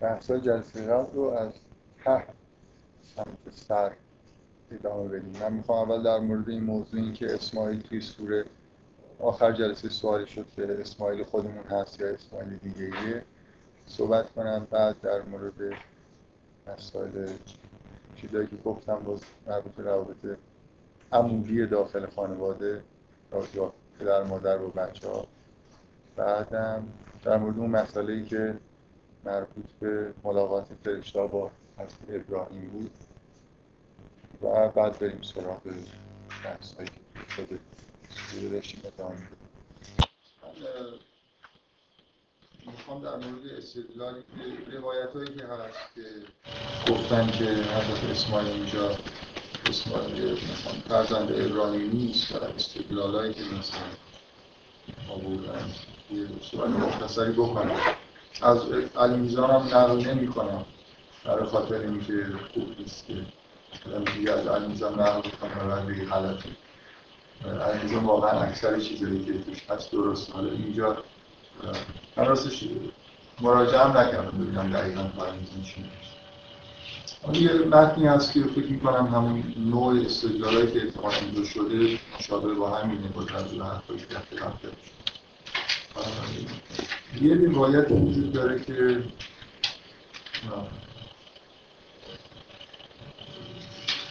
بحثای جلسه قبل رو از ته سمت سر ادامه بدیم. من می‌خوام اول در مورد این موضوع این که اسماعیل توی سوره آخر جلسه سوالی شد که اسماعیل خودمون هست یا اسماعیل دیگه ایه صحبت کنم. بعد در مورد مسائل چیزایی که گفتم باز مربوط روابط عمودی داخل خانواده یا پدر مادر و بچه ها بعدم در مورد اون مسئله ای که مربوط به ملاقات فرشتا با حضرت ابراهیم بود. و بعد بریم سراغ بحث هایی که شده سوره داشتیم. ادامه می‌خوام در مورد استدلالی که روایت هایی که هست که گفتن که حضرت اسماعیل اینجا اسماعیل فرزند ابراهیم نیست و استدلال هایی که مثلا آوردن یه سوال مختصری بکنم از علی میزان هم نقل نمی کنم برای خاطر اینکه خوب نیست که دیگه از علی میزان نقل کنم و بگی غلطی علی میزان واقعا اکثر چیزایی که توش هست درست. حالا اینجا من راستش مراجعه هم نکردم ببینم دقیقا علی میزان چی یه متنی هست که فکر می‌کنم همون نوع استدلالایی که احتمال اینجا شده مشابه با همینه با توجه به حرفایی که رفته یه روایت وجود داره که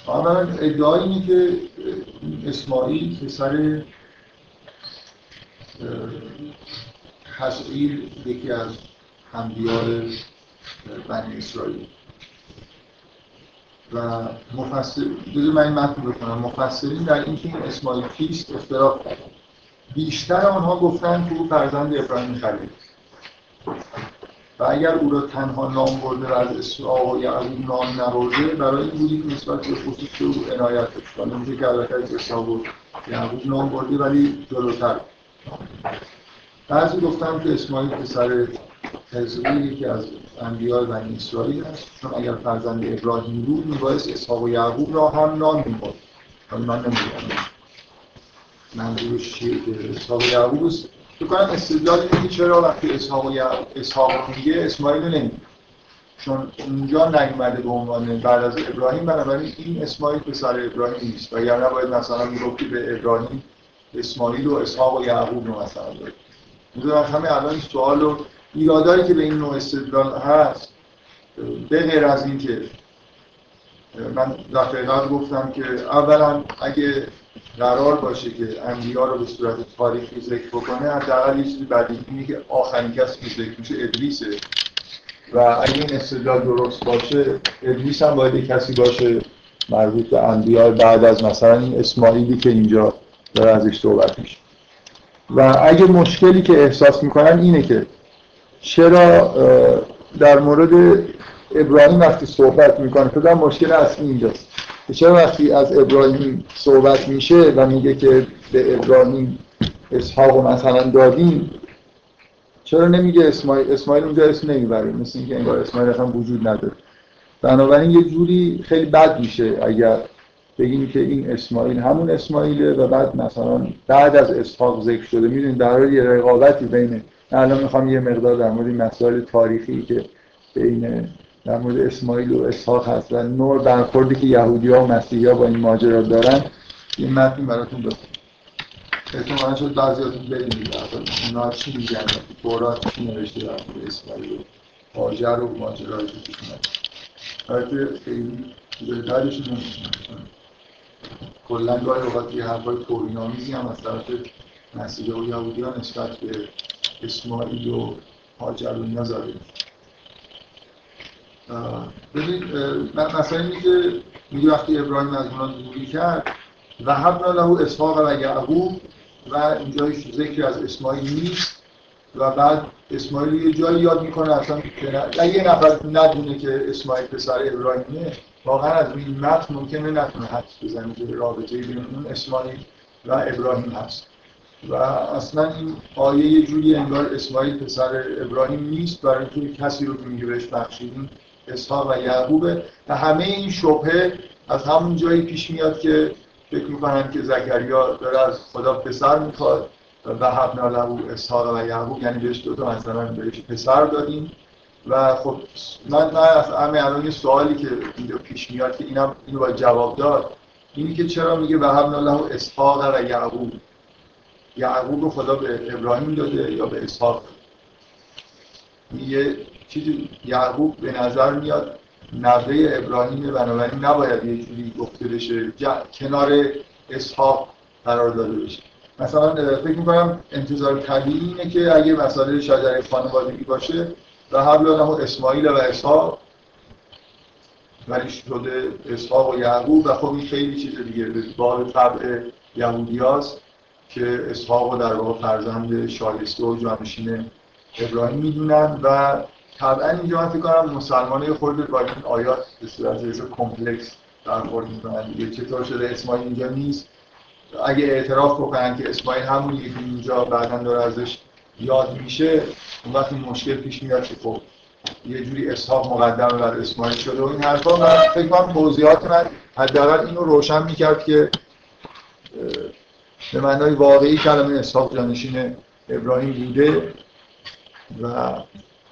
اولا ادعای اینه که اسماعیل پسر حسعیل یکی از همدیار بنی اسرائیل. و مفسر من این متن بکنم مفسرین در اینکه این اسماعیل کیست اختلاف بیشتر آنها گفتن که او فرزند ابراهیم خلیل. و اگر او را تنها نام برده و از اسحاق و یعقوب نام نبرده برای این بودی که نسبت به خصوص او عنایت داشت. میشه که البته از اسحاق و یعقوب نام برده ولی جلوتر. بعضی گفتن که اسماعیل پسر حزقی یکی از انبیاء بنی اسرائیل است. چون اگر فرزند ابراهیم بود میبایست اسحاق و یعقوب را هم نام می‌برد. من نمی‌دونم. منظورش چیه که اسحاق و یعقوب است کنم استدلال اینه که چرا وقتی اسحاق اسحاق میگه اسماعیل رو نمیگه. چون اونجا نیومده به عنوان بعد از ابراهیم بنابراین این اسماعیل پسر ابراهیم نیست. و یا نباید مثلا می‌گفتی به ابراهیم اسماعیل و اسحاق و یعقوب رو مثلا دارید می‌دونم همه الان سوال و ایرادایی که به این نوع استدلال هست به غیر از این که من دفعه گفتم که اولا اگه قرار باشه که انبیا رو به صورت تاریخی ذکر بکنه حداقل یه چیزی اینه که آخرین کسی که ذکر میشه ادریسه. و اگه این استدلال درست باشه ادریس هم باید کسی باشه مربوط به انبیا بعد از مثلا این اسماعیلی که اینجا داره ازش صحبت میشه. و اگه مشکلی که احساس می‌کنن اینه که چرا در مورد ابراهیم وقتی صحبت می‌کنه خدا مشکل اصلی اینجاست. چرا وقتی از ابراهیم صحبت میشه و میگه که به ابراهیم اسحاق مثلا دادیم چرا نمیگه اسماعیل؟ اسماعیل اونجا اسم نمی‌بره مثل اینکه انگار اسماعیل اصلا وجود نداره. بنابراین یه جوری خیلی بد میشه اگر بگیم که این اسماعیل همون اسماعیله و بعد مثلا بعد از اسحاق ذکر شده. می‌دونید در حال یه رقابتی بین الان می‌خوام یه مقدار در مورد مسائل تاریخی که بین در مورد اسماعیل و اسحاق هست و نوع برخوردی که یهودی ها و مسیحی ها با این ماجرا دارن این متن براتون بخونم. احتمالا شد بعضیاتون بریم اونا چی میگن؟ تورات چی نوشته؟ در مورد اسماعیل و هاجر و ماجرای که پیش اومد البته خیلی بهترش کلا گاهی اوقات یه حرفای توهین‌آمیزی هم از طرف مسیحی و یهودی ها نسبت به اسماعیل و هاجر و اینا زده. ببین مثلا اینه که میگه وقتی ابراهیم از اونا دوری کرد و حبنا له اسحاق و یعقوب و اینجا ذکر از اسماعیل نیست و بعد اسماعیل یه جایی یاد می‌کنه اصلا اگه یه نفر ندونه که اسماعیل پسر ابراهیمه واقعا از این متن ممکنه نتونه حدس بزنه که رابطه بین اون اسماعیل و ابراهیم هست. و اصلا این آیه یه جوری انگار اسماعیل پسر ابراهیم نیست برای اینکه کسی رو که میگه بهش بخشیدیم اسحاق و یعقوبه و همه این شبهه از همون جایی پیش میاد که فکر می‌کنن که زکریا داره از خدا پسر می‌خواد و حبنا له اسحاق و یعقوب یعنی بهش دو تا مثلا بهش پسر دادیم. و خب من من همه الان یه سوالی که اینجا پیش میاد که اینم اینو باید جواب داد. اینی که چرا میگه به هم الله اسحاق و یعقوب؟ یعقوب رو خدا به ابراهیم داده یا به اسحاق؟ یه چیزی یعقوب به نظر میاد نوه ابراهیم بنابراین نباید یه جوری گفته بشه کنار اسحاق قرار داده بشه. مثلا فکر می‌کنم انتظار طبیعی اینه که اگه مسئله شجره خانوادگی باشه و حبل له اسماعیل و اسحاق ولی شده اسحاق و یعقوب و خب این خیلی چیز دیگه به باب طبع یهودیاست که اسحاق و در واقع فرزند شایسته و جانشین ابراهیم می‌دونن و طبعا اینجا من فکر کنم مسلمان خود با این آیات به صورت کمپلکس برخورد می‌کنن دیگه. چطور شده؟ اسماعیل اینجا نیست. اگه اعتراف بکنن که اسماعیل همونی که اینجا بعدا داره ازش یاد میشه اون وقت مشکل پیش میاد که خب یه جوری اسحاق مقدم بر اسماعیل شده و این حرفا. من فکر کنم توضیحات من حداقل اینو روشن می‌کرد که به معنای واقعی کلمه اسحاق جانشین ابراهیم بوده و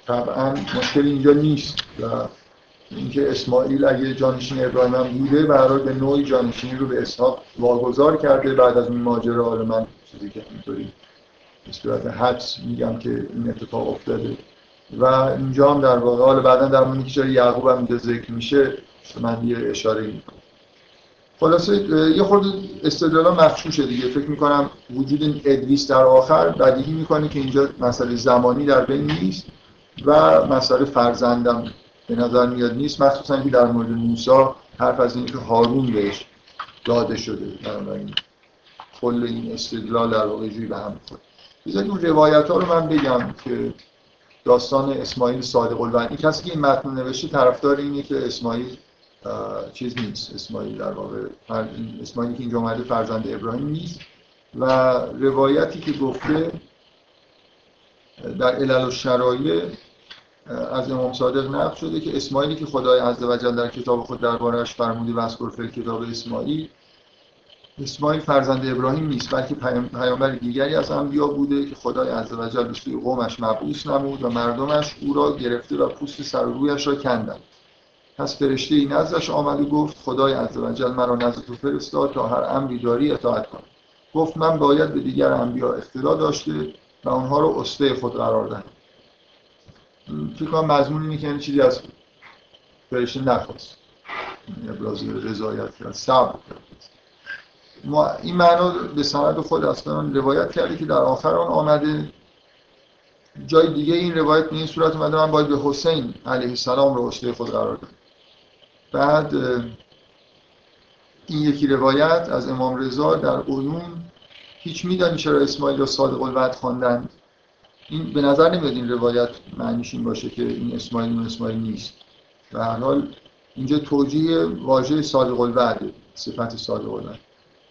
طبعا مشکل اینجا نیست. و اینکه اسماعیل اگه جانشین ابراهیم هم بوده برای به نوعی جانشینی رو به اسحاق واگذار کرده. بعد از این ماجرا حالا من چیزی که اینطوری به صورت حدس میگم که این اتفاق افتاده. و اینجا هم در واقع حالا بعدا در مورد که یعقوب هم ذکر میشه من یه اشاره می‌کنم خلاصه یه خورده استدلالا مخشوشه دیگه. فکر می‌کنم وجود این ادریس در آخر بدیهی می‌کنه که اینجا مسئله زمانی در بین نیست. و مسئله فرزندم به نظر میاد نیست مخصوصا که در مورد موسی حرف از اینکه هارون بهش داده شده. بنابراین کل این استدلال در واقع جوی به هم خود بذارید اون روایت ها رو من بگم که داستان اسماعیل صادق الوعد. کسی که این متن نوشته طرفدار اینه که اسماعیل چیز نیست. اسماعیل در واقع اسماعیلی که اینجا اومده فرزند ابراهیم نیست. و روایتی که گفته در علل و شرایع از امام صادق نقل شده که اسماعیلی که خدای عزوجل در کتاب خود دربارهش فرموده و از کتاب اسماعیل اسماعیل فرزند ابراهیم نیست بلکه پیامبر دیگری از انبیا بوده که خدای عزوجل به سوی قومش مبعوث نمود و مردمش او را گرفته و پوست سر و رویش را کندند. پس فرشته این نزدش آمد و گفت خدای عزوجل مرا نزد تو فرستاد تا هر امری داری اطاعت کنم گفت من باید به دیگر انبیا اقتدا داشته و اونها رو استه خود قرار دهم. فکر کنم مضمون اینه که چیزی از فرشته نخواست. ابراز رضایت کرد صبر ما این معنا به سند خود اصلا روایت کرده که در آخر آن آمده. جای دیگه این روایت به این صورت اومده من باید به حسین علیه السلام رو استه خود قرار داد بعد این یکی روایت از امام رضا در عیون هیچ میدانی چرا اسماعیل را صادق الوعد خواندند. این به نظر نمیاد این روایت معنیش این باشه که این اسماعیل اون اسماعیل نیست. و هر حال اینجا توجیه واژه صادق الوعد صفت صادق الوعد.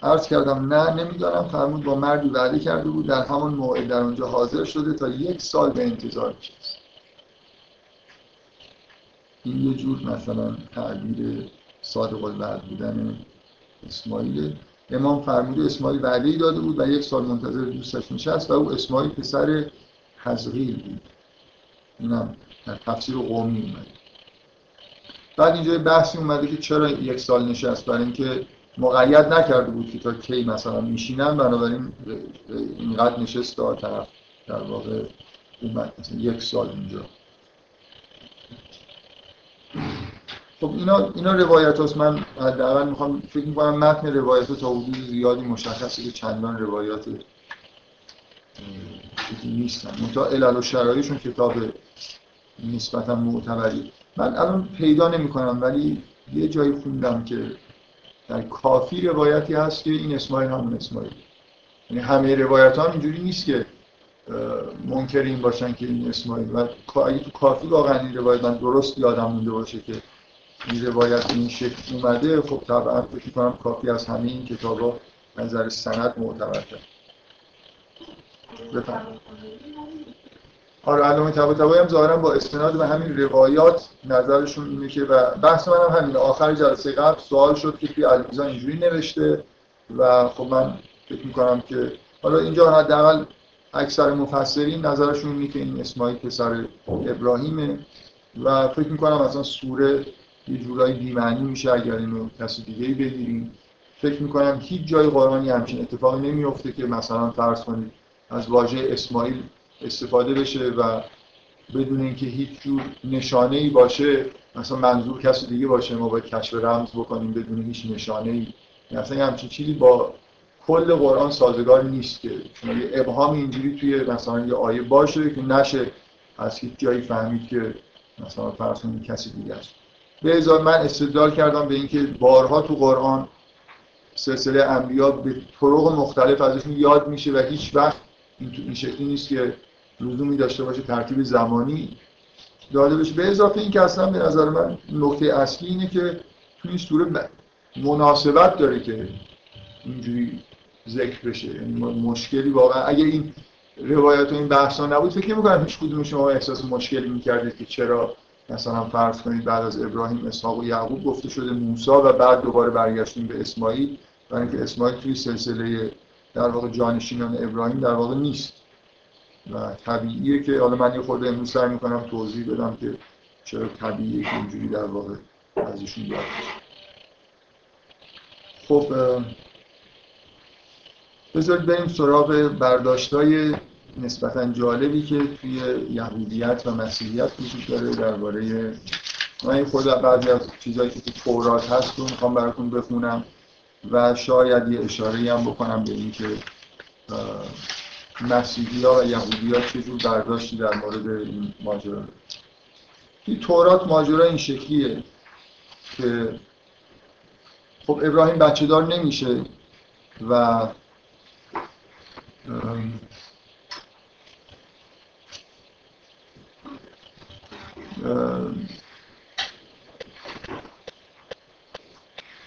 عرض کردم نه نمی‌دانم. فرمود با مردی وعده کرده بود در همان موعد در اونجا حاضر شده تا یک سال به انتظار نشست این یه جور مثلا تعبیر صادق الوعد بودن اسماعیل. امام فرموده اسماعیل وعده داده بود و یک سال منتظر دوستش نشست و او اسماعیل پسر حزقیل بود اینم در تفسیر قومی اومده. بعد اینجا بحثی اومده که چرا یک سال نشست؟ برای اینکه مقید نکرده بود که تا کی مثلا میشینن بنابراین اینقدر نشست دار طرف در واقع اومد. مثلا یک سال اینجا. خب اینا اینا روایت هست من حداقل می‌خوام فکر می‌کنم متن روایت تا حدود زیادی مشخصه که چندان روایات نیستن. منتها علل و شرایشون کتاب نسبتا معتبری. من الان پیدا نمی کنم ولی یه جایی خوندم که در کافی روایتی هست که این اسماعیل همون اسماعیل. یعنی همه روایت ها اینجوری نیست که منکر این باشن که این اسماعیل. و اگه تو کافی واقعا این روایت من درست یادم مونده باشه که این روایت این شکل اومده خب طبعا فکر کنم کافی از همه این کتاب ها نظر سند معتبر کرد بفهم آره علامه طباطبایی هم ظاهرا با استناد به همین روایات نظرشون اینه که و بحث هم همین آخر جلسه قبل سوال شد که توی علیزا اینجوری نوشته و خب من فکر می‌کنم که حالا اینجا حداقل اکثر مفسرین نظرشون اینه که این اسماعیل پسر ابراهیمه و فکر می‌کنم مثلا سوره یه جورایی بیمعنی میشه اگر اینو کسی دیگه بگیریم. فکر می‌کنم هیچ جای قرآنی همچین اتفاقی نمیفته که مثلا فرض کنید از واژه اسماعیل استفاده بشه و بدون اینکه هیچ جور نشانه ای باشه مثلا منظور کسی دیگه باشه ما باید کشف رمز بکنیم بدون هیچ نشانه ای مثلا همچین چیزی با کل قرآن سازگار نیست که یه ابهام اینجوری توی مثلا یه آیه باشه که نشه. از هیچ جایی فهمید که مثلا کنید کسی دیگه است. به ازای من استدلال کردم به اینکه بارها تو قرآن سلسله انبیا به طرق مختلف ازشون یاد میشه و هیچ وقت این شکلی نیست که لزومی داشته باشه ترتیب زمانی داده بشه به اضافه این که اصلا به نظر من نکته اصلی اینه که تو این سوره مناسبت داره که اینجوری ذکر بشه. یعنی مشکلی واقعا اگر این روایت و این بحثا نبود فکر نمی‌کنم هیچ کدوم شما احساس مشکلی می‌کردید که چرا مثلا فرض کنید بعد از ابراهیم اسحاق و یعقوب گفته شده موسی و بعد دوباره برگشتیم به اسماعیل برای اینکه اسماعیل توی سلسله در واقع جانشینان ابراهیم در واقع نیست. و طبیعیه که حالا من یه خورده امروز سعی می‌کنم توضیح بدم که چرا طبیعیه که اینجوری در واقع ازشون یاد خب بذارید بریم سراغ برداشتای نسبتا جالبی که توی یهودیت و مسیحیت وجود داره درباره من خود بعضی از چیزهایی که تو تورات هست رو می‌خوام براتون بخونم. و شاید یه اشاره هم بکنم به اینکه مسیحی ها و یهودی ها چجور برداشتی در مورد این ماجرا توی تورات ماجرا این شکلیه که خب ابراهیم بچه دار نمیشه و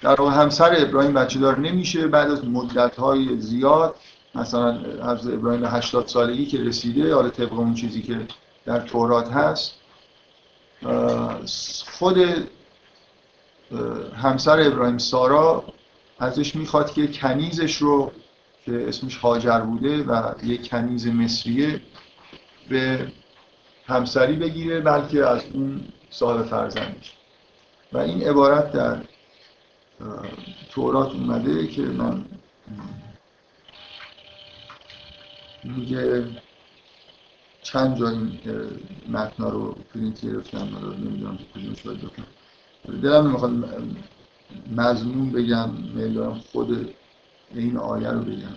در واقع همسر ابراهیم بچه دار نمیشه بعد از مدت های زیاد مثلا از ابراهیم 80 سالگی که رسیده حالا طبق اون چیزی که در تورات هست خود همسر ابراهیم سارا ازش می‌خواد که کنیزش رو که اسمش هاجر بوده و یک کنیز مصریه به همسری بگیره بلکه از اون صاحب فرزندش. و این عبارت در تورات اومده که من میگه چند جا این متنا رو پرینت گرفتم رو نمی‌دونم که کدومش باید بکنم دلم نمی‌خواد مضمون بگم می‌دونم خود این آیه رو بگم.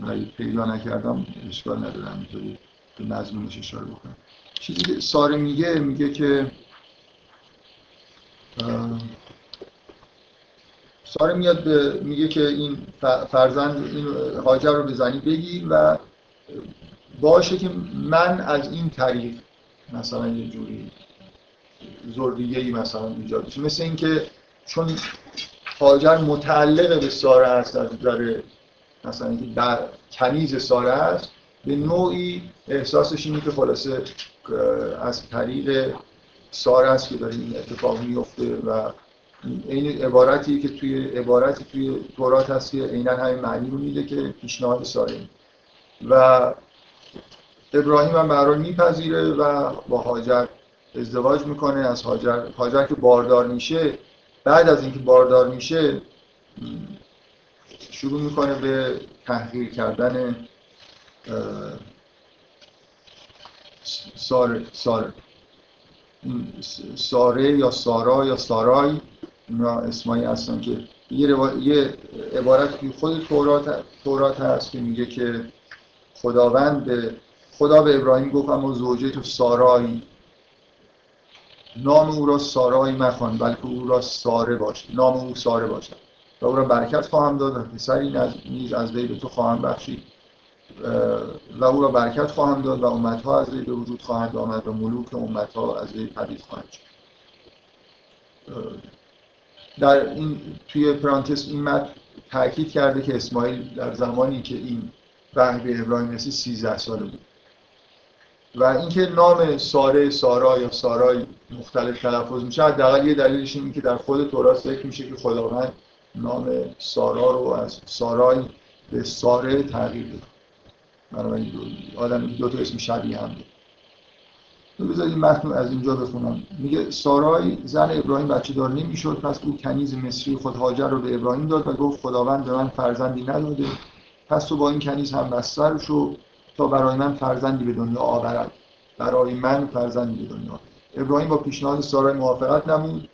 و پیدا نکردم اشکال ندارم اینطوری به مضمونش اشاره بکنم. چیزی که ساره میگه میگه که ساره میاد به میگه که این فرزند این هاجر رو به زنی بگیر و باشه که من از این طریق مثلا یه جوری زردیگه ای مثلا ایجاد بشه مثل اینکه چون هاجر متعلق به ساره هست از نظر مثلا اینکه در کنیز ساره است به نوعی احساسش اینه که خلاصه از طریق ساره است که داره این اتفاق میفته و این عبارتی که توی عبارتی توی تورات هست که عینا همین معنی رو میده که پیشنهاد ساره و ابراهیم هم برای میپذیره و با هاجر ازدواج می‌کنه. از هاجر هاجر که باردار میشه بعد از اینکه باردار میشه شروع می‌کنه به تحقیر کردن ساره ساره. ساره یا سارا یا سارای. اینا اسمایی هستن که یه, یه عبارت که خود تورات, تورات هست که میگه که خداوند به خدا به ابراهیم گفت اما زوجه تو سارایی. نام او را سارایی مخوان بلکه او را ساره باشه نام او ساره باشه. و او را برکت خواهم داد و پسری نیز از وی به تو خواهم بخشید. و او را برکت خواهم داد و امتها از وی به وجود خواهند آمد و ملوک امتها از وی پدید خواهند شد. در این توی پرانتس این متن تاکید کرده که اسماعیل در زمانی که این وحی به ابراهیم رسید 13 ساله بود. و اینکه نام ساره سارا یا سارای مختلف تلفظ میشه حداقل یه دلیلش اینه که در خود تورات ذکر میشه که خداوند نام سارا رو از سارای به ساره تغییر داد. بنابراین آدم دو تا اسم شبیه هم بذارید متن از اینجا بخونم. میگه سارای زن ابراهیم بچه دار نمی‌شد پس او کنیز مصری خود هاجر رو به ابراهیم داد و گفت خداوند به من فرزندی نداده. پس تو با این کنیز هم بستر شو تا برای من فرزندی به دنیا آورد. برای من فرزندی به دنیا. ابراهیم با پیشنهاد سارای موافقت نمود.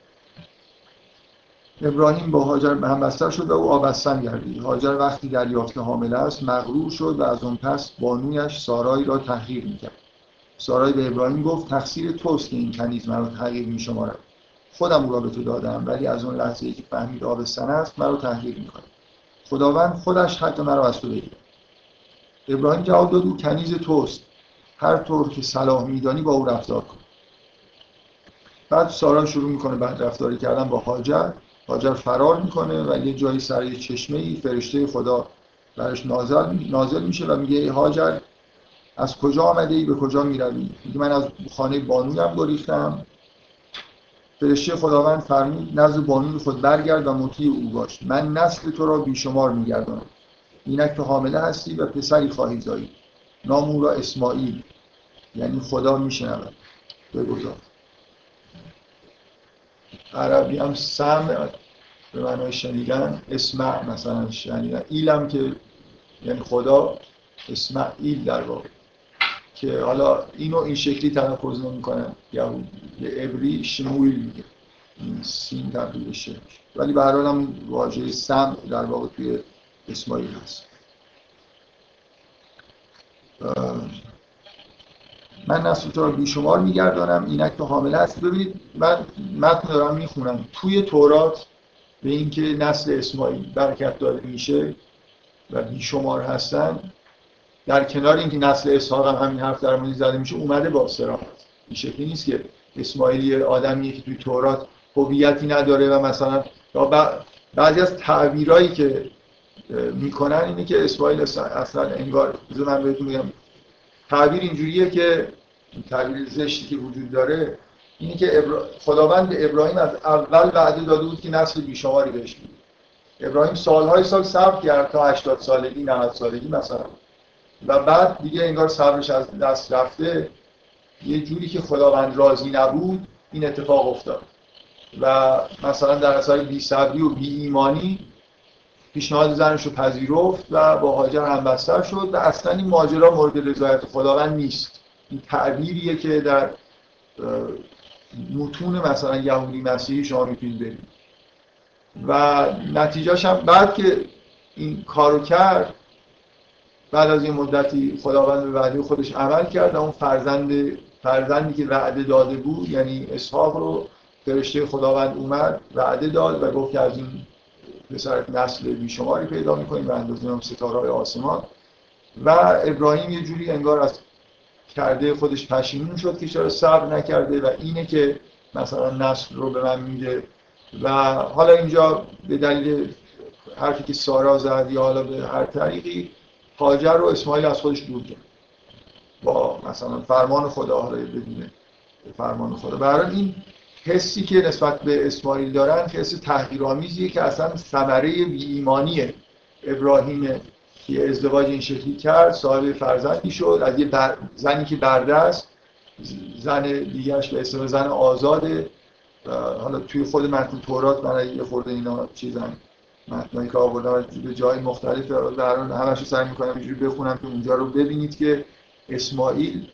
ابراهیم با هاجر به هم بستر شد و او آبستن گردید. هاجر وقتی دریافت حامله است مغرور شد و از اون پس بانویش سارای را تحقیر می‌کرد. سارای به ابراهیم گفت تقصیر توست که این کنیز مرا تحقیر میشمارد. خودم او را به تو دادم ولی از اون لحظه ای که فهمید آبستن است مرا تحقیر می‌کنه خداوند خودش حق مرا از تو بگیرد. ابراهیم جواب داد او کنیز توست. هر طور که صلاح میدانی با او رفتار کن. بعد سارا شروع می‌کنه بعد رفتاری کردن با هاجر هاجر فرار می‌کنه و یه جایی سر یه چشمه ای فرشته خدا برش نازل, نازل میشه و میگه هاجر از کجا آمده ای به کجا می‌روی؟ میگه من از خانه بانویم گریختم فرشته خداوند فرمود نزد بانوی خود برگرد و مطیع او باش. من نسل تو را بیشمار میگردانم. اینک تو حامله هستی و پسری خواهی زایی نام او را اسماعیل یعنی خدا میشنود. بگذار. عربی هم سم به معنای شنیدن اسمع مثلا شنیدن. ایلم که یعنی خدا اسماعیل در واقع. که حالا اینو این شکلی تلفظ نمی‌کنن یا به عبری شمویل میگه. این سین تبدیل بشه ولی به حال هم واژه سم در واقع توی اسماعیل هست. من نسل تو را بیشمار میگردانم. اینک تو حامله هست ببینید من متن دارم می‌خونم. توی تورات به اینکه نسل اسماعیل برکت داده میشه و بیشمار هستن در کنار اینکه نسل اسحاق هم همین حرف در موردی زده میشه اومده با صراحت این شکلی نیست که اسماعیلی آدمیه که توی تورات هویتی نداره و مثلا بعضی از تعبیرایی که می‌کنن اینه که اسماعیل اصلا انگار من بهتون میگم تعبیر اینجوریه که تعبیر زشتی که وجود داره اینه که خداوند به ابراهیم از اول وعده داده بود که نسل بیشماری بهش میده ابراهیم سالهای سال صبر کرد تا 80 سالگی 90 سالگی مثلا. و بعد دیگه انگار صبرش از دست رفته یه جوری که خداوند راضی نبود این اتفاق افتاد. و مثلا در اثر بی صبری و بی ایمانی پیشنهاد زنش رو پذیرفت و با هاجر همبستر شد و اصلا این ماجرا مورد رضایت خداوند نیست. این تعبیریه که در متون مثلا یهودی مسیحی شما می‌تونید برید و نتیجهش هم بعد که این کارو کرد بعد از این مدتی خداوند به وعده خودش عمل کرد و اون فرزند فرزندی که وعده داده بود یعنی اسحاق رو فرشته خداوند اومد وعده داد و گفت که از این پسر نسل بیشماری پیدا می‌کنیم و اندازه هم ستاره آسمان. و ابراهیم یه جوری انگار از کرده خودش پشیمون شد که چرا صبر نکرده و اینه که مثلا نسل رو به من میده. و حالا اینجا به دلیل حرفی که سارا زد یا حالا به هر طریقی هاجر رو اسماعیل از خودش دور کرد. با مثلا فرمان خدا حالا بدونه فرمان خدا. برای این حسی که نسبت به اسماعیل دارن حس تحقیرآمیزیه که اصلا ثمره ایمانی ابراهیم که ازدواج این شکلی کرد صاحب فرزندی شد. از یه زنی که برده است زن دیگرش به اسم زن آزاده. حالا توی خود متن تورات من یه خورده اینا چیزن. متنایی که آوردم به جای مختلف در همش سعی می‌کنم اینجوری بخونم که اونجا رو ببینید که اسماعیل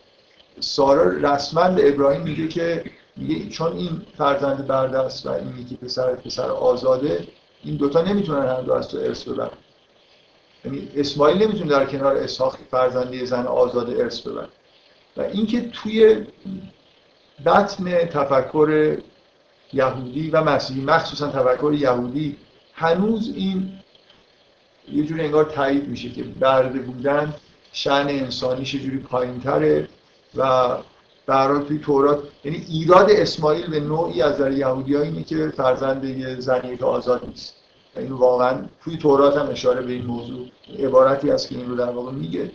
سارا رسما به ابراهیم میگه که میگه چون این فرزند برده است و این یکی پسر پسر آزاده این دوتا نمی‌تونن هر دو از تو ارث ببرن. یعنی اسماعیل نمی‌تونه در کنار اسحاق فرزندی زن آزاده ارث ببره. و اینکه توی بطن تفکر یهودی و مسیحی مخصوصا تفکر یهودی هنوز این یه جوری انگار تایید میشه که برده بودن شن انسانیش یه جوری پایین تره و برای توی تورات یعنی ایراد اسماعیل به نوعی از در یهودی اینه که فرزند یه زنی که آزاد نیست. این واقعا توی تورات هم اشاره به این موضوع عبارتی است که این رو در واقع میگه.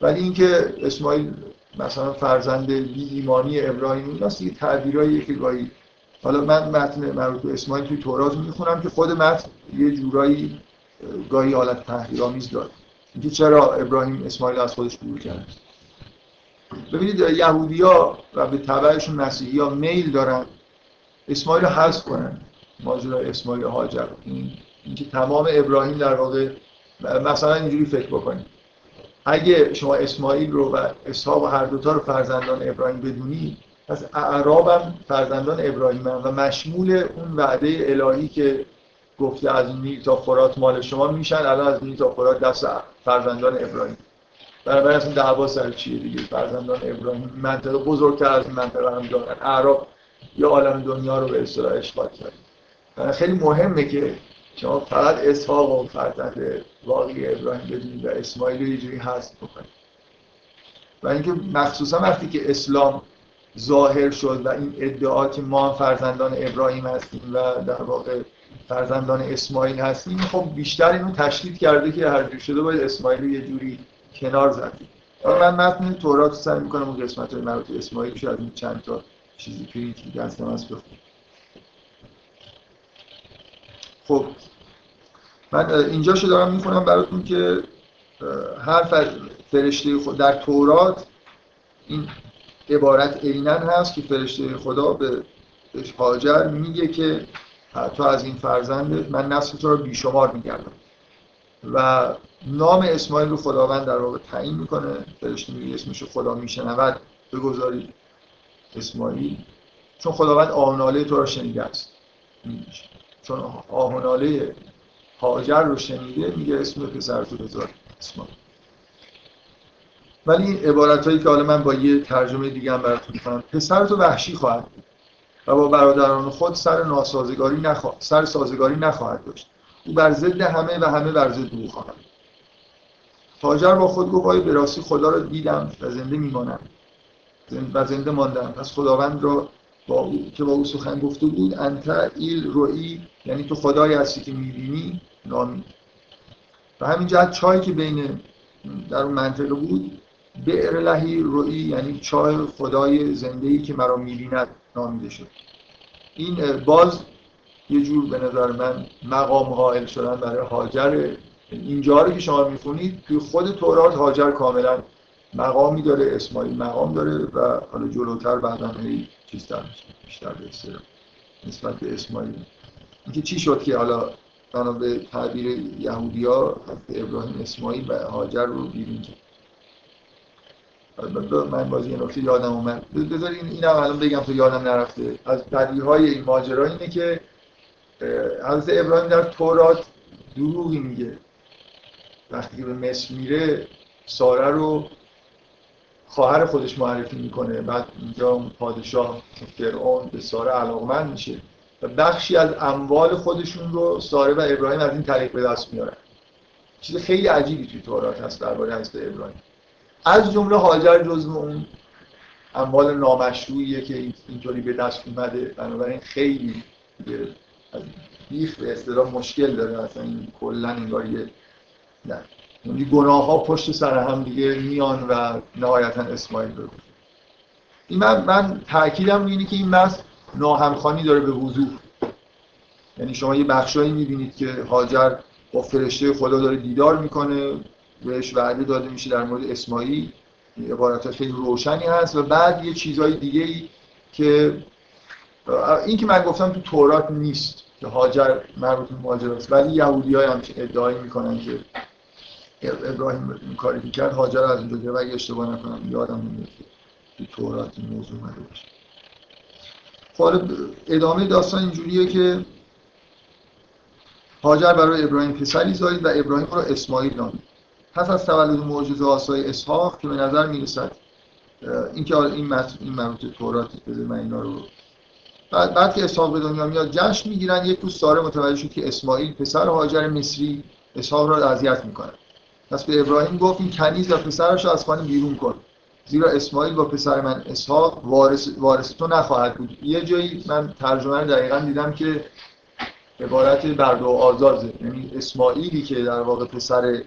ولی اینکه اسماعیل مثلا فرزند بی ایمانی ابراهیم ایناست یه تعبیرایی که گاهی حالا من متن مربوط به اسماعیل توی تورات می‌خونم که خود متن یه جورایی گاهی حالت تحقیرآمیز داره. اینکه چرا ابراهیم اسماعیل از خودش دور کرد. ببینید یهودیا و به تبعشون مسیحی ها میل دارن اسماعیل رو حذف کنن. ماجرا اسماعیل هاجر این اینکه تمام ابراهیم در واقع مثلا اینجوری فکر بکنید. اگه شما اسماعیل رو و اسحاق و هر دوتا رو فرزندان ابراهیم بدونید پس اعراب هم فرزندان ابراهیم هم و مشمول اون وعده الهی که گفته از نیل تا فرات مال شما میشن الان از نیل تا فرات دست فرزندان ابراهیم. بنابراین اصلا دعوا سر چیه دیگه؟ فرزندان ابراهیم منطقه بزرگتر از این منطقه هم دارن. اعراب یا عالم دنیا رو به اصطلاح اشغال کردن. خیلی مهمه که شما فقط اسحاق و فرزند واقعی ابراهیم بدونید و اسماعیل رو یه جوری حذف بکنید. و اینکه مخصوصا وقتی که اسلام ظاهر شد و این ادعا که ما فرزندان ابراهیم هستیم و در واقع فرزندان اسماعیل هستیم خب بیشتر اینو تشدید کرده که هر جور شده باید اسماعیل رو یه جوری کنار زدیم. من متن تورات سعی می‌کنم اون قسمت های مربوط اسماعیل شاید این چند تا چیزی پرینت دستم هست خب من اینجا شو دارم می‌خونم براتون که هر فرشته خود در تورات این عبارت عینا هست که فرشته خدا به هاجر میگه که تو از این فرزند من نسل تو رو بیشمار میگردم. و نام اسماعیل رو خداوند در واقع تعیین می‌کنه. فرشته میگه اسمش خدا میشنود. بگذارید اسماعیل. چون خداوند آهناله تو رو شنیده است. چون آهناله هاجر رو شنیده میگه اسم پسر تو بذار اسماعیل. ولی این عبارت هایی که حالا من با یه ترجمه دیگه هم براتون می‌کنم پسر تو وحشی خواهد و با برادران خود سر ناسازگاری نخوا... سر سازگاری نخواهد داشت. او بر ضد همه و همه بر ضد او خواهد. هاجر با خود گفت به راستی خدا رو دیدم و زنده میمانم؟ و زنده ماندم. پس خداوند را با او که با او سخن گفته بود انت ایل روی یعنی تو خدایی هستی که می‌بینی نامی. و همین جهت چای که بین در اون منطقه بود بئر لهی روی یعنی چای خدای زنده ای که مرا می‌بیند نامیده شد. این باز یه جور به نظر من مقام قائل شدن برای هاجر اینجا رو که شما می‌خونید توی خود تورات هاجر کاملا مقامی داره اسماعیل مقام داره و حالا جلوتر بعدا هی چیز بیشتر به نسبت به اسماعیل. اینکه چی شد که حالا بنا به تعبیر یهودی ها ابراهیم اسماعیل و هاجر رو بیرون کرد من بازی یه نکته یادم اومد. بذار این اینم الان بگم تو یادم نرفته. از های این ماجرا اینه که حضرت ابراهیم در تورات دروغی میگه. وقتی که به مصر میره ساره رو خواهر خودش معرفی می‌کنه. بعد اینجا پادشاه فرعون به ساره علاقمند میشه. و بخشی از اموال خودشون رو ساره و ابراهیم از این طریق به دست میارن. چیز خیلی عجیبی توی تورات هست درباره حضرت ابراهیم. از جمله هاجر جزو اون اموال نامشروعیه که اینطوری به دست اومده. بنابراین خیلی بیخ به اصطلاح مشکل داره. اصلا این کلا انگار یه نه. یعنی گناه ها پشت سر هم دیگه میان و نهایتا اسماعیل رو این من, من تاکیدم اینه که این مس ناهمخانی داره به وضوح یعنی شما یه بخشایی می‌بینید که هاجر با فرشته خدا داره دیدار می‌کنه. بهش وعده داده میشه در مورد اسماعیل. عبارت خیلی روشنی هست و بعد یه چیزهای دیگه ای که این که من گفتم تو تورات نیست که هاجر مربوط به ماجر است ولی یهودی های هم ادعایی می‌کنن که ابراهیم این کاری که کرد هاجر از اونجا گرفت. اگه اشتباه نکنم یادم نمیاد تو تورات این موضوع اومده باشه. خب ادامه داستان اینجوریه که هاجر برای ابراهیم پسری زایید و ابراهیم رو اسماعیل نامید. پس از تولد معجزه آسای اسحاق که به نظر می‌رسد اینکه این. این مربوط تورات بده من اینا رو بعد بعد که اسحاق به دنیا میاد جشن می‌گیرن یک روز ساره متوجه شد که اسماعیل پسر هاجر مصری اسحاق را اذیت می‌کنه پس به ابراهیم گفت این کنیز و پسرش رو از خانه بیرون کن زیرا اسماعیل با پسر من اسحاق وارث, وارث تو نخواهد بود یه جایی من ترجمه دقیقا دیدم که عبارت برد و آزازه یعنی اسماعیلی که در واقع پسر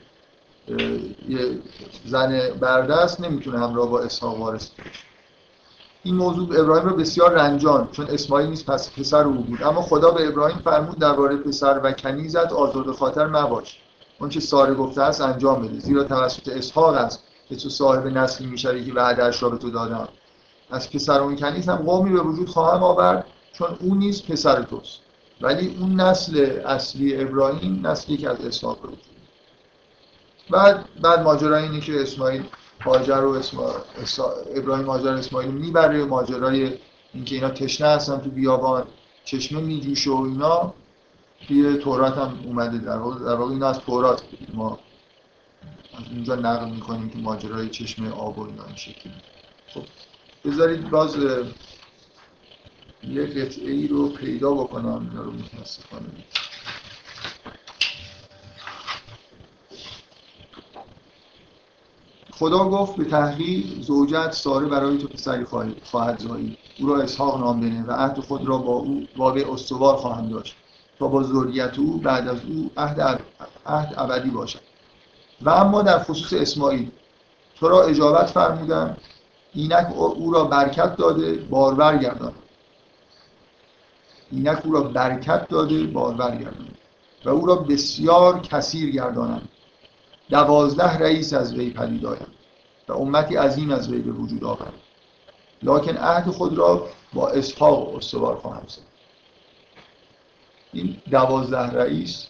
یه زن برده است نمی‌تونه همراه با اسحاق وارث این موضوع ابراهیم رو بسیار رنجان چون اسماعیل نیست پس پسر او بود. اما خدا به ابراهیم فرمود درباره پسر و کنیزت آزرد خاطر مباش. اون چه ساره گفته است انجام بده زیرا توسط اسحاق است که تو صاحب نسلی می‌شوی که وعدهش را به تو دادم. از پسر اون کنیز هم قومی به وجود خواهم آورد چون اون نیست پسر توست. ولی اون نسل اصلی ابراهیم نسلی که از اسحاق رو بعد بعد ماجرا اینه که اسماعیل هاجر و اسماعیل ابراهیم هاجر اسماعیل می‌بره ماجرای اینکه اینا تشنه هستن تو بیابان چشمه میجوشه و اینا توی تورات هم اومده. در واقع در واقع اینا از تورات ما اینجا نقل می‌کنیم که ماجرای چشمه آب و اینا این شکلی. خب بذارید باز یه قطعه ای رو پیدا بکنم اینا رو متاسفانه. خدا گفت به تحقیق زوجت ساره برای تو پسری خواهد زایی. او را اسحاق نام بنه و عهد خود را با او واقع استوار خواهم داشت تا با ذریت او بعد از او عهد عهد ابدی باشد. و اما در خصوص اسماعیل تو را اجابت فرمودم اینک او را برکت داده بارور گردان. اینک او را برکت داده بارور گردان. و او را بسیار کثیر گردانم. دوازده رئیس از وی پدید آید امتی عظیم از وی وجود آورد. لکن عهد خود را با اسحاق استوار خواهم زد. این دوازده رئیس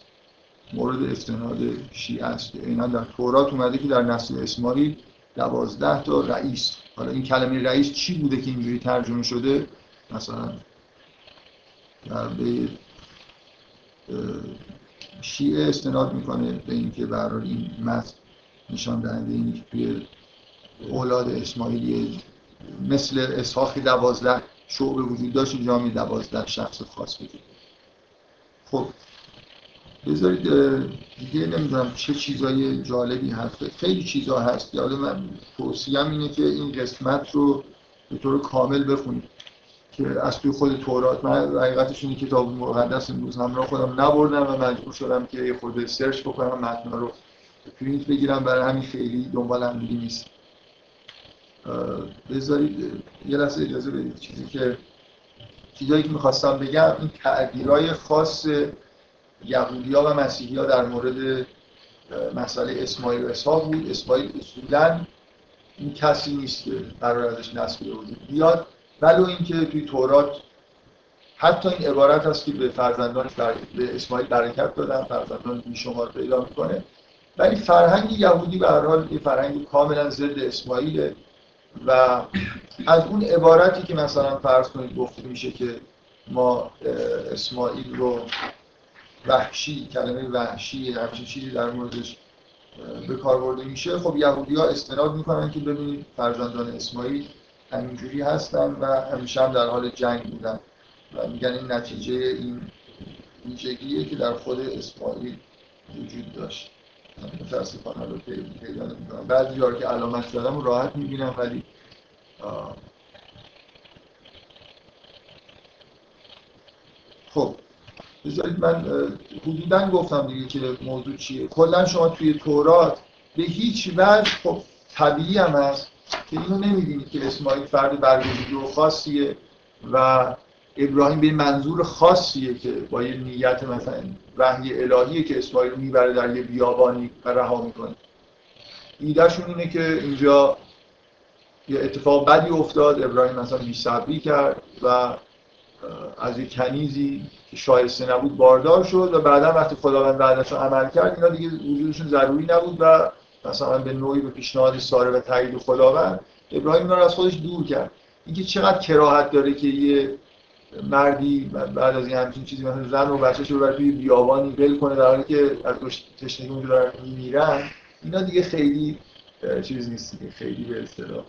مورد استناد شیعه است اینا در تورات اومده که در نسل اسماعیل دوازده تا رئیس. حالا این کلمه رئیس چی بوده که اینجوری ترجمه شده؟ مثلا در به شیعه استناد می‌کنه به اینکه برای این متن نشان دهنده اینه که اولاد اسماعیلی مثل اسحاقی دوازده شعب وجود داشت اینجا می دوازده شخص خاص وجود خب بذارید دیگه نمی‌دونم چه چیزای جالبی هست. خیلی چیزا هست. یاد من توصیم اینه که این قسمت رو به طور کامل بخونید که از توی خود تورات من حقیقتش اینه کتاب مقدس امروز همراه خودم نبردم و مجبور شدم که یه خورده سرچ بکنم متن رو پرینت بگیرم. برای همین خیلی دنبال هم نیست. بذارید یه لحظه اجازه بدید. چیزی که چیزایی که می‌خواستم بگم این تعبیرهای خاص یهودی ها و مسیحی ها در مورد مسئله اسماعیل و اسحاق بود. اسماعیل اصولا این کسی نیست که قرار ازش نسل وجود بیاد. ولو اینکه توی تورات حتی این عبارت هست که به فرزندان به اسماعیل برکت دادن فرزندان بیشمار پیدا می‌کنه. ولی فرهنگ یهودی به هر حال یه فرهنگ کاملا ضد اسماعیله. و از اون عبارتی که مثلا فرض کنید گفته میشه که ما اسماعیل رو وحشی کلمه وحشی همچین چیزی در موردش به کار برده میشه خب یهودی ها استناد می‌کنن که ببینید فرزندان اسماعیل همینجوری هستن و همیشه هم در حال جنگ بودن. و میگن این نتیجه این ویژگیه که در خود اسماعیل وجود داشت. متاسفانه رو پیدا نمی‌کنم. بعضی جا که علامت زدم راحت می‌بینم ولی خب بذارید من حدودا گفتم دیگه که موضوع چیه. کلا شما توی تورات به هیچ وجه خب طبیعی هم هست که اینو نمی‌بینید که اسماعیل فرد برگزیده و خاصیه و ابراهیم به منظور خاصیه که با یه نیت مثلا وحی الهیه که اسماعیل می‌بره در یه بیابانی و رها می‌کنه. ایدهشون اینه که اینجا یه اتفاق بدی افتاد ابراهیم مثلا بی کرد و از یه کنیزی که شایسته نبود باردار شد و بعدا وقتی خداوند بعدش عمل کرد اینا دیگه وجودشون ضروری نبود و مثلا به نوعی به پیشنهاد ساره و تایید خداوند ابراهیم اینا رو از خودش دور کرد. اینکه چقدر کراهت داره که یه مردی بعد از این همچین چیزی مثلا زن و بچه‌ش رو بر توی بیابانی ول کنه در حالی که از تشنگی اونجا دارن میمیرن اینا دیگه خیلی چیز نیست دیگه خیلی به اصطلاح.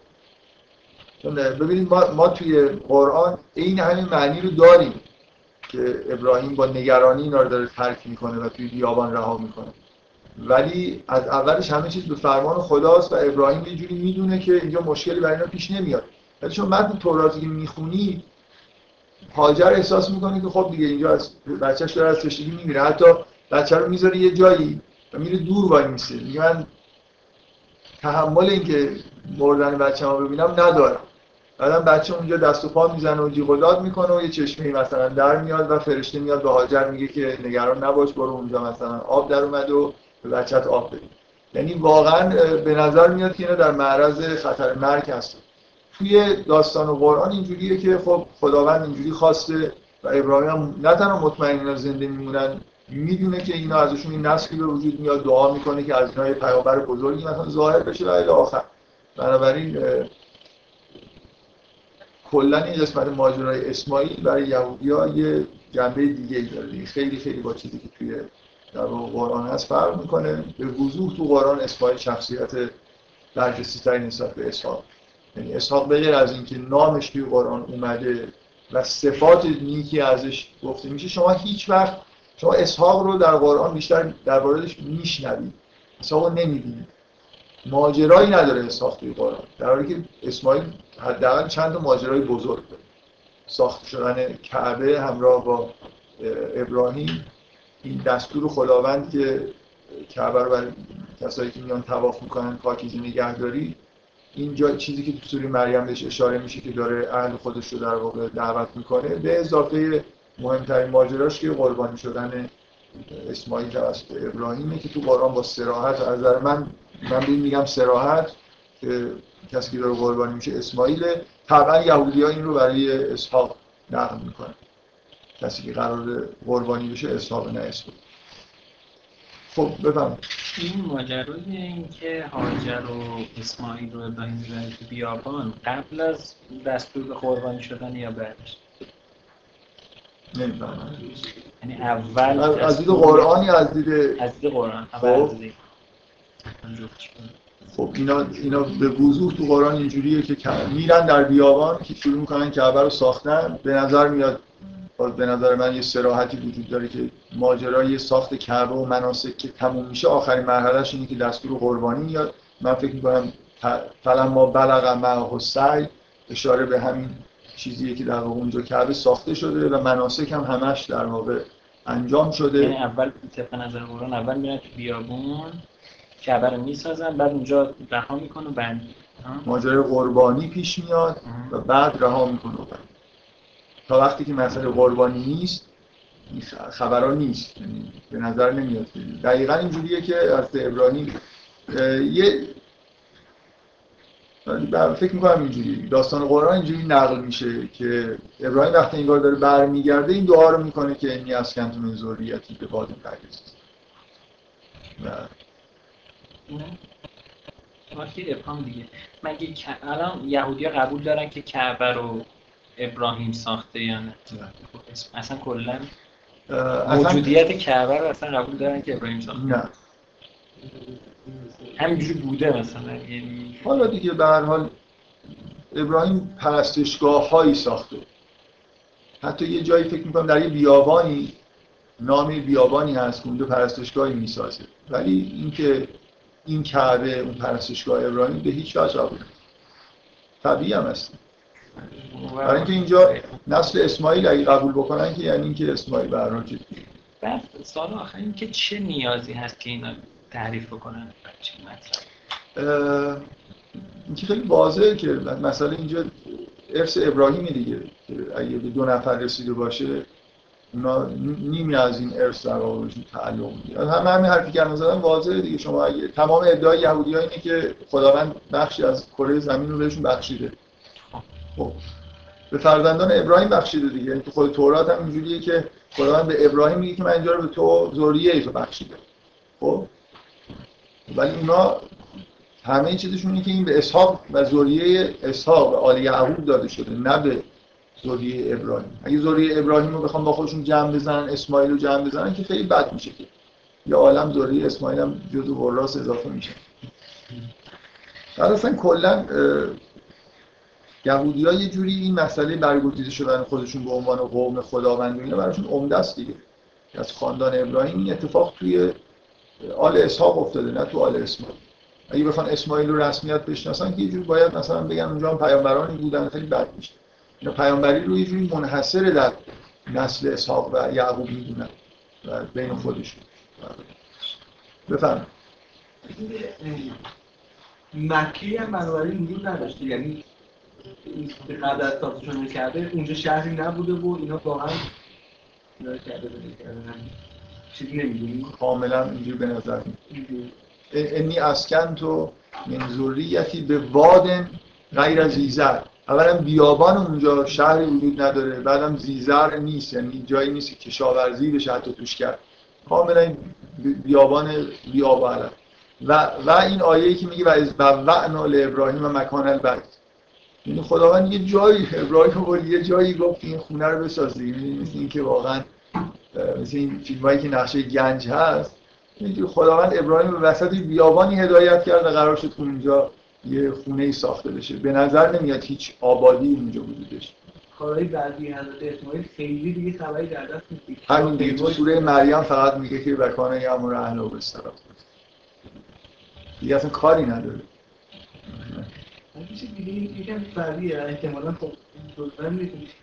چون ببینید ما, ما توی قرآن این همین معنی رو داریم که ابراهیم با نگرانی اینا رو داره ترک می‌کنه و توی بیابان رها می‌کنه. ولی از اولش همه چیز به فرمان خداست و ابراهیم یه جوری می‌دونه که اینجا مشکلی برای اینا پیش نمیاد. ولی چون متن توراتی که می‌خونی هاجر احساس می‌کنه که خب دیگه اینجا از بچهش داره از تشنگی میمیره حتی بچه رو می‌ذاره یه جایی و میره دور وای میسه. میگه من تحمل اینکه مردن بچه ها ببینم ندارم. بعدم بچه اونجا دست و پا می‌زنه و جیغ و می‌کنه و یه چشمه مثلا در میاد و فرشته میاد به هاجر میگه که نگران نباش برو اونجا مثلا. آب در اومد و به بچت آب بدید یعنی واقعا به نظر میاد که اینا در معرض خطر مرگ هستن. توی داستان و قرآن اینجوریه که خب خداوند اینجوری خواسته و ابراهیم هم نه تنها مطمئن زنده میمونن می‌دونه که اینا ازشون این نسلی به وجود میاد دعا می‌کنه که از اینا یه پیامبر بزرگی مثلا ظاهر بشه و الی آخر. بنابراین کلا این قسمت ماجرای اسماعیل برای یهودیا یه جنبه دیگه ای داره خیلی خیلی با چیزی که توی در قرآن هست فرق می‌کنه. به وضوح تو قرآن اسماعیل شخصیت برجسته تری نسبت به اسحاق. یعنی اسحاق بغیر از اینکه نامش توی قرآن اومده و صفات نیکی ازش گفته میشه شما هیچ وقت شما اسحاق رو در قرآن بیشتر در موردش میشنوید. اسحاق رو نمی‌بینید. ماجرایی نداره اسحاق توی قرآن. در حالی که اسماعیل حداقل چند ماجرای بزرگ داره. ساخت شدن کعبه همراه با ابراهیم. این دستور خداوند که کعبه رو برای کسایی که میان تواف می‌کنن پاکیزه نگهداری. اینجا چیزی که تو سوره مریم بهش اشاره میشه که داره اهل خودش رو در واقع دعوت می‌کنه به اضافه مهمترین ماجراش که قربانی شدن اسماعیل توسط ابراهیمه که تو قرآن با سراحت از نظر من من میگم سراحت که کسی که داره قربانی میشه اسماعیل طبعا یهودی ها این رو برای اسحاق نقل می‌کنن. کسی که قرار قربانی بشه اسحاق نه اسماعیل خب بفهم این ماجرای این که هاجر و اسماعیل و ابراهیم می‌برن تو بیابان قبل از دستور به قربانی شدن یا بعدش؟ نمی‌فهمم یعنی اول از دید قرآن یا از دید از دید قرآن اول از دید. خب اینا اینا به وضوح تو قرآن اینجوریه که میرن در بیابان که شروع می‌کنن کعبه رو ساختن. به نظر میاد به نظر من یه سراحتی وجود داره که ماجرای ساخت کعبه و مناسک که تموم میشه آخرین مرحلهش اینه که دستور قربانی میاد. من فکر می‌کنم ما بلغ معه سعی اشاره به همین چیزیه که در واقع اونجا کعبه ساخته شده و مناسک هم همش در واقع انجام شده. یعنی اول طبق نظر قرآن اول میرن تو بیابون کعبه رو می‌سازن بعد اونجا رها می‌کنه و بعد ماجرای قربانی پیش میاد و بعد رها می‌کنه تا وقتی که مسئله قربانی نیست خبرها نیست. یعنی به نظر نمیاد. دقیقا اینجوریه که از ابراهیم یه فکر می‌کنم اینجوری. داستان قرآن اینجوری نقل میشه که ابراهیم وقتی این داره برمیگرده این دعا رو می‌کنه که اینی از کنتون به باد پردیز و ابهام دیگه. مگه الان یهودی قبول دارن که کعبه رو ابراهیم ساخته یا نه؟ اصلا کلا موجودیت کعبه رو اصلا قبول دارن که ابراهیم ساخته؟ نه. همینجوری بوده مثلا یعنی حالا دیگه به هر حال ابراهیم پرستشگاه هایی ساخته. حتی یه جایی فکر می‌کنم در یه بیابانی نام بیابانی هست که اونجا پرستشگاهی می‌سازه. ولی اینکه این کعبه اون پرستشگاه ابراهیم به هیچ وجه قبول طبیعی هم هست. برای اینکه اینجا نسل اسماعیل اگه قبول بکنن که یعنی اینکه اسماعیل هر بعد سال آخر این که چه نیازی هست که اینا تعریف بکنن؟ چه این که خیلی واضحه که مثلا اینجا ارث ابراهیمی دیگه که اگه به دو نفر رسیده باشه اونا نیمی از این ارث در واقع تعلق می‌گیرن همه همین حرفی که الان زدم واضحه دیگه. شما اگه تمام ادعای یهودی‌ها اینه که خداوند بخشی از کره زمین رو بهشون بخشیده. خب. به فرزندان ابراهیم بخشیده دیگه. یعنی تو خود تورات هم اینجوریه که خداوند به ابراهیم میگه که من اینجا رو به تو ذریه ای بخشیده خب. ولی اونا همه چیزشون اینه که این به اسحاق و ذریه اسحاق آل یعقوب داده شده نه به ذریه ابراهیم. اگه ذریه ابراهیم رو بخوام با خودشون جمع بزنن اسماعیل رو جمع بزنن که خیلی بد میشه که. یا عالم ذریه اسماعیل هم جزو وراث اضافه میشه. اصلا کلا یهودی یه جوری این مسئله برگزیده شدن خودشون به عنوان قوم خداوند اینا براشون عمده است دیگه. از خاندان ابراهیم این اتفاق توی آل اسحاق افتاده نه تو آل اسماعیل. اگه بخوان اسماعیل رو رسمیت بشناسن که یه جوری باید مثلا بگن اونجا هم پیامبرانی بودن خیلی بد میشه. اینا پیامبری رو یه جوری منحصر در نسل اسحاق و یعقوب می‌دونن و بین خودشون. بفرمایید. مکی هم بنابراین وجود نداشته. یعنی از ساختشون کرده اونجا شهری نبوده و اینا واقعا کرده چیزی نمی‌دونیم کاملا اینجور به نظر انی اسکن تو من ذریتی به وادن غیر از زیزر. اولا بیابان اونجا شهری وجود نداره بعدم زیزر نیست یعنی جایی نیست که کشاورزی بشه حتی توش کرد. کاملا بیابان بیابان. و و این آیه که میگه و از وعنا ابراهیم و مکان البیت یعنی خداوند یه جایی ابراهیم یه جایی گفت این خونه رو بسازی یعنی مثل اینکه واقعا مثل این فیلمایی که نقشه گنج هست. اینکه خداوند ابراهیم به وسط بیابانی هدایت کرد و قرار شد اونجا یه خونه ای ساخته بشه. به نظر نمیاد هیچ آبادی اونجا وجودش. کارهای بعدی حضرت اسماعیل خیلی دیگه خبری در دست نیست. همین دیگه. تو سوره مریم فقط میگه که بکانه یامر اهل و بسترات دیگه اصلا کاری نداره. چیز دیگه یکم فردیه احتمالا خب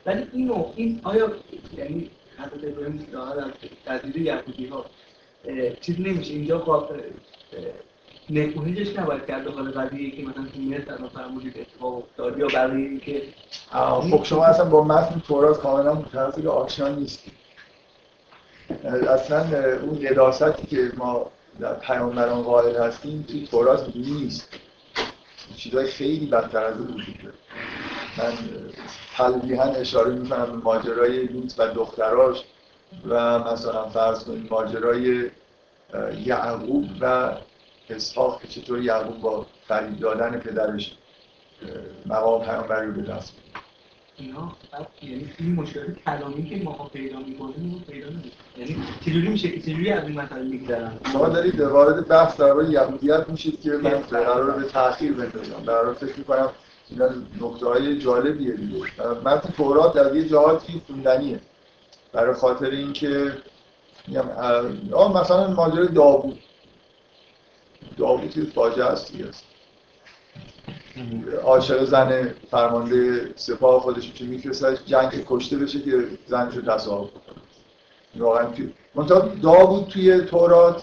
ولی اینو این آیا یعنی حضرت ابراهیم ظاهر از تدبیر یهودی ها چیز نمیشه؟ اینجا نکوهیش نباید کرد حال قضیه که مثلا تو مصر الان فرمودید اتفاق افتاد یا برای اینکه خب شما اصلا با متن تورات کاملا که آشنا نیستید. اصلا اون قداستی که ما در پیامبران قائل هستیم توی تورات نیست. چیزای خیلی بدتر از وجود داره. من تلویحا اشاره می‌کنم به ماجرای لوط و دختراش و مثلا فرض کنید ماجرای یعقوب و اسحاق که چطور یعقوب با فرید دادن پدرش مقام پیامبری رو به دست اینا یعنی این مشکلات کلامی که ما پیدا می‌کنیم رو پیدا یعنی چجوری میشه؟ چجوری از این مسئله میگذرن؟ شما دارید وارد بحث در یهودیت میشید که من قرار به تاخیر بندازم. در فکر می‌کنم اینا نکته های جالبیه دیگه. من تورات در یه جهاتی خوندنیه. برای خاطر اینکه میگم مثلا ماجرای داوود. داوود که فاجعه است دیگه. عاشق زن فرمانده سپاه خودش که میفرستش جنگ کشته بشه که زنش رو تصاحب کنه. واقعا منتها داوود توی تورات.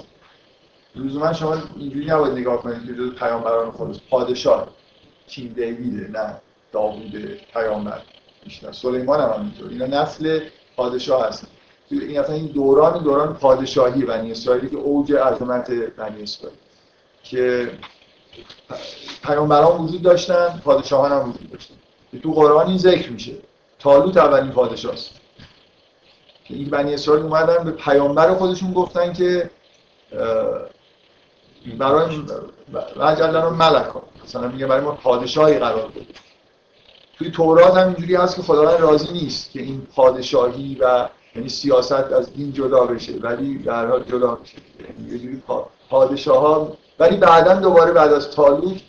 لزوما شما اینجوری نباید نگاه کنید که دو پیامبران خودش. پادشاه. کینگ دیویده نه داوود پیامبر. بیشتر سلیمان هم همینطور. اینا نسل پادشاه هست. این اصلا این دوران دوران پادشاهی بنی اسرائیلی که اوج عظمت بنی اسرائیل. که پیامبران وجود داشتن پادشاهان هم وجود داشتن. تو قرآن این ذکر میشه. تالوت اولین پادشاه است که این بنی اسرائیل اومدن به پیامبر خودشون گفتن که برای وجلن ملک ها مثلا میگه برای ما پادشاهی قرار بده توی تورات هم اینجوری هست که خداوند راضی نیست که این پادشاهی و یعنی سیاست از دین جدا بشه ولی در حال جدا بشه یعنی یه جوری پادشاه ها ولی بعدا دوباره بعد از تالوت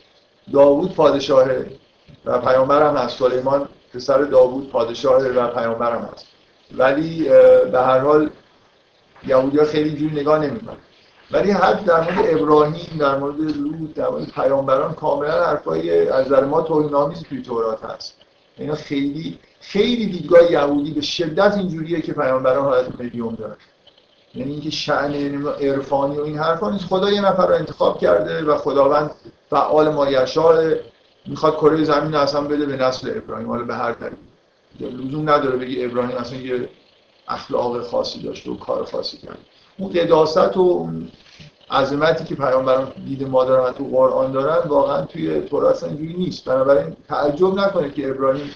داوود پادشاهه و پیامبر هم هست. سلیمان پسر داوود پادشاهه و پیامبر هم هست. ولی به هر حال یهودی ها خیلی جور نگاه نمی‌کنن. ولی حد در مورد ابراهیم در مورد لوط در مورد پیامبران کاملا حرفای از نظر ما توهین‌آمیز توی تورات هست. اینا خیلی خیلی دیدگاه یهودی به شدت اینجوریه که پیامبران حالت مدیوم دارن. یعنی اینکه شأن عرفانی و این حرفا نیست. خدا یه نفر رو انتخاب کرده و خداوند فعال مایشاء می‌خواد کره زمین رو اصلا بده به نسل ابراهیم. حالا به هر دلیل لزوم نداره بگی ابراهیم اصلا یه اخلاق خاصی داشته و کار خاصی کرد. اون قداست و عظمتی که پیامبران دید ما دارن تو قرآن دارن واقعا توی تورات اینجوری نیست. بنابراین تعجب نکنه که ابراهیم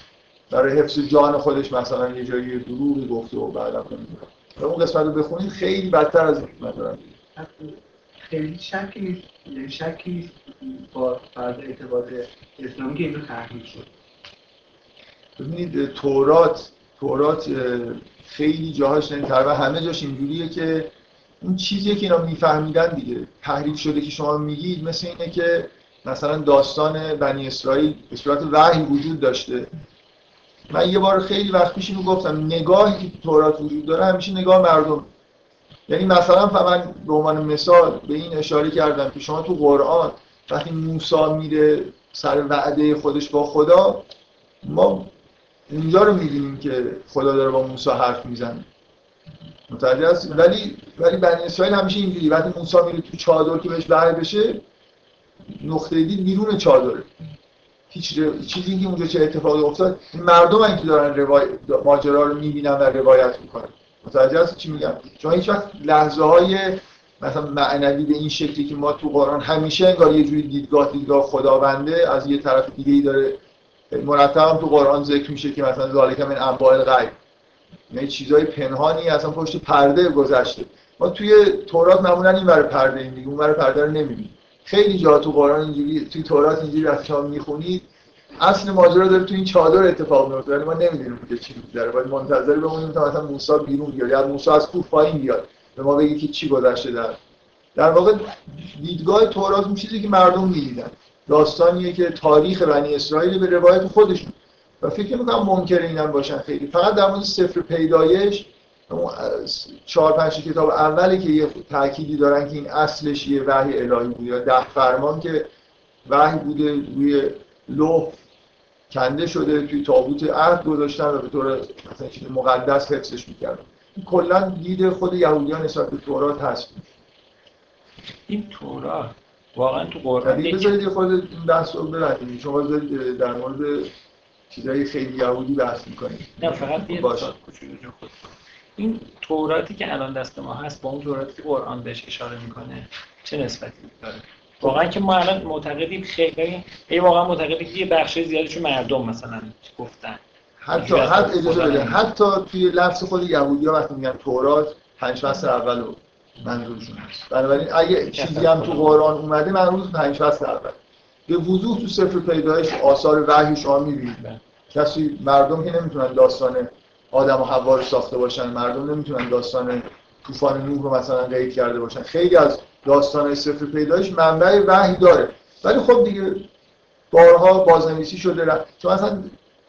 برای حفظ جان خودش مثلا یه جایی دروغی گفته و بعدا و اون قسمت رو بخونید خیلی بدتر از دارن خیلی شکی نیست یعنی شکی نیست با فرض اعتقاد اسلامی که اینو تحریف شد. ببینید تورات تورات خیلی جاهاش و همه جاش اینجوریه که اون چیزی که اینا میفهمیدن دیگه. تحریف شده که شما میگید مثل اینه که مثلا داستان بنی اسرائیل به صورت وحی وجود داشته. من یه بار خیلی وقت پیش گفتم نگاهی که تورات وجود داره همیشه نگاه مردم. یعنی مثلا من به عنوان مثال به این اشاره کردم که شما تو قرآن وقتی موسی میره سر وعده خودش با خدا ما اونجا رو می‌بینیم که خدا داره با موسی حرف می‌زنه. متوجه هست ولی ولی بنی اسرائیل همیشه اینجوری وقتی موسی میره تو چادر که بهش وحی بشه نقطه دید بیرون چادره. هیچ چیزی که اونجا چه اتفاقی افتاد مردم این که دارن روای... ماجرا رو می‌بینن و روایت می‌کنن. متوجه هست چی میگم؟ چون هیچ وقت لحظه های مثلا معنوی به این شکلی که ما تو قرآن همیشه انگار یه جوری دیدگاه دیدگاه خداونده از یه طرف دیگه ای داره. مرتب تو قرآن ذکر میشه که مثلا ذالک من انواع الغیب. یعنی چیزای پنهانی اصلا پشت پرده گذشته. ما توی تورات معمولا این ور پرده این دیگه اون ور پرده رو نمی‌بینیم. خیلی جا تو قرآن اینجوری توی تورات اینجوری وقتی شما می‌خونید. اصل ماجرا داره تو این چادر اتفاق میفته. ولی ما نمی‌دونیم که چی داره باید منتظر بمونیم تا مثلا موسی بیرون بیاد. یا موسی از کوه پایین بیاد. به ما بگه که چی گذشته در. در واقع دیدگاه تورات اون چیزی که مردم می‌دیدن. داستانیه که تاریخ بنی اسرائیل به روایت خودشون. و فکر می‌کنم منکر اینم باشن خیلی. فقط در مورد سفر پیدایش چهار پنج کتاب اولی که یه تأکیدی دارن که این اصلش یه وحی الهی بود یا ده فرمان که وحی بوده روی لوح کنده شده توی تابوت عهد گذاشتن و به طور مثلا چیز مقدس حفظش می‌کردن. کلا دید خود یهودیان نسبت به تورات هست. این تورات واقعا تو قرآن بذارید خود این بحث رو ببرید شما در مورد چیزای خیلی یهودی بحث می‌کنید. نه فقط یه این توراتی که الان دست ما هست با اون توراتی که قرآن بهش اشاره می‌کنه چه نسبتی داره؟ واقعا که ما الان معتقدیم خیلی ای واقعا معتقدیم که یه بخش زیادی مردم مثلا گفتن. حتی حتی اجازه بده حتی توی لفظ خود یهودی ها وقتی میگن تورات پنج فصل اول منظورشون هست. بنابراین اگه چیزی هم تو قرآن اومده منظور پنج فصل اول. به وضوح تو سفر پیدایش آثار وحی شما می‌بینید کسی مردم که نمی‌تونن داستان آدم و حوا رو ساخته باشن مردم نمی‌تونن داستان طوفان نوح رو مثلا قید کرده باشن. خیلی از داستان سفر پیدایش منبع وحی داره. ولی خب دیگه بارها بازنویسی شده چون مثلا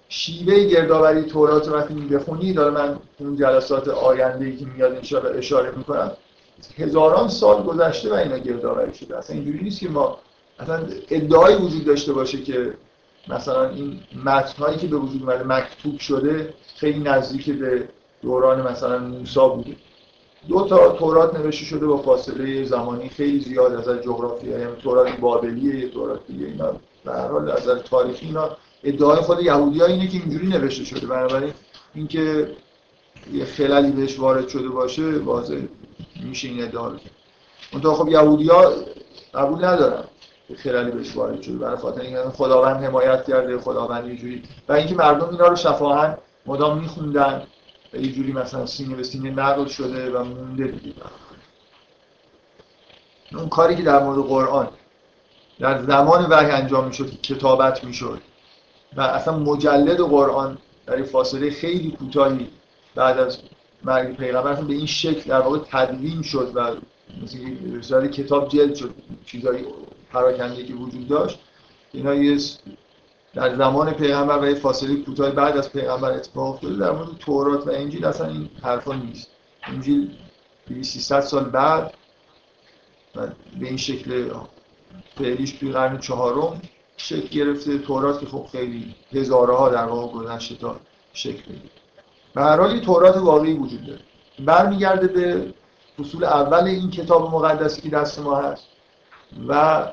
شیوه گردآوری تورات رو وقتی بخونی داره من اون جلسات آینده که میاد انشاءالله اشاره می‌کنم هزاران سال گذشته و اینا گردآوری شده. اصلا اینجوری نیست که ما اصلا ادعایی وجود داشته باشه که مثلا این متنهایی که به وجود اومده مکتوب شده خیلی نزدیک به دوران مثلا موسی بوده. دو تا تورات نوشته شده با فاصله زمانی خیلی زیاد از جغرافی یعنی تورات بابلیه تورات دیگه اینا. هر حال از تاریخی اینا ادعای خود یهودی ها اینه که اینجوری نوشته شده. بنابراین اینکه یه خلالی بهش وارد شده باشه واضح میشه این ادعا رو. خب یهودی ها قبول ندارن. خلالی بهش وارد شده برای خاطر اینکه خداوند حمایت کرده خداوند یه جوری و اینکه مردم اینا رو شفاهن مدام میخوندن و یه مثلا سینه به سینه نقل شده و مونده دیگه. اون کاری که در مورد قرآن در زمان وحی انجام می‌شد کتابت می‌شد. و اصلا مجلد قرآن در فاصله خیلی کوتاهی بعد از مرگ پیغمبر به این شکل در واقع تدوین شد و مثل کتاب جلد شد چیزایی پراکنده که وجود داشت. اینا یه در زمان پیغمبر و یه فاصله کوتاه بعد از پیغمبر اتفاق افتاده در مورد تورات و انجیل اصلا این حرفا نیست. انجیل 300 سال بعد و به این شکل فعلیش توی قرن چهارم شکل گرفته. تورات که خب خیلی هزارها در واقع گذشته تا شکل بگیره. به هر حال تورات واقعی وجود داره. برمیگرده به فصول اول این کتاب مقدسی که دست ما هست و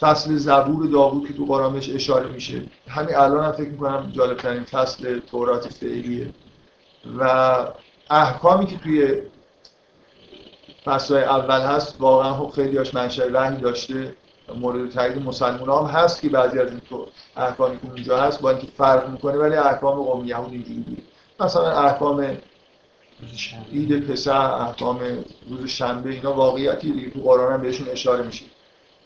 فصل زبور داوود که تو قرآن اشاره میشه. همین الان هم فکر می‌کنم جالب ترین فصل تورات فعلیه و احکامی که توی فصل اول هست واقعا خب خیلی هاش منشأ وحی داشته. مورد تایید مسلمان هم هست که بعضی از این احکامی که اونجا هست با اینکه فرق می‌کنه ولی احکام قوم یهود اینجوری بود مثلا احکام عید پسر احکام روز شنبه اینا واقعیتی دیگه. تو قرآن هم بهشون اشاره میشه.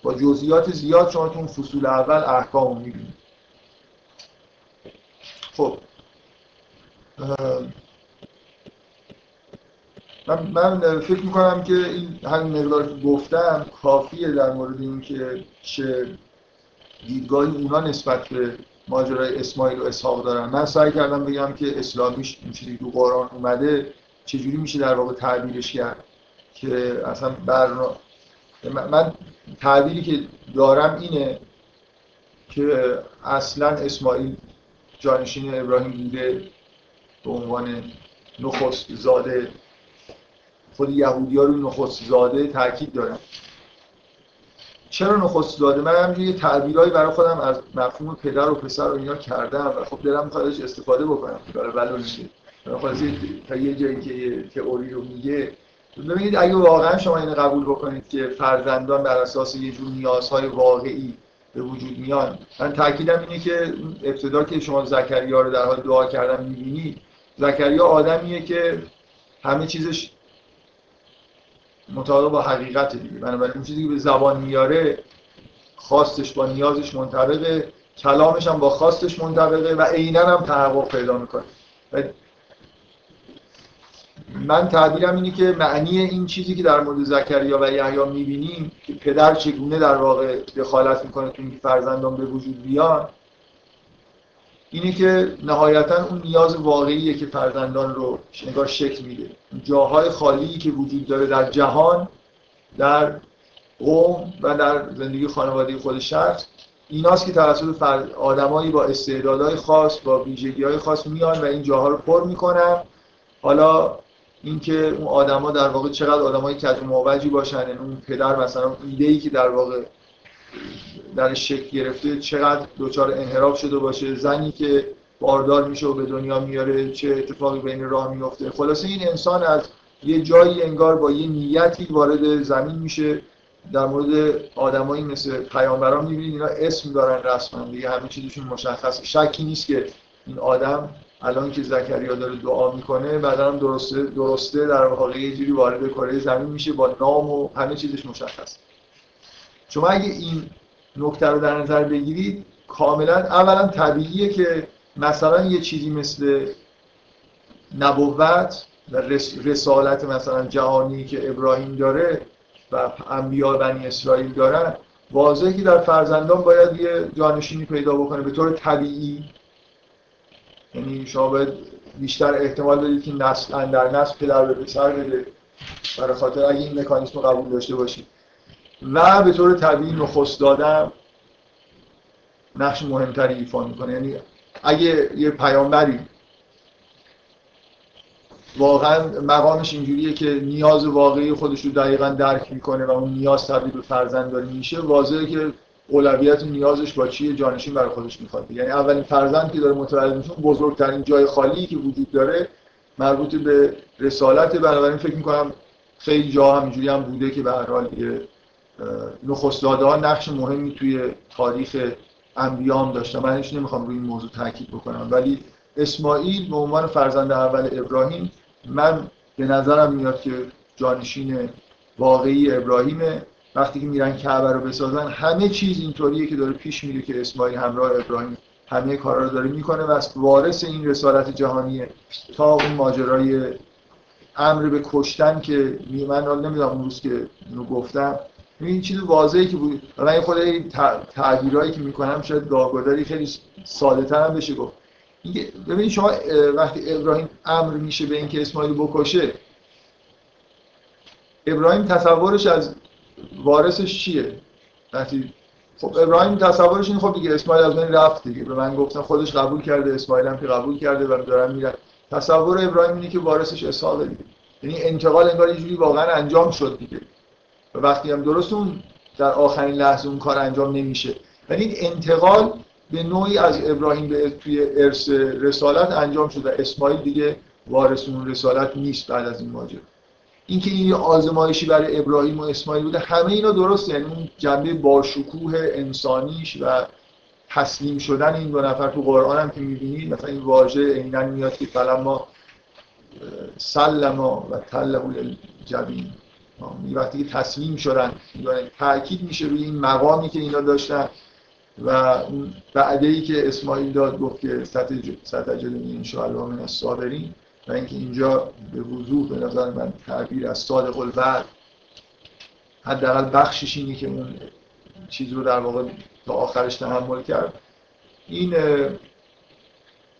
با جزئیات زیاد شما تو فصول اول احکام می‌بینید. خب. من, من فکر می‌کنم که این همین مقدار که گفتم کافیه در مورد اینکه چه دیدگاهی اونا نسبت به ماجرای اسماعیل و اسحاق دارن. من سعی کردم بگم که اسلامیش این چیزی تو قرآن اومده چجوری میشه در واقع تعبیرش کرد که اصلا برنا... من تعبیری که دارم اینه که اصلا اسماعیل جانشین ابراهیم بوده به عنوان نخست زاده. خود یهودی ها روی نخست زاده تاکید دارن چرا نخست زاده؟ من هم یه تعبیرهایی برای خودم از مفهوم پدر و پسر و اینا کردم و خب دلم می‌خواد استفاده بکنم. برای ولو تا یه جایی که یه تئوری رو میگه ببینید اگه واقعا شما اینو قبول بکنید که فرزندان بر اساس یه جور نیازهای واقعی به وجود میان من تاکیدم اینه که ابتدا که شما زکریا رو در حال دعا کردن می‌بینید زکریا آدمیه که همه چیزش مطابق با حقیقت دیگه. بنابراین اون چیزی که به زبان میاره خواستش با نیازش منطبقه کلامش هم با خواستش منطبقه و عینا هم تحقق پیدا می‌کنه. من تعبیرم اینه که معنی این چیزی که در مورد زکریا و یحیی می‌بینیم که پدر چگونه در واقع دخالت می‌کنه تو اینکه فرزندان به وجود بیان اینه که نهایتا اون نیاز واقعیه که فرزندان رو انگار شکل میده. جاهای خالی که وجود داره در جهان در قوم و در زندگی خانواده خود شخص ایناست که توسط آدمایی با استعدادهای خاص با ویژگی های خاص میان و این جاها رو پر می‌کنن. حالا اینکه اون آدما در واقع چقدر آدمای کج و باشن یعنی اون پدر مثلا ایده ای که در واقع در شکل گرفته چقدر دچار انحراف شده باشه زنی که باردار میشه و به دنیا میاره چه اتفاقی بین راه میفته. خلاصه این انسان از یه جایی انگار با یه نیتی وارد زمین میشه. در مورد آدمایی مثل پیامبران می‌بینید اینا اسم دارن رسما دیگه همه چیزشون مشخص شکی نیست که این آدم الان که زکریا داره دعا می‌کنه بعدا هم درسته درسته در واقع یه جوری وارد کره زمین میشه با نام و همه چیزش مشخص. شما اگه این نکته رو در نظر بگیرید کاملا اولا طبیعیه که مثلا یه چیزی مثل نبوت و رسالت مثلا جهانی که ابراهیم داره و انبیاء بنی اسرائیل دارن واضحه که در فرزندان باید یه جانشینی پیدا بکنه. به طور طبیعی یعنی شما باید بیشتر احتمال بدید که نسل در نسل پدر به پسر بده. برای خاطر اگه این مکانیسم قبول داشته باشید. و به طور طبیعی نخست دادم نقش مهمتری ایفا می‌کنه. یعنی اگه یه پیامبری واقعا مقامش اینجوریه که نیاز واقعی خودش رو دقیقا درک می‌کنه و اون نیاز تبدیل به فرزندانی میشه واضحه که اولویت نیازش با چیه جانشین برای خودش می‌خواد. یعنی اولین فرزند که داره متولد میشه بزرگترین جای خالی که وجود داره مربوط به رسالت. بنابراین فکر می‌کنم خیلی جا همینجوری هم بوده که به هر حال نخست ها نقش مهمی توی تاریخ انبیام داشتن. من هیچ نمی‌خوام روی این موضوع تاکید بکنم. ولی اسماعیل به عنوان فرزند اول ابراهیم من به نظرم میاد که جانشین واقعی ابراهیمه. وقتی که میرن کعبه رو بسازن همه چیز اینطوریه که داره پیش میره که اسماعیل همراه ابراهیم همه کارا رو داره می‌کنه و وارث این رسالت جهانیه تا اون ماجرای امر به کشتن که من نمی‌دونم اون روز که اینو گفتم. این چیز واضحی که بود. من خود این تعبیرایی که می‌کنم شاید گاهگداری خیلی ساده تر هم بشه گفت. ببینید شما وقتی ابراهیم امر میشه به اینکه اسماعیل بکشه ابراهیم تصورش از وارثش چیه؟ وقتی خب ابراهیم تصورش این خب دیگه اسماعیل از من رفت دیگه. به من گفتن خودش قبول کرده اسماعیل هم که قبول کرده و دارن میرن. تصور ابراهیم اینه که وارثش اسحاق دیگه. یعنی انتقال انگار یه جوری واقعا انجام شد دیگه. و وقتی هم درست اون در آخرین لحظه اون کار انجام نمیشه. ولی انتقال به نوعی از ابراهیم به توی ارث رسالت انجام شده اسماعیل دیگه وارث اون رسالت نیست بعد از این ماجرا. اینکه این یه آزمایشی برای ابراهیم و اسماعیل بوده همه اینا درست یعنی اون جنبه باشکوه انسانیش و تسلیم شدن این دو نفر تو قرآن هم که می‌بینید مثلا این واژه عینا میاد که فلما سلما و تله الجبین وقتی که تسلیم شدن تاکید میشه روی این مقامی که اینا داشتن و اون بعده ای که اسماعیل داد گفت که ستجدنی انشاءالله من الصابرین. و اینکه اینجا به وضوح به نظر من تعبیر از صادق الوعد حداقل بخشش اینه که اون چیز رو در واقع تا آخرش تحمل کرد. این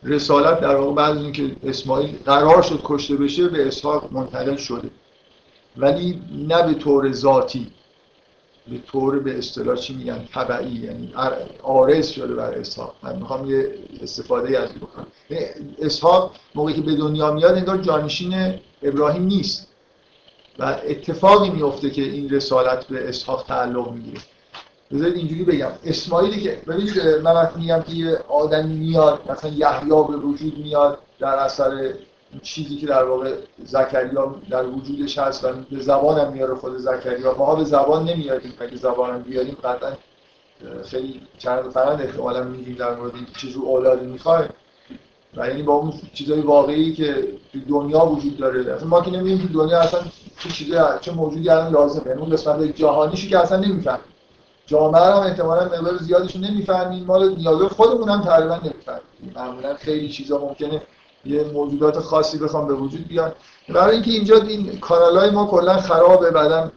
رسالت در واقع بعد از اینکه اسماعیل قرار شد کشته بشه به اسحاق منتقل شده. ولی نه به طور ذاتی. به طور به اصطلاح چی میگن؟ طبعی یعنی آرز شده بر اسحاق. من می‌خوام یه استفاده از این بکنم. یعنی اسحاق موقعی که به دنیا میاد انگار جانشین ابراهیم نیست. و اتفاقی میفته که این رسالت به اسحاق تعلق می‌گیره. بذارید اینجوری بگم. اسماعیلی که ببینید من میگم که یه آدمی میاد مثلا یحیی به وجود میاد در اثر چیزی که در واقع زکریا در وجودش هست و به زبان هم میاره خود زکریا. ما به زبان نمیاریم. اگه زبان هم بیاریم قطعا خیلی چند فرند احتمالا میگیم در مورد اینکه جور اولادی می‌خوای و یعنی با اون چیزای واقعی که تو دنیا وجود داره. اصلا ما که نمی‌دونیم تو دنیا اصلا چه چیزی چه موجودی الان لازمه. یعنی اون قسمت جهانیشو که اصلا نمی‌فهمیم. جامعه هم احتمالا مقدار زیادیشو نمی‌فهمیم. مال نیازه خودمون هم تقریبا نمی‌فهمیم. معمولا خیلی چیزا ممکنه یه موجودات خاصی بخوام به وجود بیان برای اینکه اینجا این کانال ما کلا خرابه بعدا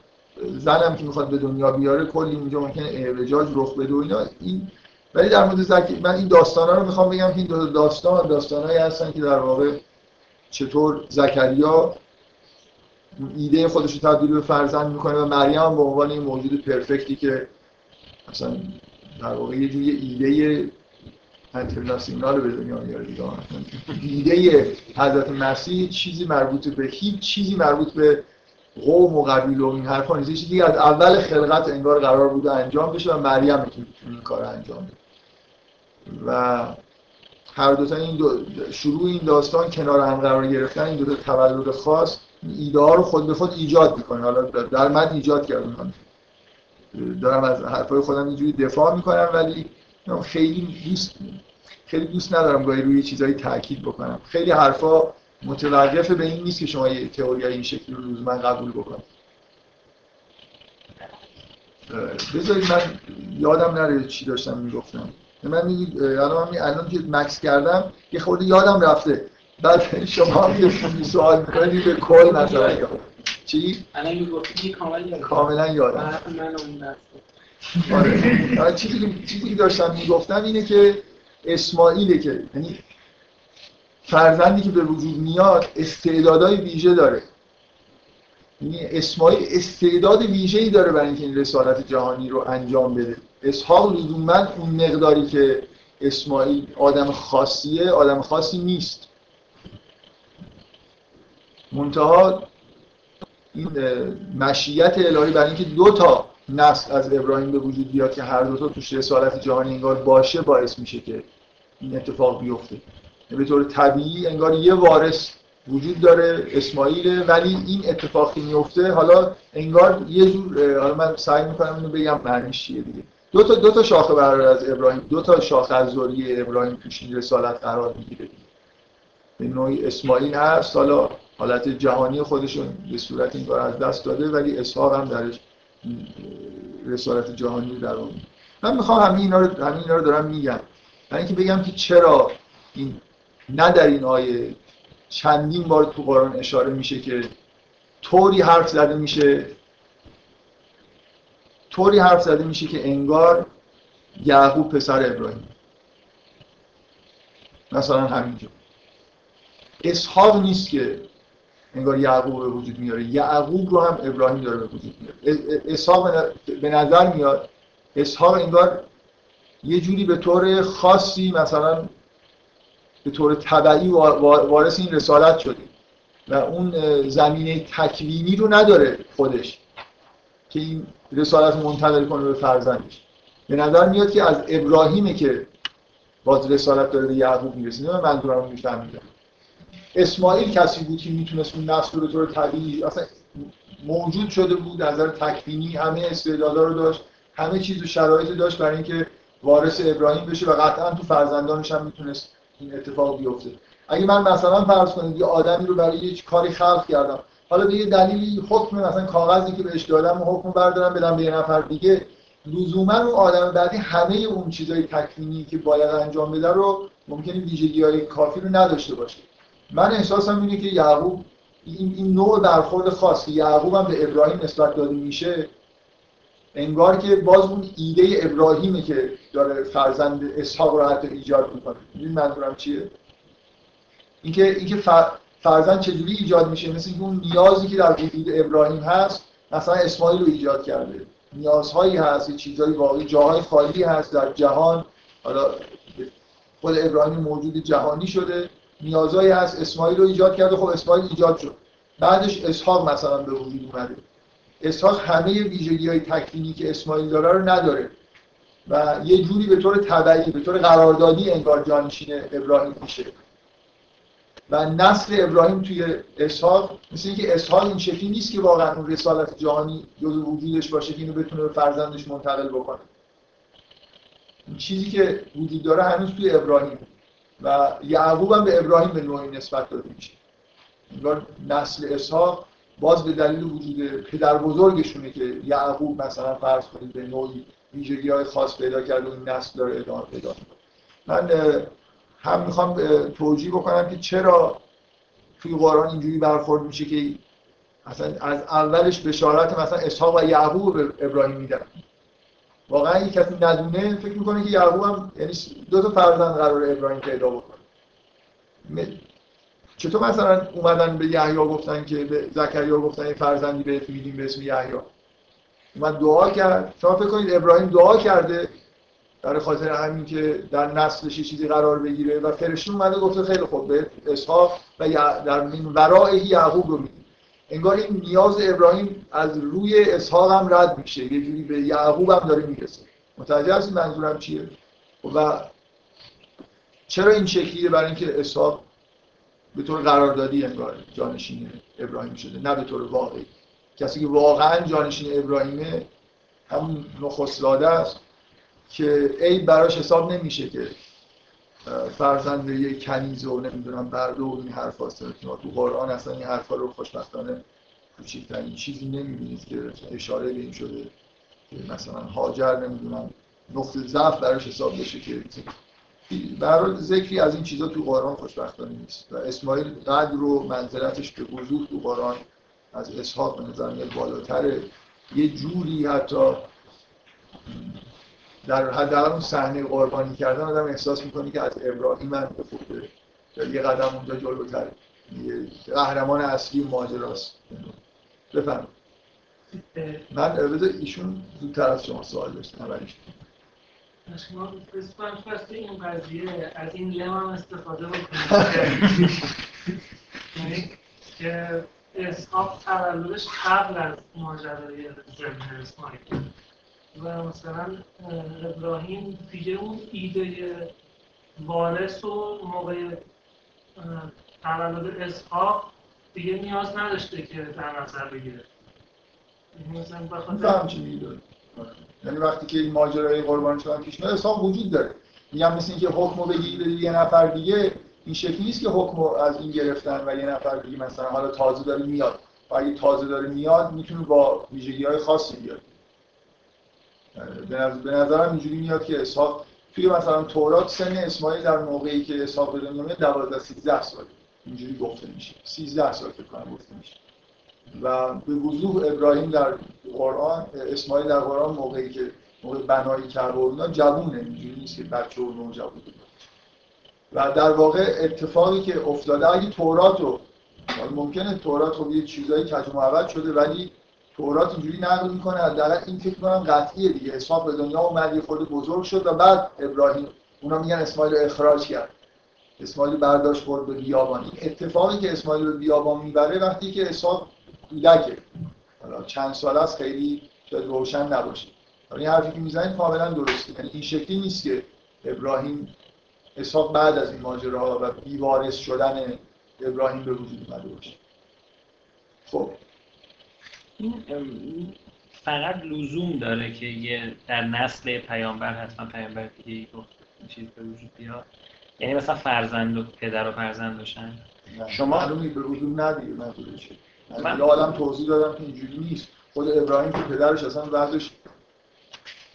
زنم که می‌خواد به دنیا بیاره کلی اینجا ممکنه اعوجاج رخ بده و اینا. این ولی در مورد زکی من این داستانا رو می‌خوام بگم که این دو داستان داستانایی هستن که در واقع چطور زکریا ایده خودش رو تبدیل به فرزند می‌کنه و مریم به عنوان این موجود پرفکتی که مثلا در واقع یه جوری ایده انترناسیونال به دنیا میاره دیگه ایده حضرت مسیح چیزی مربوط به هیچ چیزی مربوط به قوم و قبیل و این حرفا نیست. چیزی از اول خلقت انگار قرار بوده انجام بشه و مریم که این کار انجام بده. و هر دو تا این دو شروع این داستان کنار هم قرار گرفتن این دو تا تولد خاص ایده ها رو خود به خود ایجاد می‌کنه. حالا در من ایجاد کردم. دارم از حرفای خودم اینجوری دفاع می‌کنم ولی خیلی دوست خیلی دوست ندارم گاهی روی چیزایی تاکید بکنم. خیلی حرفا متوقف به این نیست که شما یه تئوری این شکلی رو من قبول بکنم. بذارید من یادم نره چی داشتم می‌گفتم. من میگید الان من الان که مکس کردم یه خورده یادم رفته. بعد شما هم یه سوال می‌کنید به کل مثلا چی؟ الان کاملا کاملا یادم. من. چیزی چیزی که داشتم می‌گفتم اینه که اسماعیله که یعنی فرزندی که به وجود میاد استعدادهای ویژه داره. یعنی اسماعیل استعداد ویژه‌ای داره برای اینکه این رسالت جهانی رو انجام بده. اسحاق لزوما اون مقداری که اسماعیل آدم خاصیه آدم خاصی نیست. منتها این مشیت الهی برای اینکه دو تا نسل از ابراهیم به وجود بیاد که هر دو تا توش رسالت جهانی انگار باشه باعث میشه که این اتفاق بیفته. به طور طبیعی انگار یه وارث وجود داره اسماعیل ولی این اتفاقی میفته. حالا انگار یه جور حالا من سعی می‌کنم اینو بگم معنیش چیه دیگه. دو تا دو تا شاخه برادر از ابراهیم دو تا شاخه از ذریه ابراهیم توش این رسالت قرار می‌گیره. به نوعی اسماعیل هست حالا حالت جهانی خودشون به صورت این از دست داده ولی اسحاق هم درش رسالت جهانی در اون. من می‌خوام همین اینا رو همین اینا رو دارم میگم. برای اینکه بگم که چرا این نه در این آیه چندین بار تو قرآن اشاره میشه که طوری حرف زده میشه طوری حرف زده میشه که انگار یعقوب پسر ابراهیم. مثلا همینجا. اسحاق نیست که انگار یعقوب به وجود میاره. یعقوب رو هم ابراهیم داره به وجود میاره. اسحاق به نظر میاد اسحاق انگار یه جوری به طور خاصی مثلا به طور طبعی وارث این رسالت شده. و اون زمینه تکوینی رو نداره خودش که این رسالت منتقل کنه به فرزندش. به نظر میاد که از ابراهیمه که باز رسالت داره به یعقوب می‌رسه. من منظورم رو میفهمیدم. اسماعیل کسی بود که می‌تونست اون نسل رو طور طبیعی اصلا موجود شده بود نظر تکوینی همه استعدادا رو داشت همه چیز و شرایط داشت برای اینکه وارث ابراهیم بشه و قطعا تو فرزندانش هم می‌تونست این اتفاق بیفته. اگه من مثلا فرض کنید یه آدمی رو برای یه کاری خلق کردم حالا به یه دلیلی حکم مثلا کاغذی که بهش دادم و حکم بردارم بدم به یه نفر دیگه لزوما اون آدم بعدی همه اون چیزای تکوینی که باید انجام بده رو ممکنه ویژگی های کافی رو نداشته باشه. من احساسم اینه که یعقوب این, این نوع برخورد خاص که یعقوب هم به ابراهیم نسبت داده میشه انگار که باز اون ایده ابراهیمه که داره فرزند اسحاق رو حتی ایجاد می‌کنه. این منظورم چیه؟ اینکه اینکه فرزند چجوری ایجاد میشه؟ مثل اینکه اون نیازی که در وجود ابراهیم هست مثلا اسماعیل رو ایجاد کرده. نیازهایی هست چیزهایی واقعی جاهای خالی هست در جهان. حالا خود ابراهیم موجود جهانی شده. نیازهایی هست اسماعیل رو ایجاد کرده خب اسماعیل ایجاد شد. بعدش اسحاق مثلا به وجود اومده. اسحاق همه ویژگی های تکوینی که اسماعیل داره رو نداره. و یه جوری به طور تبعی به طور قراردادی انگار جانشین ابراهیم میشه. و نسل ابراهیم توی اسحاق مثل اینکه اسحاق این شکلی نیست که واقعا اون رسالت جهانی جزو وجودش باشه که اینو بتونه به فرزندش منتقل بکنه. چیزی که وجود داره هنوز توی ابراهیم. و یعقوب هم به ابراهیم به نوعی نسبت داده میشه. انگار نسل اسحاق باز به دلیل وجود پدر بزرگشونه که یعقوب مثلا فرض کنید به نوعی ویژگی های خاص پیدا کرده و نسل داره ادامه پیدا من هم می‌خوام توجیه بکنم که چرا توی قرآن اینجوری برخورد میشه که اصلا از اولش بشارت مثلا اسحاق و یعقوب به ابراهیم میدن. واقعا یک کسی ندونه فکر می‌کنه که یعقوب هم یعنی دو تا فرزند قرار ابراهیم پیدا بکنه. چطور مثلا اومدن به یحیی گفتن که به زکریا گفتن یه فرزندی بهت میدیم به اسم یحیی؟ اومد دعا کرد. شما فکر کنید ابراهیم دعا کرده برای خاطر همین که در نسلش چیزی قرار بگیره و فرشته اومده گفته خیلی خوب به اسحاق و در این ورای یعقوب رو میدیم. انگار این نیاز ابراهیم از روی اسحاق هم رد میشه. یه جوری به یعقوب هم داره می‌رسه. متوجه هستید منظورم چیه؟ و چرا این شکلیه برای اینکه اسحاق به طور قراردادی انگار جانشین ابراهیم شده؟ نه به طور واقعی. کسی که واقعا جانشین ابراهیمه همون نخستلاده است که عیب براش حساب نمیشه که فرزند یه کنیز و نمی‌دونم برده و این حرف هاست تو قرآن اصلا این حرفا رو خوشبختانه کوچکترین چیزی نمی‌بینید که اشاره به این شده که مثلا هاجر نمی‌دونم نقطه ضعف براش حساب بشه که برای ذکری از این چیزا تو قرآن خوشبختانه نیست. و اسماعیل قدر و منزلتش به وضوح تو قرآن از اسحاق به نظر بالاتره. یه جوری حتی در حداقل اون صحنه قربانی کردن آدم احساس می‌کنه که از ابراهیم به یه قدم اونجا جلوتره یه قهرمان اصلی ماجراست. بفرمایید. من بذار ایشون زودتر از شما سوال داشتم. اولیش شما. قسمت این قضیه از این لم هم استفاده بکنید. یعنی که اسحاق تولدش قبل از ماجرای زمین اسماعیل. و مثلا ابراهیم دیگه اون ایده وارث و موقع تولد اسحاق دیگه نیاز نداشته که در نظر بگیره. یعنی مثلا بخاطر یعنی وقتی که این ماجرای قربانی شدن پیش میاد اسحاق وجود داره. میگم مثل اینکه حکمو بگیری بدی یه نفر دیگه این شکلی نیست که حکمو از این گرفتن و یه نفر دیگه مثلا حالا تازه داره میاد. و اگه تازه داره میاد می‌تونه با ویژگی های خاصی بیاد. به نظرم اینجوری میاد که اسحاق توی مثلا تورات سن اسماعیل در موقعی که اسحاق به دنیا میاد 12 13 سال. اینجوری گفته میشه. 13 سال فکر کنم گفته میشه. و به وضوح ابراهیم در قرآن اسماعیل در قرآن موقعی که موقع بنایی کرده و اینا جوونه. اینجوری نیست که بچه و نوجوان و در واقع اتفاقی که افتاده اگه تورات رو ممکنه تورات خب یه چیزایی کج شده ولی تورات اینجوری نقل می‌کنه حداقل این فکر کنم قطعیه دیگه. اسحاق به دنیا اومد یه خود بزرگ شد و بعد ابراهیم اونا میگن اسماعیل رو اخراج کرد. اسماعیل برداشت برد به بیابان. این اتفاقی که اسماعیل رو بیابان می‌بره وقتی که اسحاق کودکه. حالا چند سال است خیلی شاید روشن نباشه. این حرفی که می‌زنید کاملا درسته. یعنی این شکلی نیست که ابراهیم اسحاق بعد از این ماجراها و بیوارث شدن ابراهیم به وجود اومده باشه. خب. این فقط لزوم داره که یه در نسل پیامبر حتما پیامبر دیگه چیز به وجود بیاد. یعنی مثلا فرزند و پدر و فرزند باشن شما معلومی به ندیگه منظورشه من آدم توضیح دادم که اینجوری نیست. خود ابراهیم که پدرش اصلا وضعش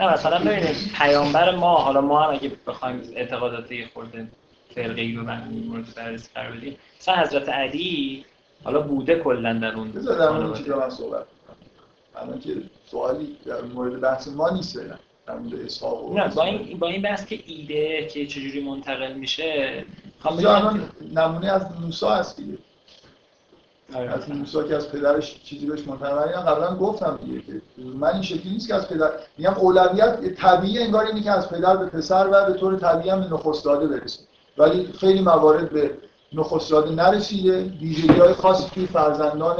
نه مثلا ببینید پیامبر ما حالا ما هم اگه بخوایم اعتقادات یه خورده فرقی رو مورد بررسی قرار بدیم مثلا حضرت علی حالا بوده کلا در اون بذار در اون چیزا من صحبت الان که سوالی در مورد بحث ما نیست فعلا نه با این با این بحث که ایده که چجوری منتقل میشه خواهم نمونه از موسی هست دیگه. آره. از موسی که از پدرش چیزی بهش منتقل یا قبلا گفتم دیگه که من این شکلی نیست که از پدر میگم اولویت طبیعی انگار اینه که از پدر به پسر و به طور طبیعی هم به نخست داده برسه. ولی خیلی موارد به نخست داده نرسیده. ویژگی های خاصی توی فرزندان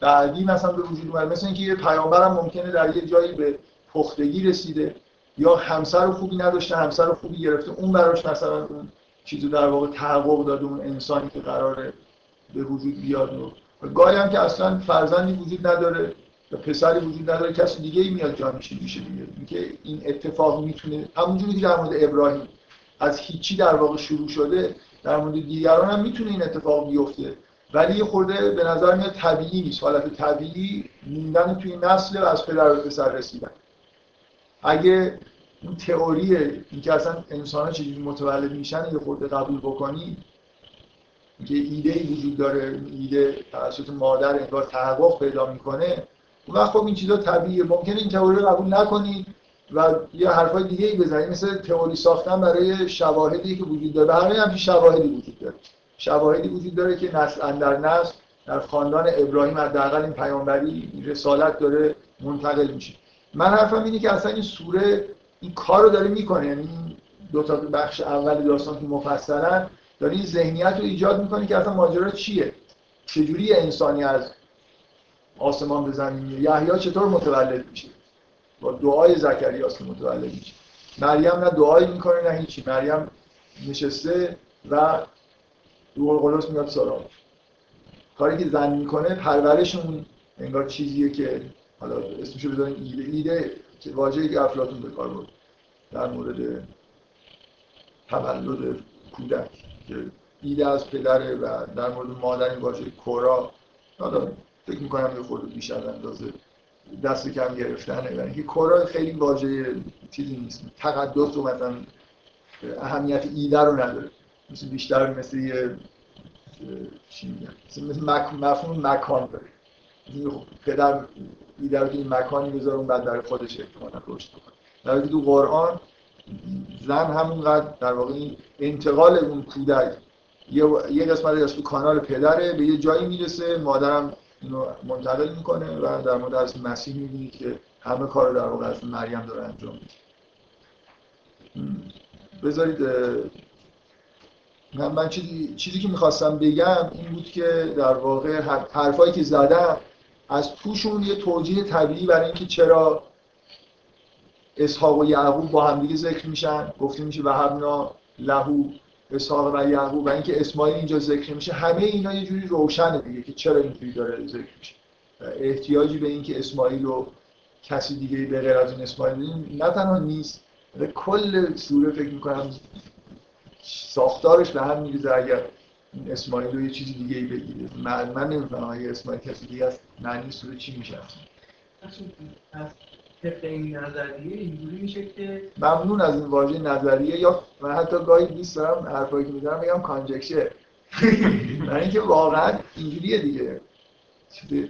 بعدی مثلا به وجود اومد مثل اینکه یه پیامبر هم ممکنه در یه جایی به پختگی رسیده یا همسر خوبی نداشته همسر خوبی گرفته. اون براش مثلا اون چیزی در واقع تحقق داده اون انسانی که قراره به وجود بیاد. و گاهی هم که اصلا فرزندی وجود نداره و پسری وجود نداره کسی دیگه ای میاد جانشین میشه دیگه. اینکه این اتفاق می‌تونه همونجوری که در مورد ابراهیم از هیچی در واقع شروع شده در مورد دیگران هم می‌تونه این اتفاق بیفته. ولی یه خورده به نظر میاد طبیعی نیست. حالت طبیعی موندن توی نسل و از پدر به پسر رسیدن. اگه این تئوری اینکه اصلا انسان ها چجوری متولد میشن یه خورده قبول بکنی که ایده ای وجود داره ایده توسط مادر انگار تحقق پیدا می‌کنه اون وقت خب این چیزا طبیعیه. ممکنه این تئوری رو قبول نکنید و یه حرفای دیگه ای بزنید مثل تئوری ساختن برای شواهدی که وجود داره. برای همین شواهدی وجود داره. شواهدی وجود داره که نسل اندر نسل در خاندان ابراهیم حداقل این پیامبری رسالت داره منتقل میشه. من حرفم اینه که اصلا این سوره این کار رو داره می‌کنه. یعنی دو تا بخش اول داستان که مفصلا داره این ذهنیت رو ایجاد می‌کنه که اصلا ماجرا چیه؟ چجوری انسانی از آسمان به زمین یحیی چطور متولد میشه؟ با دعای زکریا که متولد میشه. مریم نه دعایی می‌کنه نه هیچی. مریم نشسته و روح القدس میاد سراغ کاری که زن می‌کنه پرورش اون انگار چیزیه که حالا اسمشو بذاریم ایده ایده که واژه‌ای که افلاطون به کار برد در مورد تولد کودک. که ایده از پدره و در مورد مادر این واژه کورا حالا فکر می‌کنم یه خورده بیش از اندازه دست کم گرفتنه و اینکه کورا خیلی واژه چیزی نیست. تقدس و مثلا اهمیت ایده رو نداره. مثل بیشتر مثل یه چی میگن؟ مثل مفهوم مکان داره. پدر ایده رو این مکانی بذاره اون بعد در خودش احتمالا رشد بکنه. در حالی تو قرآن زن همونقدر در واقع این انتقال اون کودک یه قسمت از تو کانال پدره به یه جایی می‌رسه مادرم اینو منتقل می‌کنه و در مورد از مسیح می‌بینید که همه کار در واقع از مریم داره انجام میده. بذارید من, من چیزی, چیزی که می‌خواستم بگم این بود که در واقع حرفایی که زدم از توشون یه توجیه طبیعی برای اینکه چرا اسحاق و یعقوب با همدیگه ذکر میشن. گفته میشه وهبنا لهو اسحاق و یعقوب و اینکه اسماعیل اینجا ذکر میشه همه اینا یه جوری روشنه دیگه که چرا اینجوری داره ذکر میشه. احتیاجی به اینکه اسماعیل رو کسی دیگه به غیر از این اسماعیل نه تنها نیست کل سوره فکر می‌کنم ساختارش به هم میریزه اگر این اسماعیل رو یه چیزی دیگه ای بگیره. من, من نمی‌فهمم اگه اسماعیل کسی دیگه است معنی سوره چی میشه؟ طبق این نظریه اینجوری میشه که ممنون از این واژه نظریه یا من حتی گاهی دوست دارم حرفایی که می‌زنم بگم کانجکشر برای اینکه واقعا اینجوریه دیگه.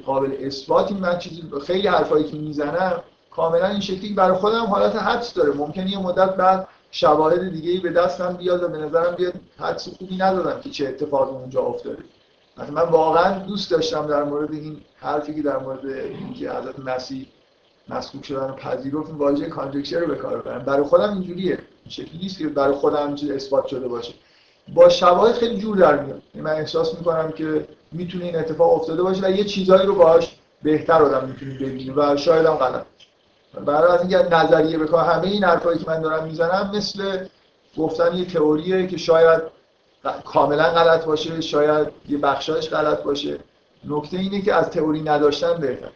قابل اثباتی من چیزی خیلی حرفایی که می‌زنم کاملا این شکلی برای خودم حالت حدس داره. ممکنه یه مدت بعد شواهد دیگه ای به دستم بیاد و به نظرم بیاد حدس خوبی ندادم که چه اتفاقی اونجا افتاده. من واقعا دوست داشتم در مورد این حرفی که در مورد اینکه حضرت مسیح مسکوک شدن پذیرفت واژه کانجکچر رو به کار ببرم برای خودم اینجوریه. این شکلی نیست که برای خودم چیز اثبات شده باشه. با شواهد خیلی جور در میاد. یعنی من احساس می‌کنم که می‌تونه این اتفاق افتاده باشه و یه چیزایی رو باهاش بهتر آدم می‌تونه ببینه و شاید هم غلط. برای از اینکه نظریه بکنم همه این حرفایی که من دارم می‌زنم مثل گفتن یه تئوریه که شاید کاملا غلط باشه شاید یه بخشایش غلط باشه. نکته اینه که از تئوری نداشتن بهتر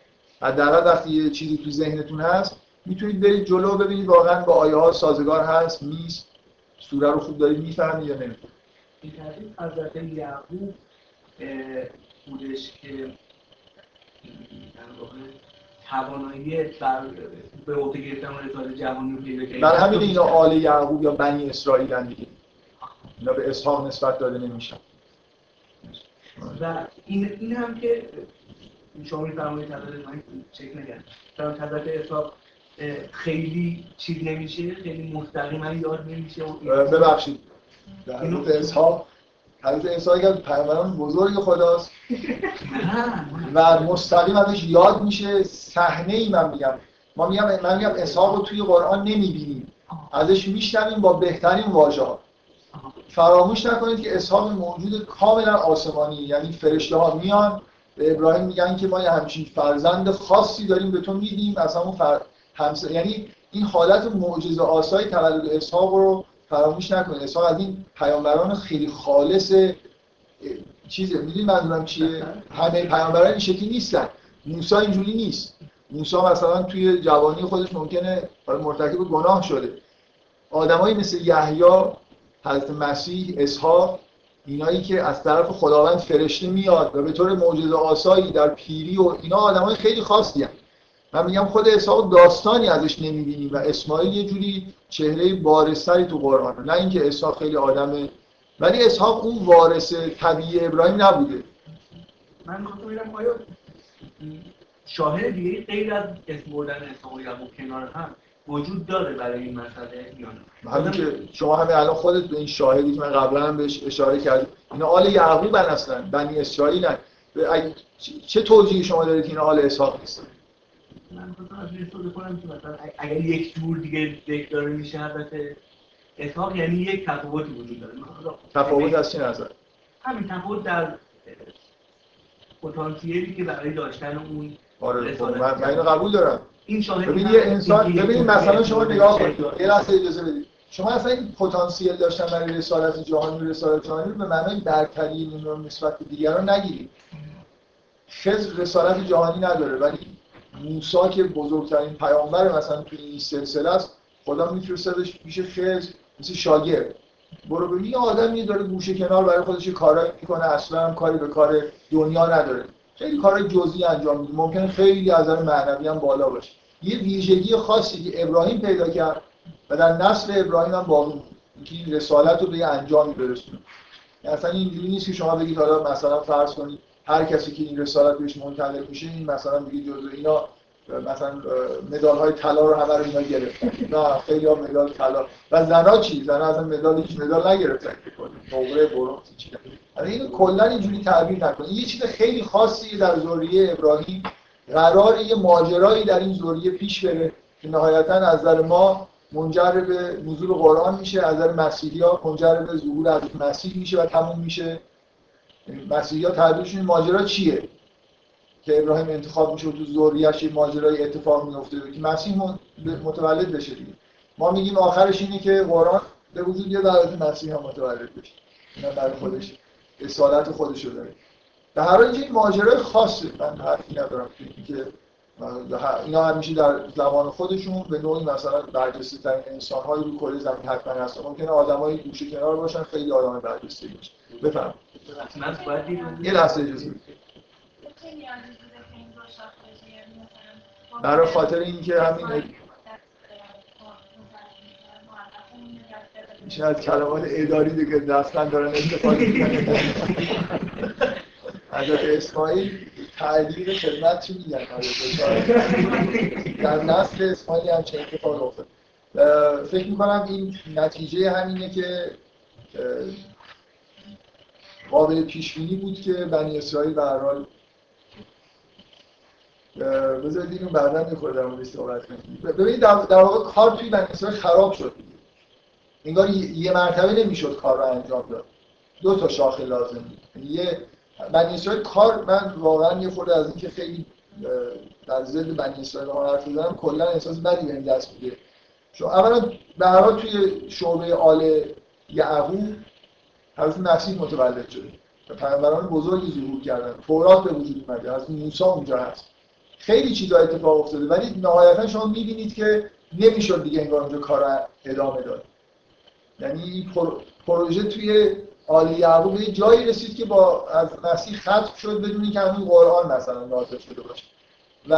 حداقل وقتی یه چیزی تو ذهنتون هست می‌تونید برید جلو ببینید واقعا با آیه ها سازگار هست نیست سوره رو خوب دارید می‌فهمید یا نمی‌فهمید. این ترتیب حضرت یعقوب بودش که توانایی به عهده گرفتن رسالت جوانی رو پیدا کرد بر همین اینا آل یعقوب یا بنی اسرائیل دیگه. اینا به اسحاق نسبت داده نمیشن. و این این هم که شما میفرمایید حضرت من چک نگم چون حضرت اسحاق خیلی چیز نمیشه خیلی مستقیما یاد نمیشه ببخشید. حضرت اسحاق حضرت اسحاق که پیامبران بزرگ خداست. و مستقیم ازش یاد میشه. صحنه ای من میگم. ما میگم من میگم اسحاق رو توی قرآن نمی‌بینیم. ازش میشنویم با بهترین واژه ها فراموش نکنید که اسحاق موجود کاملا آسمانی یعنی فرشته ها میان به ابراهیم میگن که ما یه همچین فرزند خاصی داریم به تو میدیم از همون فر... همس... یعنی این حالت معجزه آسای تولد اسحاق رو فراموش نکنید اسحاق از این پیامبران خیلی خالص چیزه می‌دونید منظورم چیه؟ همه پیامبران این شکلی نیستن. موسی اینجوری نیست. موسی مثلا توی جوانی خودش ممکنه مرتکب گناه شده. آدمایی مثل یحیی حضرت مسیح اسحاق اینایی که از طرف خداوند فرشته میاد و به طور معجزه آسایی در پیری و اینا آدمای خیلی خاصی هست. من میگم خود اسحاق داستانی ازش نمی‌بینیم و اسماعیل یه جوری چهره بارستری تو قرآن نه اینکه اسحاق خیلی آدم ولی اسحاق اون وارث طبیعی ابراهیم نبوده من شاهد دیگه غیر از اسم بردن اسحاق و کنار هم وجود داره برای این مسئله یا نه؟ همین که شما همه الان خودت به این شاهدی که من قبلا هم بهش اشاره کردم اینا آل یعقوب اصلا بنی اسرائیل چه توجیهی شما دارید که اینا آل اسحاق نیستن؟ من استفاده کنم که مثلا اگر یک جور دیگه ذکر داره میشه البته اسحاق یعنی یک تفاوتی وجود داره. تفاوت از چه نظر؟ همین تفاوت در پتانسیلی که برای داشتن اون آره خب من, من اینو قبول دارم. این شاهد ببین یه انسان ببین مثلا شما نگاه کنید. یه لحظه اجازه بدید. شما اصلا این پتانسیل داشتن برای رسالت جهانی و رسالت جهانی به معنای برتری نسبت به دیگران نگیرید. خضر رسالت جهانی نداره ولی موسی که بزرگترین پیامبر مثلا توی این سلسله است خدا میفرستادش پیش خضر مثل شاگرد. برو ببین یه آدمی داره گوشه کنار برای خودش کارایی می‌کنه اصلا هم کاری به کار دنیا نداره. خیلی کارهای جزئی انجام میده ممکن خیلی از نظر معنوی هم بالا باشه. یه ویژگی خاصی که ابراهیم پیدا کرد و در نسل ابراهیم هم باقی که این رسالت رو به انجامی برسونه. یعنی اصلا اینجوری نیست که شما بگید حالا مثلا فرض کنید هر کسی که این رسالت بهش منتقل میشه این مثلا بگید جزء اینا مثلا مدال های طلا رو همه رو اینا گرفتن. نه خیلی ها مدال طلا. و زنا چی؟ زنا اصلا مدال هیچ مدال نگرفتن نقره برونز چی یعنی اینو کلا اینجوری تعبیر نکنید یه چیز خیلی خاصی در ذریه ابراهیم قرار یه ماجرایی در این ذریه پیش بره که نهایتا از نظر ما منجر به نزول قرآن میشه از نظر مسیحی ها منجر به ظهور از مسیح میشه و تموم میشه. مسیحی ها تعبیرشون ماجرا چیه؟ که ابراهیم انتخاب میشه و تو ذریه‌اش یه ماجرای اتفاق میفته که مسیح متولد بشه دیگه. ما میگیم آخرش اینه که قرآن به وجود یه دعوت مسیح هم متولد بشه. اینا برای خودش اصالت خودش رو داره. به هر حال این ماجرای خاصه. من حرفی ندارم. که اینا همیشه در زمان خودشون به نوعی مثلا برجسته ترین انسان های رو کره زمین حتما هستن. ممکنه آدمای گوشه کنار باشن خیلی آدم برجسته باشن بفهم یه لحظه اجازه برای خاطر اینکه همین میشه از کلمات اداری دیگه دستن دارن استفاده می‌کنن. حضرت اسماعیل تعدیل خدمت چی میگن؟ در نسل اسماعیل هم چه اتفاق افتاد. فکر می‌کنم این نتیجه همینه که قابل پیش بینی بود که بنی اسرائیل به هر حال بذارید اینو بعدا می‌خوره در مورد صحبت کنیم. ببینید در واقع کار توی بنی اسرائیل خراب شد انگار یه مرتبه نمی‌شد کار رو انجام داد. دو تا شاخه لازم بود. یعنی یه بنی اسرائیل کار من واقعا یه خورده از اینکه خیلی در ضد بنی اسرائیل ها حرف بزنم کلا احساس بدی بهم دست میده. چون اولا به هر توی شعبه آل یعقوب حضرت مسیح متولد شده. پیامبران بزرگی ظهور کردن. تورات به وجود اومده. از موسی اونجا هست. خیلی چیزا اتفاق افتاده ولی نهایتا شما می‌بینید که نمی‌شد دیگه انگار اونجا کار ادامه داد. یعنی پروژه توی آل یعقوب جایی رسید که با از مسیح ختم شد بدون اینکه همون قرآن مثلا نازل شده باشه. و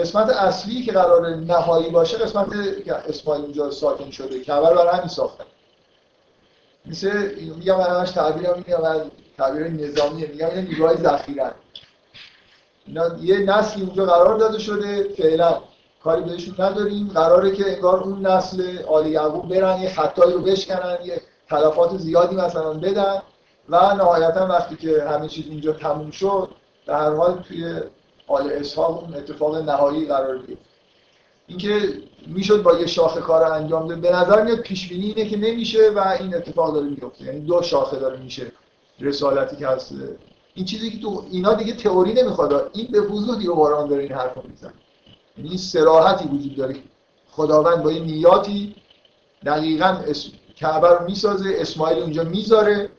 قسمت اصلی که قرار نهایی باشه قسمت اسماعیل اونجا ساکن شده کبر برای همین ساختن مثل میگم من همش میگم تعبیر نظامیه میگم این نیروهای ذخیره. اینا یه نسلی اونجا قرار داده شده فعلا کاری بهشون نداریم. قراره که انگار اون نسل آل یعقوب برن یه خطایی رو بشکنن یه تلفات زیادی مثلا بدن و نهایتا وقتی که همه چیز اینجا تموم شد در هر حال توی آل اسحاق اون اتفاق نهایی قرار گرفت. اینکه می‌شد با یه شاخه کار انجام ده به نظر میاد پیش بینی اینه که نمیشه و این اتفاق داره میفته یعنی دو شاخه داره میشه رسالتی که هست این چیزی که تو اینا دیگه تئوری نمی‌خواد. این به وضوح دیگه قرآن داره این حرفو می‌زنه. یعنی این سراحتی وجود داره. خداوند با این نیاتی دقیقا کعبه رو می‌سازه اسماعیل اونجا می‌ذاره.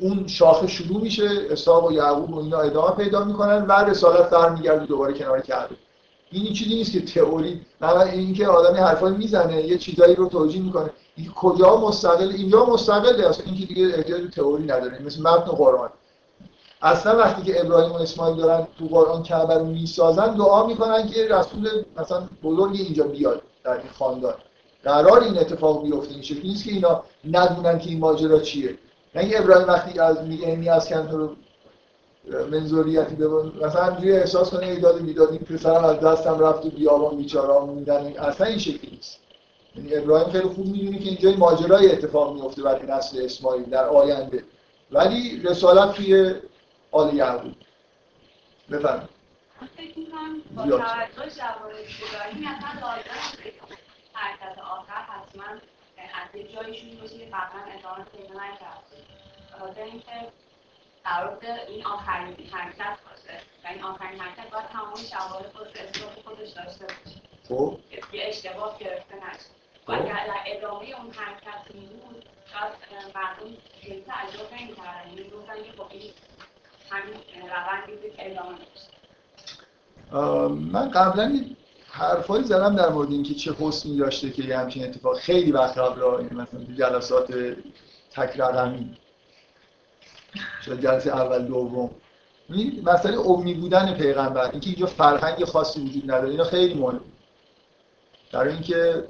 اون شاخه شروع میشه. اسحاق و یعقوب و اینا ادامه پیدا می‌کنن و رسالت برمیگرده دوباره کنار کعبه. این چیزی نیست که تئوری نه اینکه آدمی حرفایی می‌زنه یه چیزایی رو توجیه می‌کنه. این کجا مستقل اینجا مستقله. اصلا اینکه دیگه احتیاج تئوری نداره. مثل متن قرآن. اصلا وقتی که ابراهیم و اسماعیل دارن تو قرآن کعبه رو می‌سازن دعا می‌کنن که رسول مثلا بزرگ اینجا بیاد در این خاندان. قرار این اتفاق بیفته این شکلی نیست که اینا ندونن که این ماجرا چیه. نه ابراهیم وقتی از میگه اینی از کن رو منظوریتی ببین مثلا همجوری احساس کنه ایداد می‌داد این پسرم از دستم رفت و بیابان بیچارا میدن. اصلا این شکلی نیست. یعنی ابراهیم خیلی خوب می‌دونه که اینجا ماجرای اتفاق میفته برای نسل اسماعیل در آینده. ولی رسالت توی آل یعقوب بفرمایید. فکر می‌کنم با توجه شواهد ابراهیم اصلا لازم حرکت آخر حتما از یه جایشون باشه که قبلا ادامه پیدا نکرده. خاطر اینکه قرار این آخرین حرکت باشه. و این آخرین حرکت باید تمام شواهد خود اثبات خودش داشته باشه. خب. یه اشتباه گرفته نشه. و اگر در ادامه اون حرکت میمون شاید مردم خیلی تعجب نمی‌کردن. یعنی گفتن که خب این همین داشته من قبلا حرفایی زدم در مورد اینکه چه حسنی داشته که یه همچین اتفاق خیلی وقت قبل مثلا تو جلسات تک رقمی شاید جلسه اول دوم. این مسئله امی بودن پیغمبر اینکه اینجا فرهنگ خاصی وجود نداره اینا خیلی مهمه. در اینکه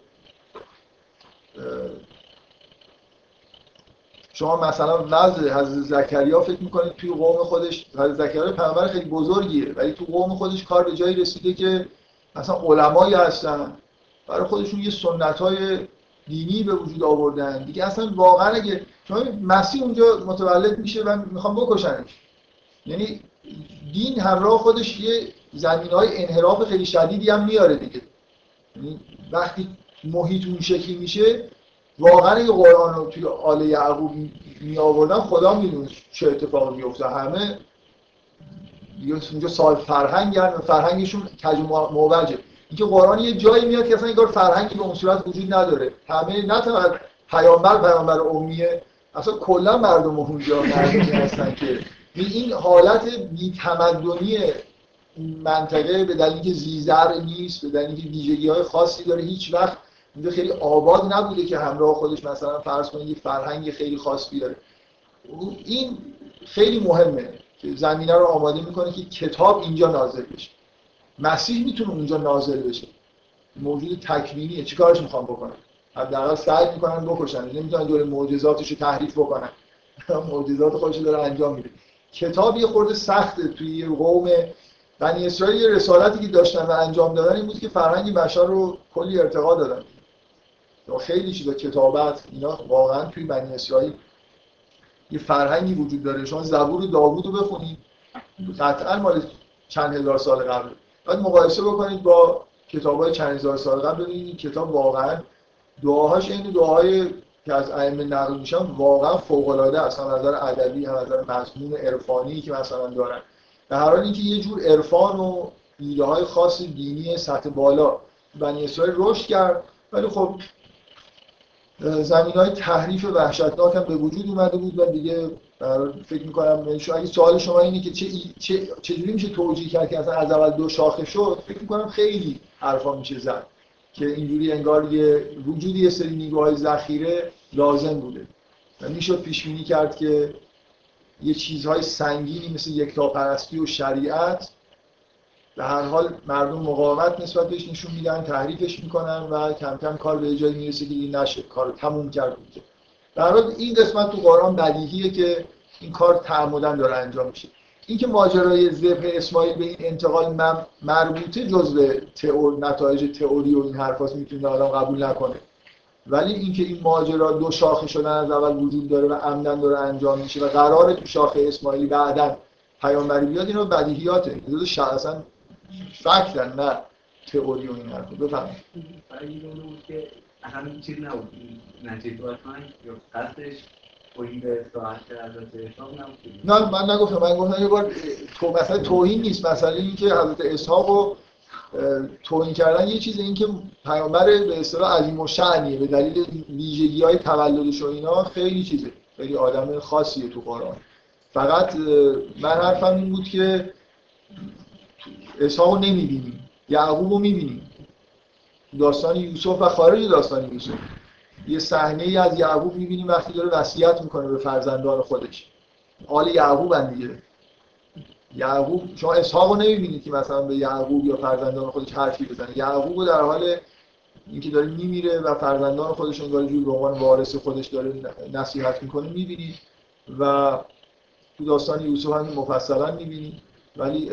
شما مثلا وضع حضرت زکریا فکر می‌کنید توی قوم خودش حضرت زکریا پیغمبر خیلی بزرگیه ولی تو قوم خودش کار به جایی رسیده که مثلا علمایی هستن. برای خودشون یه سنت های دینی به وجود آوردن. دیگه اصلا واقعا اگه شما مسیح اونجا متولد میشه و می‌خوام بکشنش. یعنی دین همراه خودش یه زمین های انحراف خیلی شدیدی هم میاره دیگه. یعنی وقتی محیط اون شکلی میشه واقعا این قرآن رو توی آل یعقوب می آوردن خدا می‌دونه چه اتفاقی میفته همه اونجا سال فرهنگ و فرهنگشون کج موجه اینکه قرآن یه جایی میاد که اصلا انگار فرهنگی به اون صورت وجود نداره. همه نه تنها پیامبر پیامبر امیه اصلا کلا مردم اونجا هستن که. این حالت بی‌تمدنی منطقه به دلیلی که زیزر نیست به دلیلی که ویژگی های خاصی داره هیچ وقت اینجا خیلی آباد نبوده که همراه خودش مثلا فرض کنید یه فرهنگ خیلی خاص بیاره این خیلی مهمه که زمینه رو آماده می‌کنه که کتاب اینجا نازل بشه. مسیح می‌تونه اونجا نازل بشه. موجود تکوینیه. چیکارش می‌خوام بکنم حداقل سعی می‌کنن بکشن. نمی‌تونن دور معجزاتش رو تحریف بکنن. معجزات خودش داره انجام میده. کتاب یه خورده سخته. توی قوم بنی اسرائیل رسالتی که داشتن و انجام دادن این بود که فرهنگ بشر رو کلی ارتقا دادن. خیلی چیزا کتابت اینا واقعا توی بنی اسرائیل یه فرهنگی وجود داره. شما زبور داوود رو بخونید. قطعا مال چند هزار سال قبل. باید مقایسه بکنید با کتاب های چند هزار سال قبل. ببینید این کتاب واقعا دعاهاش این دعاهای که از ائمه نقل میشن واقعا فوق العاده هم نظر ادبی هم نظر مضمون عرفانی که مثلا دارن. به هر حال اینکه یه جور عرفان و ایده های خاص دینی سطح بالا بنی اسرائیل رشد کرد. ولی خب زمین های تحریف وحشتناک هم به وجود اومده بود و دیگه فکر می‌کنم اگه سوال شما اینه که چه چه چجوری میشه توجیه کرد که اصلا از اول دو شاخه شد فکر می‌کنم خیلی حرفا میشه زد که اینجوری انگار یه وجودی یه سری نیروهای ذخیره لازم بوده. و می‌شد پیش بینی کرد که یه چیزهای سنگینی مثل یکتاپرستی و شریعت به هر حال مردم مقاومت نسبت بهش نشون میدن تحریفش می‌کنن و کم کم کار به جایی می‌رسه که این نشه کار تموم کرد در حال این قسمت تو قرآن بدیهیه که این کار تعمدن داره انجام میشه. اینکه ماجرای ذبح اسماعیل به این انتقال مربوطه جزء تئور نتایج تئوری و این حرفاست می‌تونه آدم قبول نکنه. ولی اینکه این ماجرا دو شاخه شدن از اول وجود داره و عمدن داره انجام میشه و قرار تو شاخه اسماعیلی بعدا پیامبری بیاد اینو بدیهیاته. جزء اصلا فکتن نه تئوری و این حرفا. بفهمید که همین چیز نبود. نتیجه یا قصدش نه من نگفتم. من گفتم یه بار تو مثلا توهین نیست. مثلا اینکه حضرت اسحاق و توهین کردن یه چیز این که پیامبر به اصطلاح عظیم و شعنیه به دلیل ویژگی های تولدش و اینا خیلی چیزه. خیلی آدم خاصیه تو قرآن. فقط من حرفم این بود که اسحاق رو نمی‌بینیم یعقوب رو می‌بینیم داستان یوسف و خارج داستان یوسف. یه صحنه ای از یعقوب می‌بینیم وقتی داره وصیت می‌کنه به فرزندان خودش. آل یعقوب دیگه. یعقوب شما اسحاق رو نمی‌بینید که مثلا به یعقوب یا فرزندان خودش حرفی بزنه. یعقوب در حال اینکه داره میمیره و فرزندان خودش انگار جور به وارث خودش داره نصیحت می‌کنه می‌بینید و تو داستان یوسف هم مفصلا می‌بینید ولی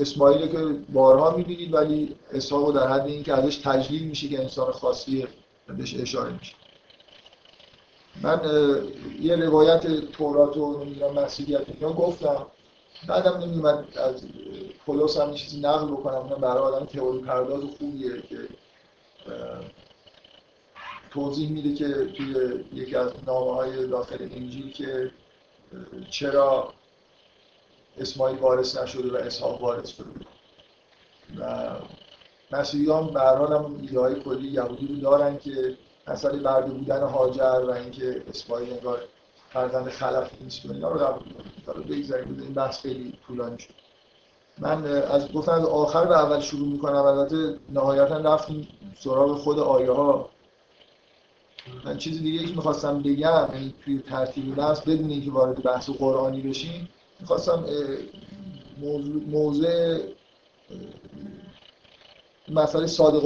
اسماعیل که بارها می‌بینید ولی اسحاق در حد اینکه ازش تجلیل میشه که انسان خاصی بهش اشاره میشه. من یه روایت تورات و مسیحیت اینا گفتم. بعدم نمیومد از پولس هم چیزی نقل بکنم. اونم برای آدم تئوری پرداز خوبیه که توضیح میده که توی یکی از نامه های داخل انجیل که چرا اسماعیل وارث نشده و اسحاق وارث شده. و مسیحیان به هر حال هم ایده های کلی یهودی رو دارن که مسئله برده بودن هاجر و اینکه اسماعیل انگار فرزند خلف نیست و اینا رو قبول بگذاریم این بحث خیلی طولانی شد. من از گفتن از آخر به اول شروع می‌کنم البته نهایتا رفتیم سراغ خود آیه ها من چیز دیگه که می‌خواستم بگم یعنی توی ترتیب بحث بدون اینکه وارد بحث قرآنی بشیم می‌خواستم موضوع مسئله صادق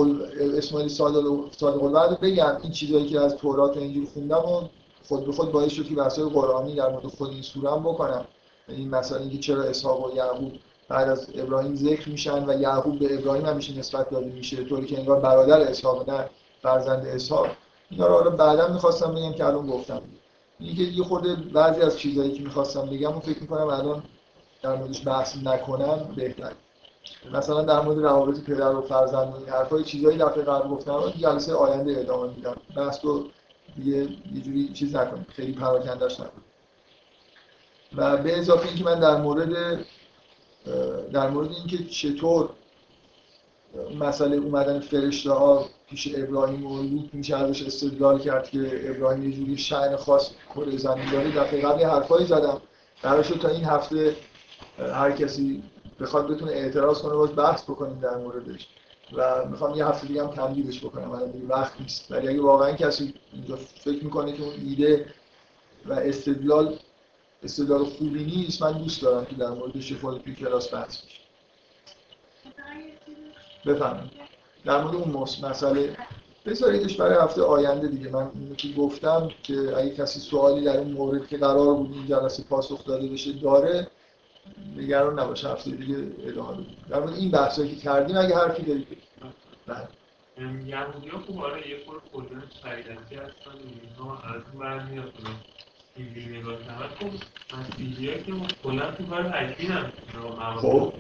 اسماعیل صادق صادق بگم. این چیزایی که از تورات و انجیل خوندم و خود به خود باعث شد که بحث قرآنی در مورد خود این سوره هم بکنم. این مثلا اینکه چرا اسحاق و یعقوب بعد از ابراهیم ذکر میشن و یعقوب به ابراهیم همیشه نسبت داده میشه طوری که انگار برادر اسحاق نه فرزند اسحاق. اینا رو حالا بعدا می‌خواستم بگم که الان گفتم. اینکه یه خورده بعضی از چیزهایی که می‌خواستم بگم و فکر می‌کنم الان در موردش بحث نکنم بهتر مثلا در مورد روابط پدر و فرزند و این حرفای چیزایی دفعه قبل گفتم جلسه آینده ادامه میدم. بحث رو دیگه یه جوری چیز نکنیم. خیلی پراکندش نکنیم و به اضافه اینکه من در مورد در مورد اینکه چطور مسئله اومدن فرشته ها پیش ابراهیم و لوط میشه ازش استدلال کرد که ابراهیم یه جوری شعن خاص کره زمین داره. دفعه قبل حرفایی زدم. قرار شد تا این هفته هر کسی بخواد بتونه اعتراض کنه باز بحث بکنیم در موردش. و می‌خوام یه هفته دیگه هم تمدیدش بکنم. الان دیگه وقت نیست. ولی اگه واقعا کسی اینجا فکر می‌کنه که اون ایده و استدلال استدلال خوبی نیست من دوست دارم که در موردش خود توی کلاس بحث بشه. بفهمم در مورد اون مسئله بذاریدش برای هفته آینده دیگه. من که گفتم که اگه کسی سوالی در این مورد که قرار بود این جلسه پاسخ داده بشه داره. نگران نباشه هفته دیگه ادامه بدیم در مورد این بحثایی که کردیم اگه حرفی دارید بله. یهودی ها خوب آره یه خور خودن شریعتی هستن. اینها از اون برمیاد اینجوری نگاه کنم خب مسیحی که کلا تو کار تکبیر هم خب.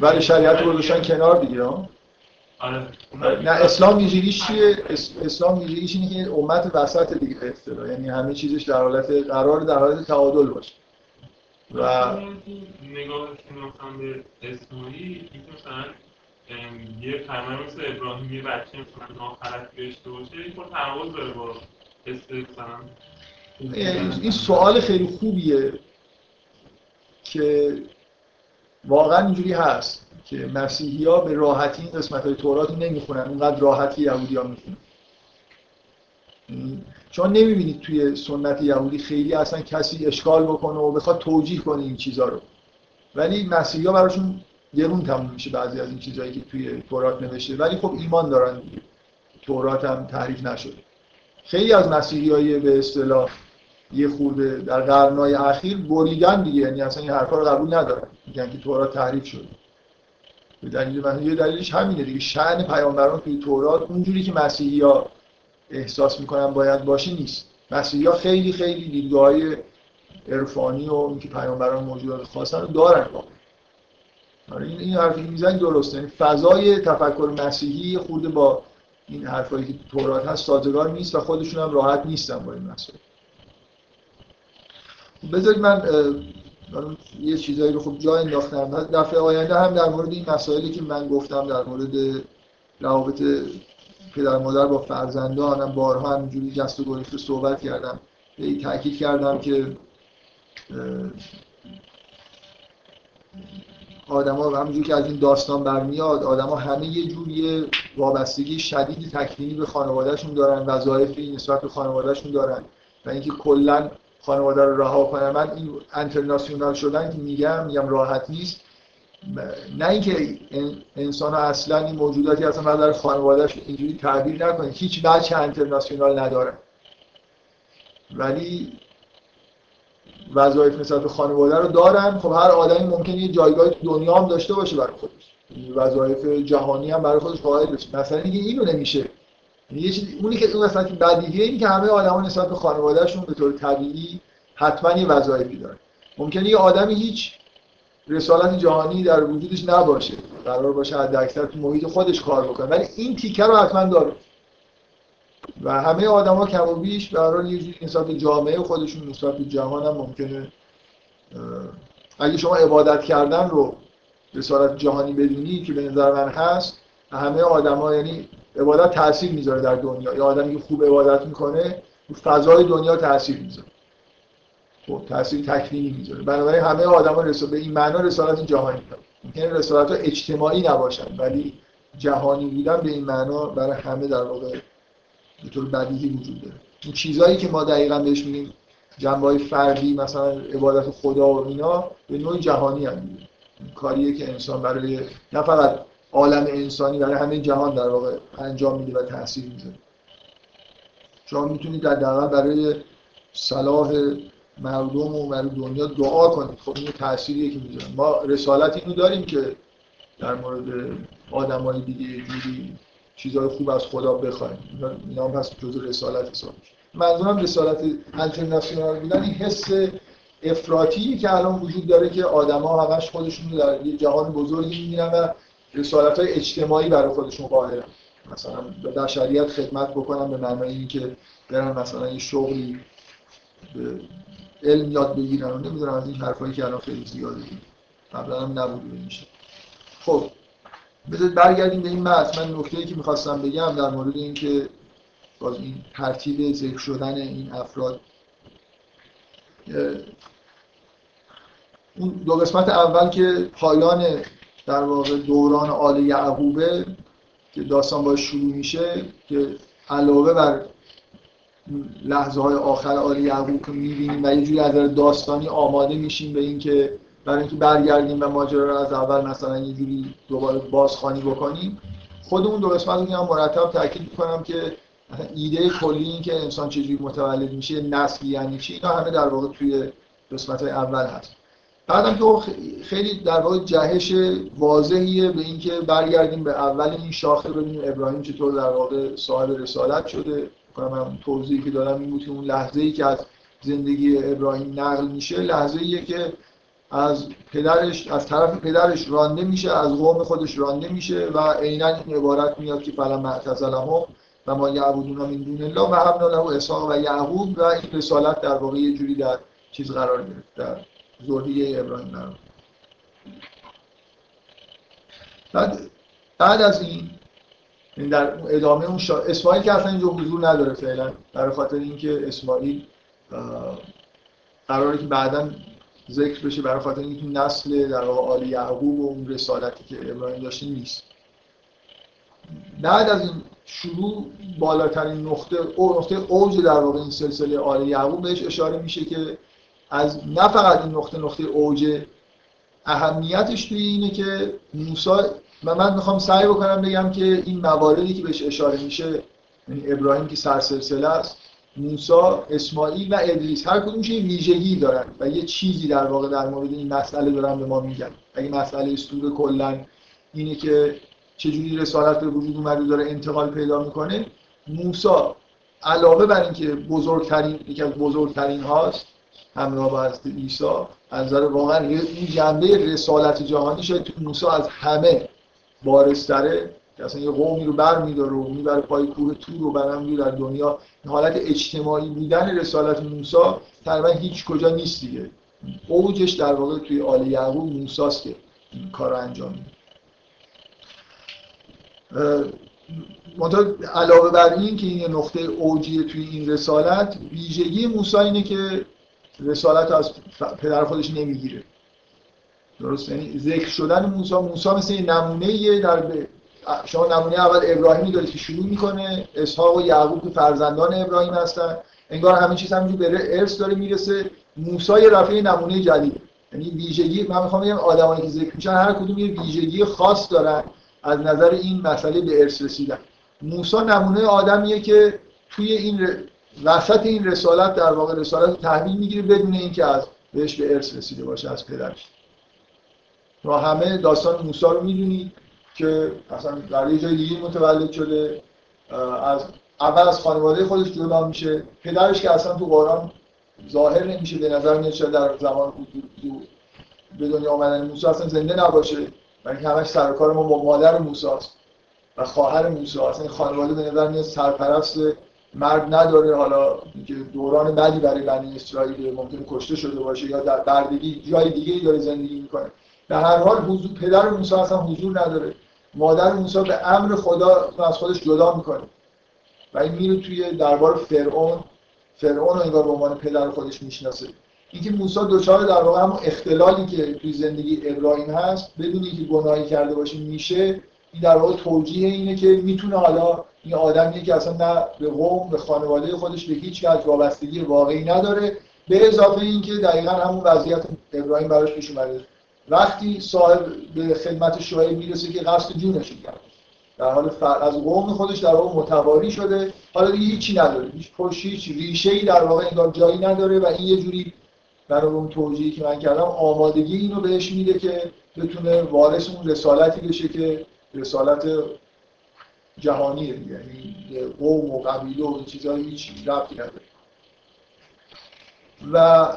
ولی شریعت رو گذاشتن کنار دیگه آره. نه اسلام ویژگیش چیه؟ اسلام ویژگیش اینه که امت وسط دیگه اصطلاح یعنی همه چیزش در حالت قرار در حالت تعادل باشه. و نگاه به اسماعیل مثلا یه پیامبر مثل ابراهیم یه بچه مثلا ناخرت داشته باشه این تناقض داره با این سوال خیلی خوبیه که واقعا اینجوری هست که مسیحی ها به راحتی این قسمت های تورات نمی‌خونن. اونقدر راحتی یهودی ها می‌خونن. شما نمی‌بینید توی سنت یهودی خیلی اصلا کسی اشکال بکنه و بخواد توجیه کنه این چیزها رو. ولی مسیحی ها براشون گرون تموم میشه بعضی از این چیزهایی که توی تورات نوشته. ولی خب ایمان دارن تورات هم تحریف نشده. خیلی از مسیحی به اصطلاح یه خورده در قرنهای اخیر بریدن دیگه. یعنی اصلا این حرفا رو قبول ندارن. میگن که تورات تحریف شده. به دلیل من یه دلیلش همینه دیگه. شأن پیامبران توی تورات اونجوری که مسیحی ها احساس می‌کنن باید باشه نیست. مسیحی ها خیلی خیلی دیدگاه های عرفانی و اینکه پیامبران موجودات خاصن رو دارن. آره این این حرفی که می‌زنی درسته. یعنی فضای تفکر مسیحی خورده با این حرفایی که تورات هست سازگار نیست و خودشون هم راحت نیستن با این مسئله. بذارید من یه چیزایی رو خوب جا انداختم. دفعه آینده هم در مورد این مسائلی که من گفتم در مورد روابط پدر مادر با فرزندان هم بارها همینجوری جست و گریخته صحبت کردم. تاکید کردم که آدما همونجور که از این داستان برمیاد آدما همه یه جوری وابستگی شدیدی تکلیمی به خانوادهشون دارن وظایفی نسبت به خانوادهشون دارن. و اینکه کلا خانواده رو رها کنن من این انترناسیونال شدن که میگم میگم راحت نیست. نه اینکه انسان ها اصلا این موجوداتی اصلا بعد در خانوادهش اینجوری تعبیر نکنه. هیچ بچه انترناسیونال نداره ولی وظایف نسبت به خانواده رو دارن. خب هر آدمی ممکنه یه جایگاه دنیا هم داشته باشه برای خودش. وظایف جهانی هم برای خودش قائل بشه. مثلا دیگه اینو نمیشه یه چیز اونی که اون مثلا بدیهیه این که همه آدما نسبت به خانوادهشون به طور طبیعی حتما یه وظایفی دارن. ممکنه یه آدمی هیچ رسالت جهانی در وجودش نباشه قرار باشه حد اکثر تو محیط خودش کار بکنه ولی این تیکه رو حتما داره. و همه آدما کم و بیش به یه جوری نسبت جامعه خودشون نسبت به جهان هم ممکنه اگه شما عبادت کردن رو رسالت جهانی بدونی که به نظر من هست همه آدما یعنی عبادت تاثیر می‌ذاره در دنیا. یا آدمی که خوب عبادت می‌کنه فضای دنیا تاثیر می‌ذاره. خب تاثیر تکوینی می‌ذاره. بنابراین همه آدما رسالت به این معنا رسالت جهانی دارن ممکنه رسالت ها اجتماعی نباشن ولی جهانی بودن به این معنا برای همه در واقع به طور بدیهی وجود داره. این چیزهایی که ما دقیقا بهش میگیم جنبه فردی مثلا عبادت خدا و اینا به نوع جهانی هم کاریه که انسان برای نه فقط عالم انسانی برای همه جهان در واقع انجام میده و تاثیر می‌ذاره. شما می‌تونید در دقیقا برای صلاح مردم و برای دنیا دعا کنید. خب این تأثیریه که می‌ذاره. ما رسالت اینو داریم که در مورد آدمای دیگه جوری چیزهای خوب از خدا بخوایم. اینا هم پس جز رسالت حساب میشه. منظورم رسالت انترناسیونال بودن این حس افراطی که الان وجود داره که آدما همش خودشون در یه جهان بزرگی می‌بینن و رسالت های اجتماعی برای خودشون قائلن مثلا به بشریت خدمت بکنن به معنای اینکه برن مثلا یه شغلی به علم یاد بگیرن. و نمی‌دونم از این حرفایی که الان خیلی زیاده. قبلا هم نبود میشه. خب بذارید برگردیم به این متن من نکته‌ای که می‌خواستم بگم در مورد اینکه باز این ترتیب ذکر شدن این افراد اون دو قسمت اول که پایان در واقع دوران آل یعقوبه که داستان باش شروع میشه که علاوه بر لحظه های آخر آل یعقوب که می‌بینیم و یه جوری از داستانی آماده میشیم به اینکه برای اینکه برگردیم و ماجرا رو از اول مثلا یه جوری دوباره بازخوانی بکنیم خودمون دو قسمت رو مرتب تاکید می‌کنم که ایده کلی این که انسان چجوری متولد میشه نسل یعنی چی اینا همه در واقع توی قسمت اول هست. بعدم تو خیلی در واقع جهش واضحیه به اینکه برگردیم به اول این شاخه ببینیم ابراهیم چطور در واقع صاحب رسالت شده. کنم توضیحی که دارم این بود که اون لحظه ای که از زندگی ابراهیم نقل میشه لحظه ایه که از پدرش از طرف پدرش رانده میشه از قوم خودش رانده میشه و عینا این عبارت میاد که فلم معتزلهم و ما یعبدون من دون الله و حبنا له اسحاق و یعقوب و این رسالت در واقع یه جوری در چیز قرار گرفت در ذریه ابراهیم قرار بعد بعد از این در ادامه اون شا... اسماعیل که اصلا اینجا حضور نداره فعلا برای خاطر اینکه اسماعیل قراره که بعدا ذکر بشه برای خاطر اینکه نسل در واقع آل یعقوب و اون رسالتی که ابراهیم داشته نیست. بعد از این شروع بالاترین نقطه او نقطه اوج در واقع این سلسله آل یعقوب بهش اشاره میشه که از نه فقط این نقطه نقطه اوج اهمیتش توی اینه که موسی و من می‌خوام سعی بکنم بگم که این مواردی که بهش اشاره میشه یعنی ابراهیم که سرسلسله است موسا، اسماعیل و ادریس هر کدومش یه ویژگی دارن و یه چیزی در واقع در مورد این مسئله دارن به ما میگن. اگه مسئله استور کلا اینه که چجوری رسالت به وجود اومده داره انتقال پیدا می‌کنه موسا علاوه بر اینکه بزرگترین یکی از بزرگترین هاست همراه با حضرت عیسی از نظر واقعا این جنبه رسالت جهانی شاید تو موسی از همه بارستره که اصلا یه قومی رو بر میداره و می‌بره پای کوه تور و برم در دنیا. حالت اجتماعی بودن رسالت موسی تقریبا هیچ کجا نیست دیگه. اوجش در واقع توی آل یعقوب موساست که کار رو انجام میده. علاوه بر این که این نقطه اوجیه توی این رسالت ویژگی موسی اینه که رسالت از پدر خودش نمی‌گیره. درست یعنی ذکر شدن موسی موسی مثل نمونه در شما نمونه اول ابراهیمی دارید که شروع می‌کنه. اسحاق و یعقوب که فرزندان ابراهیم هستن. انگار همه چیز همینجوری به ارث داره می‌رسه. موسی یه رفعه نمونه جدید. یعنی ویژگی من می‌خوام بگم آدمایی که ذکر میشن هر کدوم یه ویژگی خاص دارن از نظر این مسئله به ارث رسیدن. موسی نمونه آدمیه که توی این وسط این رسالت در واقع رسالت تحویل می‌گیره بدون اینکه از بهش به ارث رسیده باشه از پدرش. و همه داستان موسی رو می‌دونید که اصلا در یه جای دیگه متولد شده. از اول از خانواده خودش جدا میشه. پدرش که اصلا تو قرآن ظاهر نمیشه به نظر میاد در زمان به دنیا آمدن موسی اصلا زنده نباشه. ولی همش سر کار ما با مادر موسی است و خواهر موسی اصلا خانواده به نظر میاد سرپرست مرد نداره. حالا که دوران بعدی برای بنی اسرائیل ممکن کشته شده باشه یا در بردگی جای دیگه داره زندگی می‌کنه. در هر حال حضور پدر موسی اصلا حضور نداره. مادر موسی به امر خدا از خودش جدا می‌کنه. و این میره توی دربار فرعون. فرعون رو انگار به عنوان پدر خودش می‌شناسه. اینکه موسی دچار در واقع همون اختلالی که توی زندگی ابراهیم هست بدون اینکه گناهی کرده باشه میشه این در واقع توجیه اینه که می‌تونه حالا این آدمی که اصلا نه به قوم به خانواده خودش به هیچ وجه وابستگی واقعی نداره. به اضافه اینکه دقیقا همون وضعیت ابراهیم براش پیش اومده. وقتی صاحب به خدمت شعیب می‌رسه که قصد جونش کرد. در حال از قوم خودش در واقع متواری شده. حالا دیگه هیچی نداره. هیچ پشت هیچ ریشه ای در واقع انگار جایی نداره و این یه جوری در اون توجیهی که من کردم آمادگی اینو بهش میده که بتونه وارث اون رسالتی بشه که رسالت جهانیه یعنی قوم و قبیله و چیزایی هیچ ربطی نداره. و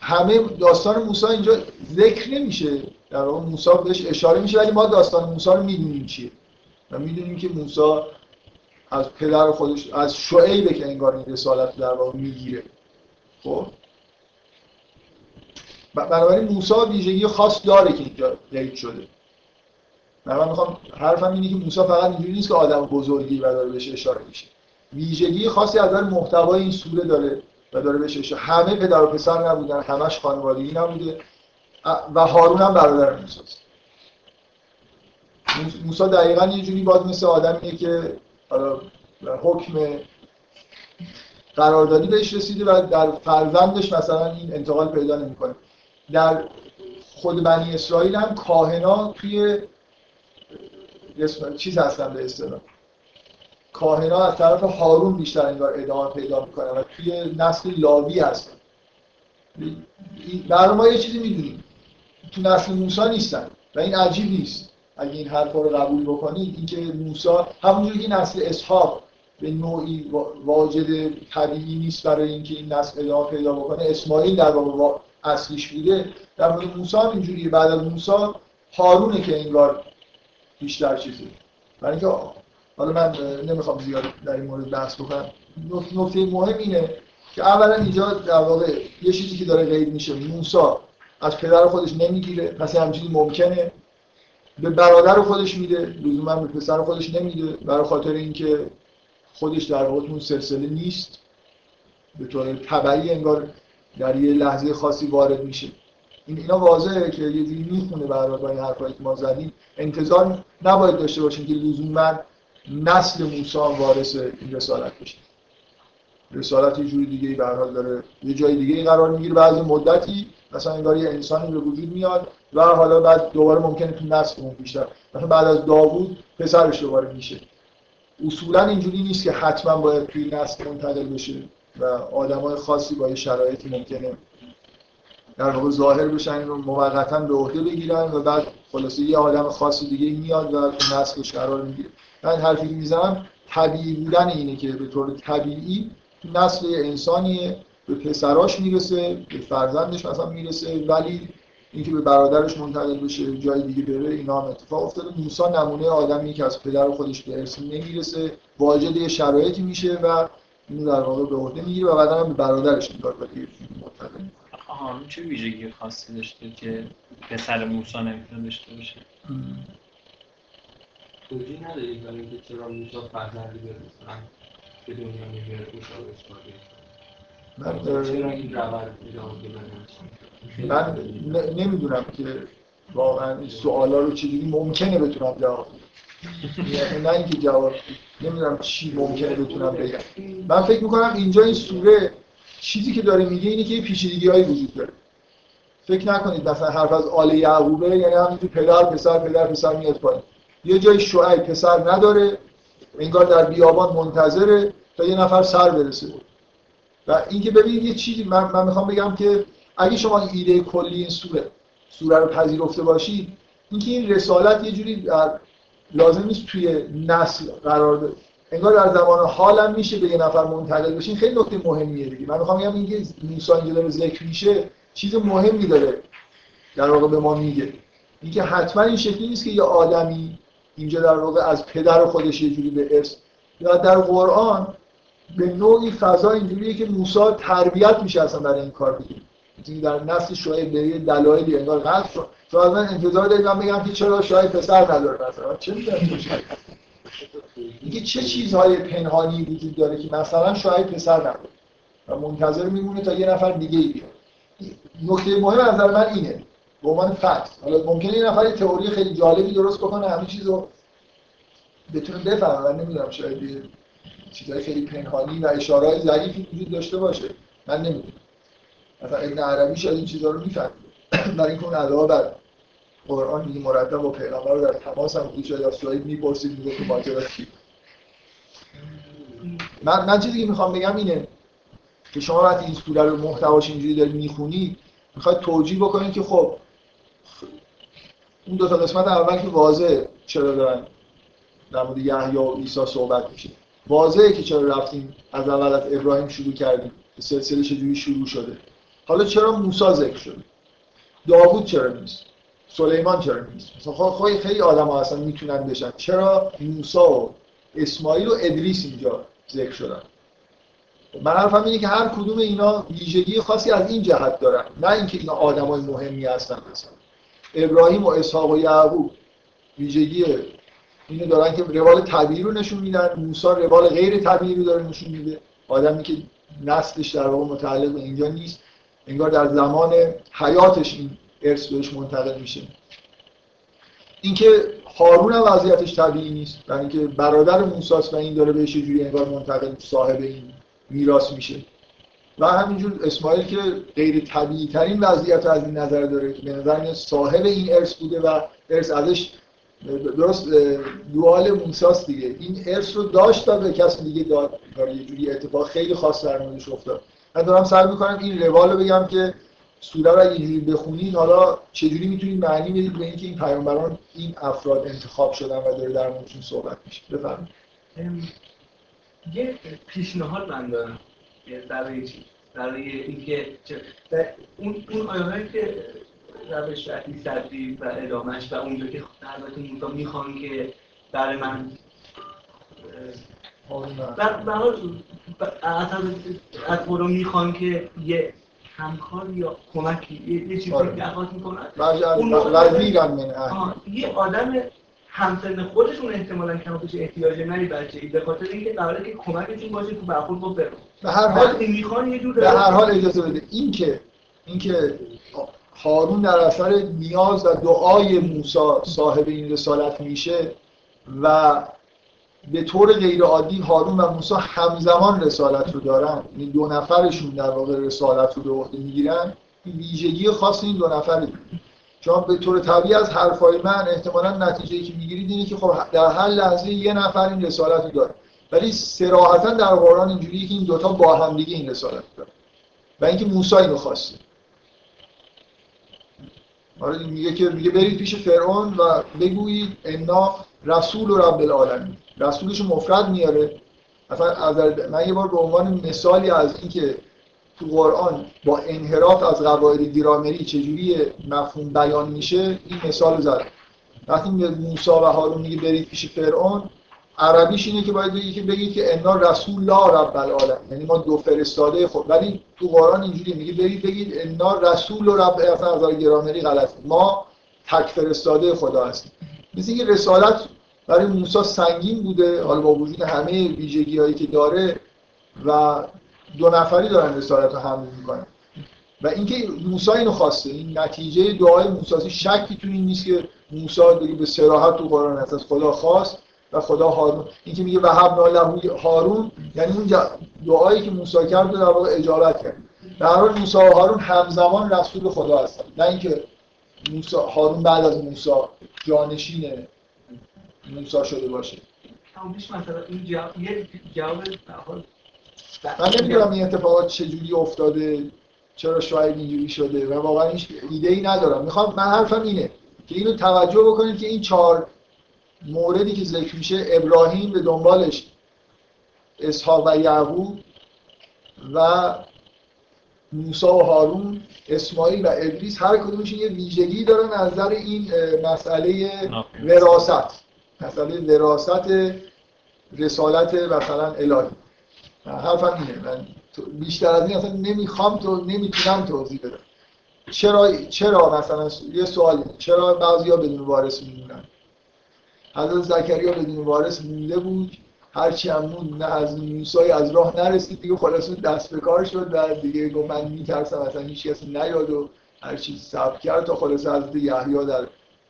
همه داستان موسی اینجا ذکر نمیشه. در واقع موسی بهش اشاره میشه ولی ما داستان موسی رو می‌دونیم چیه. و می‌دونیم که موسی از پدر خودش از شعیبه که انگار این رسالت در واقع می‌گیره. خب؟ بنابراین موسی ویژگی خاص داره که اینجا ذکر شده. من می‌خوام حرفم اینه که موسی فقط اینجوری نیست که آدم بزرگی و داره بهش اشاره میشه. ویژگی خاصی از محتوای این سوره داره و داره بهش اشاره. همه پدر و پسر نبودن همش خانوادگی نبوده. و هارون هم برادر موسی موسی دقیقا یه جوری باز مثل آدمیه که حکم قراردادی بهش رسیده و در فرزندش مثلا این انتقال پیدا نمی‌کنه. در خود بنی اسرائیل هم کاهنا توی چیز هستن به اصطلاح کاهنا از طرف هارون بیشتر انگار ادامه پیدا می‌کنن و توی نسل لاوی هستن برای ما یه چیزی می‌دونیم. تو نسل موسی نیستن و این عجیب نیست. اگه این حرف رو قبول بکنید اینکه موسی همونجوری که نسل اسحاق به نوعی واجد طبیعی نیست برای اینکه این نسل ادامه پیدا بکنه اسماعیل در واقع اصلیش بوده. در مورد موسی اینجوریه. بعد از موسی هارونه که انگار بیشتر چیزی برای اینکه حالا من نمی‌خوام زیاد در این مورد بحث بکنم. نکته مهم اینه که اولا اینجا در واقع یه چیزی که داره غیر میشه. موسی از پدر خودش نمی‌گیره. پس همچینی ممکنه. به برادر خودش میده. لزوما به پسر خودش نمیده. برای خاطر اینکه خودش در واقع اون سلسله نیست. به طور طبعی انگار در یه لحظه خاصی وارد میشه. این اینا واضحه که یه جوری می‌خونه برای با این حرفایی که ما زدیم. انتظار نباید داشته باشیم که لزوما نسل موسی وارث این رسالت بشه. رسالت یه جوری دیگه ای داره. یه جای دیگه قرار می‌گیره بعد مدتی. مثلا انگار یه انسانی به وجود میاد و حالا بعد دوباره ممکنه تو نسل اون بیشتر. مثلا بعد از داوود پسرش دوباره میشه. اصولا اینجوری نیست که حتما باید توی نسل منتقل بشه و آدمای خاصی با شرایطی ممکنه در واقع ظاهر بشن رو موقتا به عهده بگیرن و بعد خلاصه یه آدم خاصی دیگه میاد و نسلش قرار می‌گیره. من حرفی که می‌زنم طبیعی بودن اینه که به طور طبیعی تو نسل انسانیه به پسراش می‌رسه به فرزندش مثلا می‌رسه ولی اینکه به برادرش منتقل بشه جای دیگه بره اینا هم اتفاق افتاده. موسی نمونه آدمی که از پدر خودش به ارث نمی‌رسه واجد یه شرایطی میشه و اینو در واقع به عهده می‌گیره و بعدا هم به برادرش میگه منتقل هارون چه ویژگی خاصی داشته که پسر موسی نمی‌تونه داشته باشه؟ توجیه ندارید برای اینکه چرا موسی فرزندی به مثلا به دنیا میگه موسی من چرا این روند من نمی‌دونم که واقعا این سوالا رو چجوری ممکنه بتونم جواب یعنی نه اینکه جواب نمی‌دونم چی ممکنه بتونم بگم. من فکر می‌کنم اینجا این سوره چیزی که داره میگه اینه که پیچیدگی هایی وجود داره. فکر نکنید مثلا حرف از آل یعقوبه یعنی همینجور پدر پسر پدر پسر میاد پایین. یه جای شعیب پسر نداره انگار در بیابان منتظره تا یه نفر سر برسه. و اینکه ببینید یه چیزی من, من می‌خوام بگم که اگه شما ایده کلی این سوره سوره رو پذیرفته باشید اینکه این رسالت یه جوری در لازم نیست توی نسل قرار. انگار در زمان حالم میشه به یه نفر منتقل بشین. خیلی نکته مهمیه دیگه. من می‌خوام بگم اینکه موسی اینجا داره ذکر میشه چیز مهمی داره در واقع به ما میگه. اینکه حتما این شکلی نیست که یه آدمی اینجا در واقع از پدر خودش یه جوری به اسم یا در قرآن به نوعی فضا اینجوریه که موسی تربیت میشه اصلا برای این کار بگیم در نسل شاید به دلایلی انگار قلب شد. شاید من انتظار دارید من بگم که چرا شاید پسر نداره مثلا. چه میگه چه چیزهای پنهانی وجود داره که مثلا شاید پسر نداره و منتظر میمونه تا یه نفر دیگه ای بیاد. نکته مهم از نظر من اینه. به عنوان فکت. حالا ممکنه یه نفر تئوری خیلی جالبی درست بکنه همه چیزو بتونه بفهمه. من نمی‌دونم شاید چیزهای خیلی پنهانی و اشارهای ضعیفی وجود داشته باشه. من نمی‌دونم. مثلا ابن عربی شاید این چیزها رو می‌فهمه. برای اینکه اون علاوه بر قرآن میگه مرتب با پیغمبر رو در تماس هم بود از سوید می‌پرسید میگه تو ماجرا چی؟ من من چیزی که می‌خوام بگم اینه که شما وقتی این سوره رو محتواش اینجوری دارید می‌خونید می‌خواید توجیه بکنید که خب اون دو تا قسمت اول که واضحه چرا دارن در مورد یحیی و عیسی صحبت میشه. واضحه که چرا رفتیم از اول از ابراهیم شروع کردیم سلسله چجوری شروع شده. حالا چرا موسی ذکر شده؟ داوود چرا نیست؟ سلیمان چرا نیست؟ مثلا خب خیلی آدم ها اصلا می‌تونن بشن. چرا موسی و اسماعیل و ادریس اینجا ذکر شدن؟ من حرفم اینه که هر کدوم اینا ویژگی خاصی از این جهت دارن. نه اینکه اینا آدمای مهمی هستن مثلا. ابراهیم و اسحاق و یعقوب ویژگی اینو دارن که روال طبیعی رو نشون میدن. موسی روال غیر طبیعی رو داره نشون میده. آدمی که نسلش در واقع متعلق به اینجا نیست. انگار در زمان حیاتش این ارث بهش منتقل میشه. اینکه هارون هم وضعیتش طبیعی نیست یعنی که برادر موسی و این داره بهش جوری انگار منتقل صاحب این میراث میشه. و همینجور اسماعیل که غیر طبیعی ترین وضعیت از این نظر داره که به نظر صاحب این ارث بوده و ارث ازش درست دوال موساست دیگه. این ارث رو داشت تا به کسی دیگه داد. یه جوری اتفاق خیلی خاص در موردش افتاد. من دارم سعی می‌کنم این روال رو بگم که سوره رو اگه بخونید حالا چجوری می‌تونید معنی بدید به اینکه این پیامبران این افراد انتخاب شدن و داره در موردشون صحبت میشه؟ بفرمایید. یه پیشنهاد من دارم. برای چی؟ برای اینکه اون اون آیاتی که روش رفتی صدری و ادامهش و اونجا که حضرت موسی می‌خوان که برای من از قرآن می‌خوان که یه همکار یا کمکی یه, چیزی آره. درخواست می‌کنن؟ وزیرم من یه آدم همسن خودشون احتمالا کم بشه احتیاج نری بچه ای به خاطر اینکه قراره که کمکشون باشه تو برخورد با به هر حال می‌خوان یه جور به هر حال اجازه بده. این که این که هارون در اثر نیاز و دعای موسی صاحب این رسالت میشه و به طور غیر عادی هارون و موسی همزمان رسالت رو دارن. این دو نفرشون در واقع رسالت رو به عهده می‌گیرن. این ویژگی خاص این دو نفره. چون به طور طبیعی از حرفای من احتمالا نتیجه که می‌گیرید اینه که خب در هر لحظه یه نفر این رسالت رو داره. ولی سراحتا در قرآن اینجوریه که این دوتا با هم دیگه این رسالت داره و اینکه موسی اینو خواسته. آره میگه که میگه برید پیش فرعون و بگویید انا رسول رب العالمین. رسولش مفرد میاره. مثلا من یه بار به عنوان مثالی از اینکه تو قرآن با انحراف از قواعد گرامری چجوری مفهوم بیان میشه این مثال زد وقتی میگه موسی و هارون میگه برید پیش فرعون عربیش اینه که باید بگی که بگید که انا رسول لا رب العالم یعنی ما دو فرستاده خود ولی تو قرآن اینجوری میگه بگید بگید انا رسول رب اصلا از گرامری غلط ما تک فرستاده خدا هستیم. مثل اینکه رسالت برای موسی سنگین بوده حالا با وجود همه ویژگی هایی که داره و دو نفری دارن رسالت رو حمل می‌کنن. و اینکه موسی اینو خواسته. این نتیجه دعای موسی. شکی تو این نیست که موسی دیگه به صراحت تو قرآن هست. از خدا خواست و خدا هارون. اینکه میگه وهب له هارون یعنی اون دعایی که موسی کرد در واقع اجابت کرد. در حال موسی و هارون همزمان رسول خدا هستن. نه اینکه موسی هارون بعد از موسی جانشین موسی شده باشه. مثلا این جواب من نمی‌دونم این اتفاقات چجوری افتاده چرا شاید اینجوری شده و واقعا هیچ ایده ای ندارم. می‌خوام من حرفم اینه که اینو توجه بکنید که این چهار موردی که ذکر میشه ابراهیم به دنبالش اسحاق و یعقوب و موسی و هارون اسماعیل و ادریس هر کدومش یه ویژگی دارن از نظر این مسئله وراثت. مسئله وراثت رسالت مثلا الهی. حرفم اینه. من بیشتر از این اصلا نمی‌خوام تو نمی‌تونم توضیح بدم. چرا چرا مثلا یه سوال چرا بعضیا بدون وارث میمونن؟ حضرت زکریا بدون وارث مونده بود. هرچی هم موند نه از موسی از راه نرسید. دیگه خلاص دست به کار شد و دیگه گفت من میترسم اصلا هیچ کسی نیاد و هر صبر کرد تا خلاص حضرت یحیی در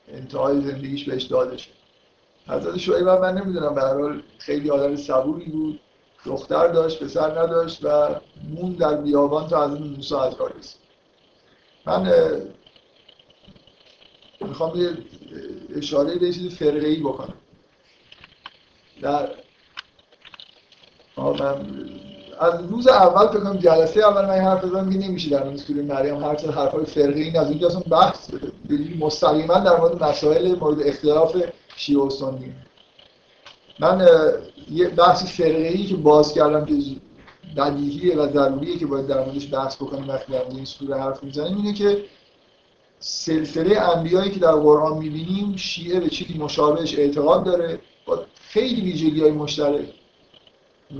انتهای زندگیش بهش داده شد. حضرت شعیب من نمی‌دونم به حال خیلی آدم صبوری بود. دختر داشت پسر نداشت و مون در بیابان تا از موسی از راه رسید. من می‌خوام یه اشاره به چیز فرقه بکنم. در از روز اول فکر کنم جلسه اول من حرف بزنم که نمیشه در مورد سوره مریم هر چه حرفای فرقه این از اونجا اصلا بحث مستقیما در مورد مسائل مورد اختلاف شیعه و سنی. من یه بحث فرقه ای که باز کردم که بدیهیه و ضروریه که باید در موردش بحث بکنیم وقتی در این سوره حرف می‌زنیم اینه که سلسله انبیایی که در قرآن می‌بینیم شیعه به چیزی مشابهش اعتقاد داره با خیلی ویژگی های مشترک.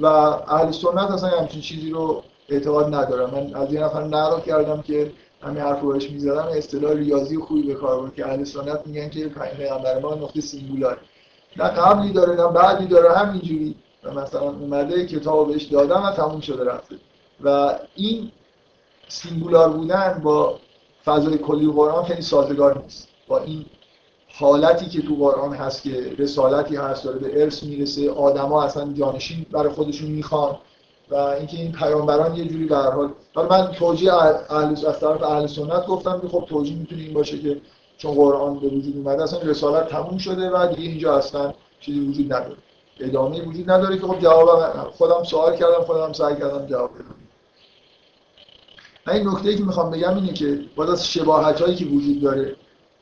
و اهل سنت اصلا همچین چیزی رو اعتقاد ندارم. من از یه نفر نقل کردم که همین حرف رو بهش می‌زدم اصطلاح ریاضی خوبی به کار بود که اهل سنت میگن که پیغمبر ما نقطه سینگولار. نه قبلی داره نه بعدی داره همینجوری. و مثلا اومده کتاب بهش دادم و تموم شده رفته. و این سینگولار بودن با فضای کلی قرآن خیلی سازگار نیست. با این حالتی که تو قرآن هست که رسالتی هست داره به ارث می‌رسه آدما اصلا جانشین برای خودشون می‌خوان و اینکه این پیامبران یه جوری به هر حال من توجیه اهل از طرف اهل سنت گفتم که خب توجیه می‌تونه این باشه که چون قرآن به وجود اومده اصلا رسالت تموم شده و دیگه اینجا اصلا چیزی وجود نداره. ادامه وجود نداره که خب جواب خودم سوال کردم خودم سعی کردم جواب بدم. این نکته ای که می‌خوام بگم اینه که باز از شباهت هایی که وجود داره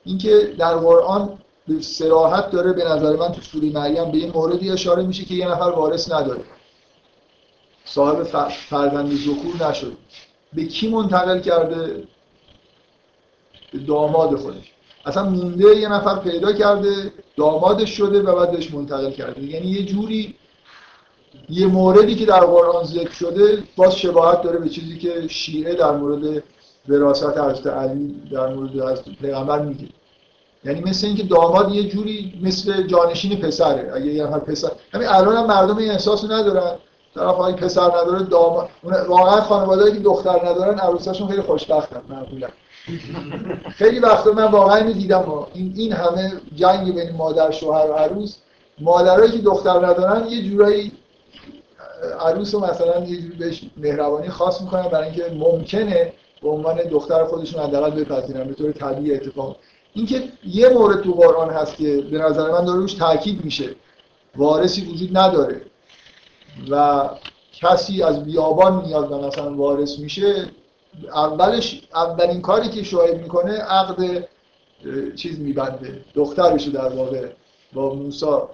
اینکه در قرآن به سراحت داره به نظر من تو سوره مریم به این موردی اشاره میشه که یه نفر وارث نداره. صاحب فرزند ذکور نشد به کی منتقل کرده؟ به داماد خودش. اصلا مونده یه نفر پیدا کرده دامادش شده و بعد بهش منتقل کرده. یعنی یه جوری یه موردی که در قرآن ذکر شده باز شباهت داره به چیزی که شیعه در مورد وراثت حضرت علی در مورد حضرت پیغمبر میگه. یعنی مثل اینکه داماد یه جوری مثل جانشین پسره. اگه یه نفر پسر همین الان هم مردم این احساسو ندارن. طرف های پسر نداره داماد واقعا خانواده‌ای که دختر ندارن عروساشون خیلی خوشبختن معمولا. خیلی وقتا من واقعا دیدم این این همه جنگ بین مادر شوهر و عروس. مادرایی که دختر ندارن یه جورایی عروس رو مثلا یه جوری بهش مهربانی خاص می‌کنن برای اینکه ممکنه به عنوان دختر خودشون حداقل بپذیرن به طور طبیعی اتفاق اینکه یه مورد تو قرآن هست که به نظر من داره روش تاکید میشه. وارثی وجود نداره. و کسی از بیابان میاد و مثلا وارث میشه اولش اولین کاری که شاید می‌کنه عقد چیز میبنده. دخترش در واقع با موسا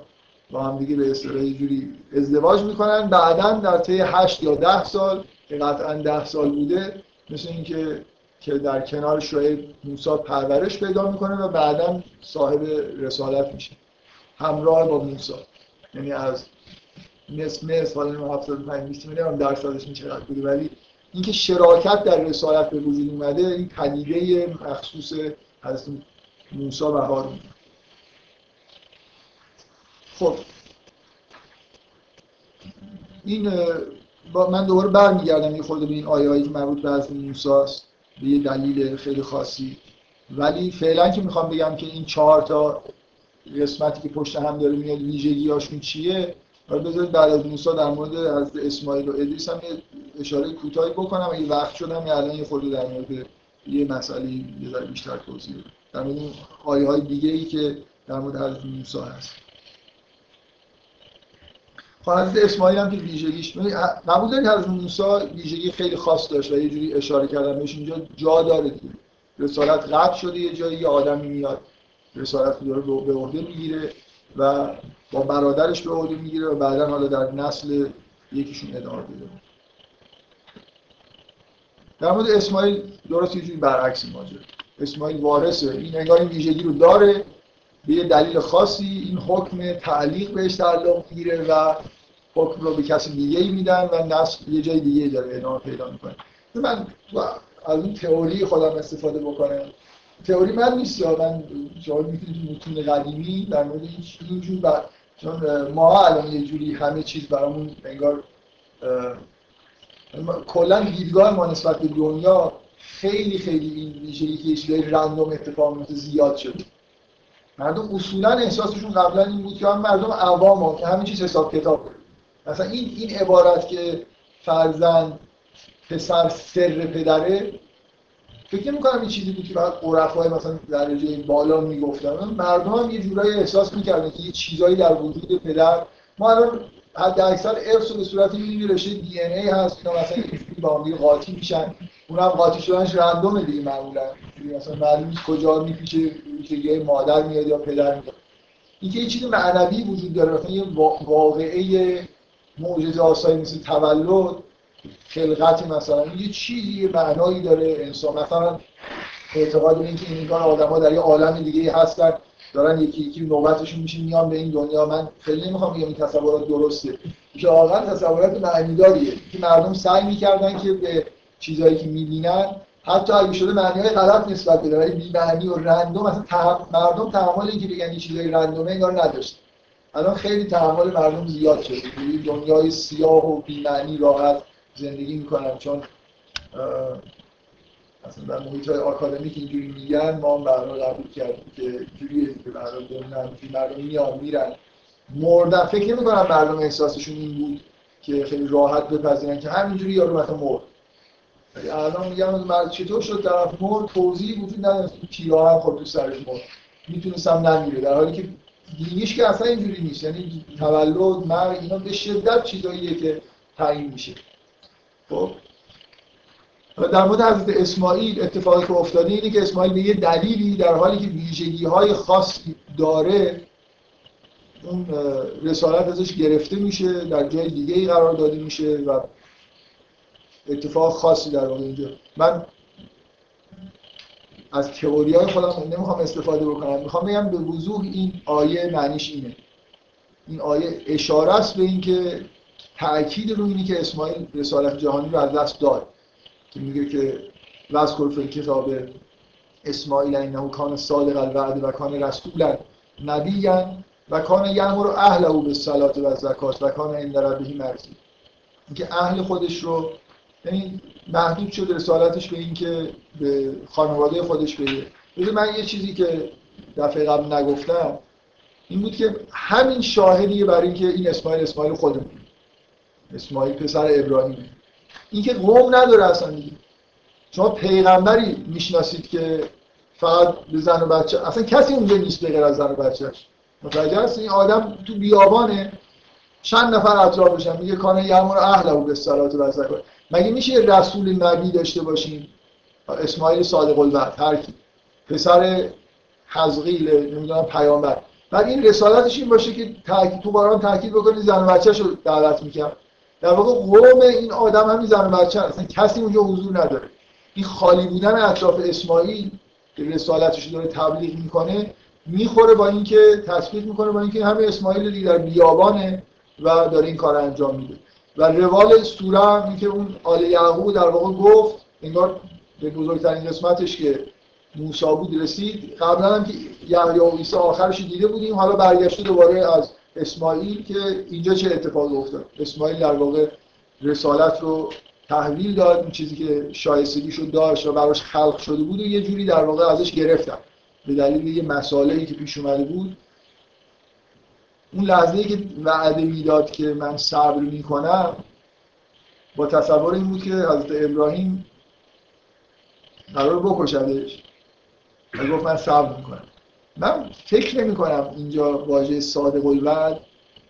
با هم دیگه به اصطلاح جوری ازدواج می‌کنن. بعدا در طی 8 یا 10 سال که قطعا 10 سال بوده مثل اینکه که در کنار شعیب موسا پرورش پیدا می‌کنه و بعدا صاحب رسالت میشه. همراه با موسا یعنی از نصف نصف حالا 75 20 میلیون درصدش چقدر بوده ولی اینکه شراکت در رسالت به وجود اومده این پدیده مخصوص حضرت موسی و هارون خب. این با من دوباره برمیگردم یه خورده به این آیه هایی که مربوط به حضرت موسی است. به یه دلیل خیلی خاصی. ولی فعلا که می‌خوام بگم که این چهار تا قسمتی که پشت هم داره میاد ویژگی هاشون چیه؟ حالا بذارید بعد از موسی در مورد از اسماعیل و ادریس هم یه اشاره کوتاهی بکنم. اگه وقت شدم یا الان یه خورده در مورد یه مسئله یه بیشتر توضیح بدم. در مورد آیه های دیگه ای که در مورد حضرت موسی هست. حضرت اسماعیل هم که ویژگیش قبول دارید حضرت موسی ویژگی خیلی خاص داشت و یه جوری اشاره کردم بهش اینجا جا داره دیگه. رسالت قطع شده یه جایی یه آدمی میاد رسالت رو به عهده می‌گیره و با برادرش به عهده می‌گیره و بعدا حالا در نسل یکیشون ادامه پیدا در مورد اسماعیل درست یه جوری برعکس ماجرا. اسماعیل وارثه این انگار این ویژگی رو داره. به یه دلیل خاصی این حکم تعلیق بهش تعلق می‌گیره و حکم رو به کسی دیگه ای میدن و نسل یه جای دیگه داره ادامه پیدا می‌کنه. من از این تئوری خودم استفاده بکنم. تئوری من نیست یا من شما می‌تونید متون قدیمی در مورد این جور چون ما الان یه جوری همه چیز برامون انگار کلا دیدگاه ما نسبت به دنیا خیلی خیلی این ویژگی که چیزای رندوم اتفاق میفته زیاد شده. مردم اصولا احساسشون قبلا این بود که هم مردم عوام که همه چیز حساب کتاب. کنه مثلا این این عبارت که فرزند پسر سر پدره فکر می‌کنم این چیزی بود که بعد عرفای مثلا درجه بالا می‌گفتن. مردم هم یه جورایی احساس می‌کردن که یه چیزایی در وجود پدر. ما الان حد اکثر ارث به صورت یه رشته دی ان ای هست اینا مثلا با هم قاطی میشن. اونم قاطی شدنش رندومه دیگه معمولا. مثلا معلوم نیست کجا میپیچه یه مادر میاد یا پدر میاد. اینکه یه چیز معنوی وجود داره مثلا یه واقعه معجزه آسایی مثل تولد خلقت مثلا یه چیزی معنایی داره انسان. مثلا اعتقاد این که این آدم در یه عالم دیگه هستن. دارن یکی یکی نوبتشون میشه میان به این دنیا. من خیلی نمی‌خوام بگم این تصورات درسته. که واقعا تصورات معنیداریه که مردم سعی می‌کردن که به چیزهایی که می‌بینن حتی اگه شده معنی های غلط نسبت بده ولی بی معنی و رندوم مثلا تح... مردم تحمل اینکه بگن این چیزای رندومه انگار نداشت. الان خیلی تحمل مردم زیاد شده. دنیای سیاه و بی معنی راحت زندگی می‌کنن. چون مثلا در محیط های آکادمیک اینجوری میگن ما هم برنامه قبول کردیم که جوری که مردم دنیا مردم میان میرن مردن فکر نمی کنم مردم احساسشون این بود که خیلی راحت بپذیرن که همینجوری یارو مثلا مرد. الان میگم مرد چطور شد؟ طرف مرد توضیحی وجود نداره. تیرا هم خود تو سرش مرد. می‌تونستم نمیره در حالی که دینیش که اصلا اینجوری نیست. یعنی تولد مرگ اینا به شدت چیزاییه که تعیین میشه. خب در مورد حضرت اسماعیل اتفاقی که افتاده اینه که اسماعیل به یه دلیلی در حالی که ویژگی های خاصی داره اون رسالت ازش گرفته میشه در جای دیگه ای قرار داده میشه و اتفاق خاصی در واقع اینجا. من از تئوری های خودم نمی‌خوام استفاده بکنم. می‌خوام بگم به وضوح این آیه معنیش اینه. این آیه اشاره است به اینکه تأکید رو اینه که اسماعیل رسالت جهانی رو از دست داد. که میگه که وذکر فی کتاب اسماعیل انه کان صادق الوعد و کان رسولا نبیا و کان یامر اهله بالصلاه و زکات و کان عند ربه مرضی. اینکه اهل خودش رو یعنی محدود شد رسالتش به اینکه به خانواده خودش بگه. بده من یه چیزی که دفعه قبل نگفتم. این بود که همین شاهدیه برای اینکه این اسماعیل اسماعیل خودمون اسماعیل پسر ابراهیمه. این که قوم نداره اصلا. دیگه شما پیغمبری می‌شناسید که فقط به زن و بچه اصلا کسی اونجا نیست به از زن و بچهش متوجه هست این آدم تو بیابانه. چند نفر اطرافشن میگه کانه یامر اهل به صلات و زکات مگه میشه رسول نبی داشته باشیم اسماعیل صادق الوعد هر کی. پسر حزقیل نمی‌دونم پیامبر. بعد این رسالتش این باشه که تو باران تاکید بکنی زن و بچه‌ش رو دعوت می‌کنم در واقع قوم این آدم هم زن و بچه اصلا کسی اونجا حضور نداره. این خالی بودن اطراف اسماعیل که رسالتش داره تبلیغ می‌کنه می‌خوره با اینکه تثبیت می‌کنه با اینکه همه اسماعیل دیگه در بیابانه و داره این کار انجام میده. و روال سوره هم اینکه اون آل یعقوب در واقع گفت انگار به بزرگترین قسمتش که موسی بود رسید. قبلا هم که یحیی و عیسی آخرش دیده بودیم حالا برگشته دوباره از اسماعیل که اینجا چه اتفاقی افتاد؟ اسماعیل در واقع رسالت رو تحویل داد این چیزی که شایستگیشو داشت و براش خلق شده بود و یه جوری در واقع ازش گرفتن. به دلیل یه مسائلی که پیش اومده بود. اون لحظه که وعده می‌داد که من صبر می‌کنم با تصور این بود که حضرت ابراهیم قرار بکشدش. و گفت من صبر می‌کنم. من فکر نمی کنم اینجا واژه صادق الوعد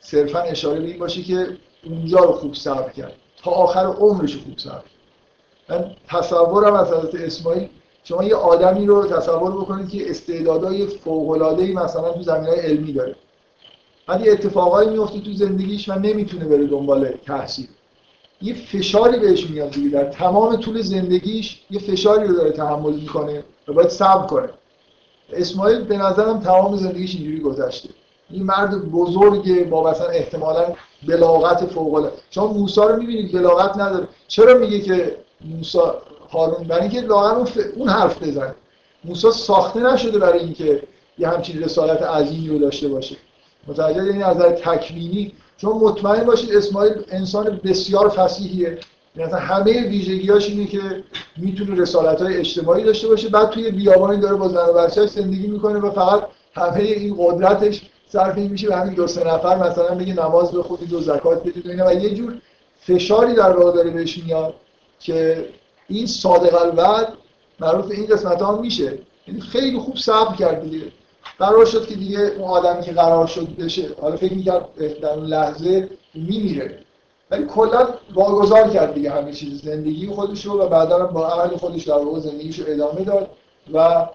صرفا اشاره به این باشه که اونجا رو خوب صبر کرد. تا آخر عمرش خوب صبر من تصورم از حضرت اسماعیل شما یه آدمی رو تصور بکنید که استعدادهای فوق‌العاده‌ای مثلا تو زمینهای علمی داره. بعد یه اتفاقایی میفته تو زندگیش و نمی‌تونه بره دنبال تحصیل. یه فشاری بهش میاد دیگه. در تمام طول زندگیش یه فشاری رو داره تحمل می‌کنه و باید صبر کنه. اسماعیل به نظرم تمام زندگیش اینجوری گذشته. این مرد بزرگ با مثلا احتمالا بلاغت فوق شما موسی رو می‌بینید بلاغت نداره. چرا میگه که موسی هارون؟ برای اینکه لاغر اون, ف... اون حرف بزنه. موسی ساخته نشده برای اینکه یه همچین رسالت عظیمی رو داشته باشه. متوجه یعنی از نظر تکوینی. چون مطمئن باشید اسماعیل انسان بسیار فسیحیه. یعنی همه ویژگیاش اینه که می‌تونه رسالت های اجتماعی داشته باشه. بعد توی بیابانی داره با زن و بچه‌اش زندگی می‌کنه و فقط همه این قدرتش صرف این میشه به همین دو سه نفر مثلا بگه نماز بخونید و زکات بدید و و یه جور فشاری در واقع داره بهش میاد که این صادق الوعد معروف این قسمت ها میشه. یعنی خیلی خوب صبر کرد دیگه. قرار شد که دیگه اون آدمی که قرار شد بشه حالا فکر می‌کرد در اون لحظه میمیره. ولی کلا واگذار کرد دیگه همه چیز زندگی خودش رو و بعدا با اهل خودش در واقع زندگیش رو ادامه داد و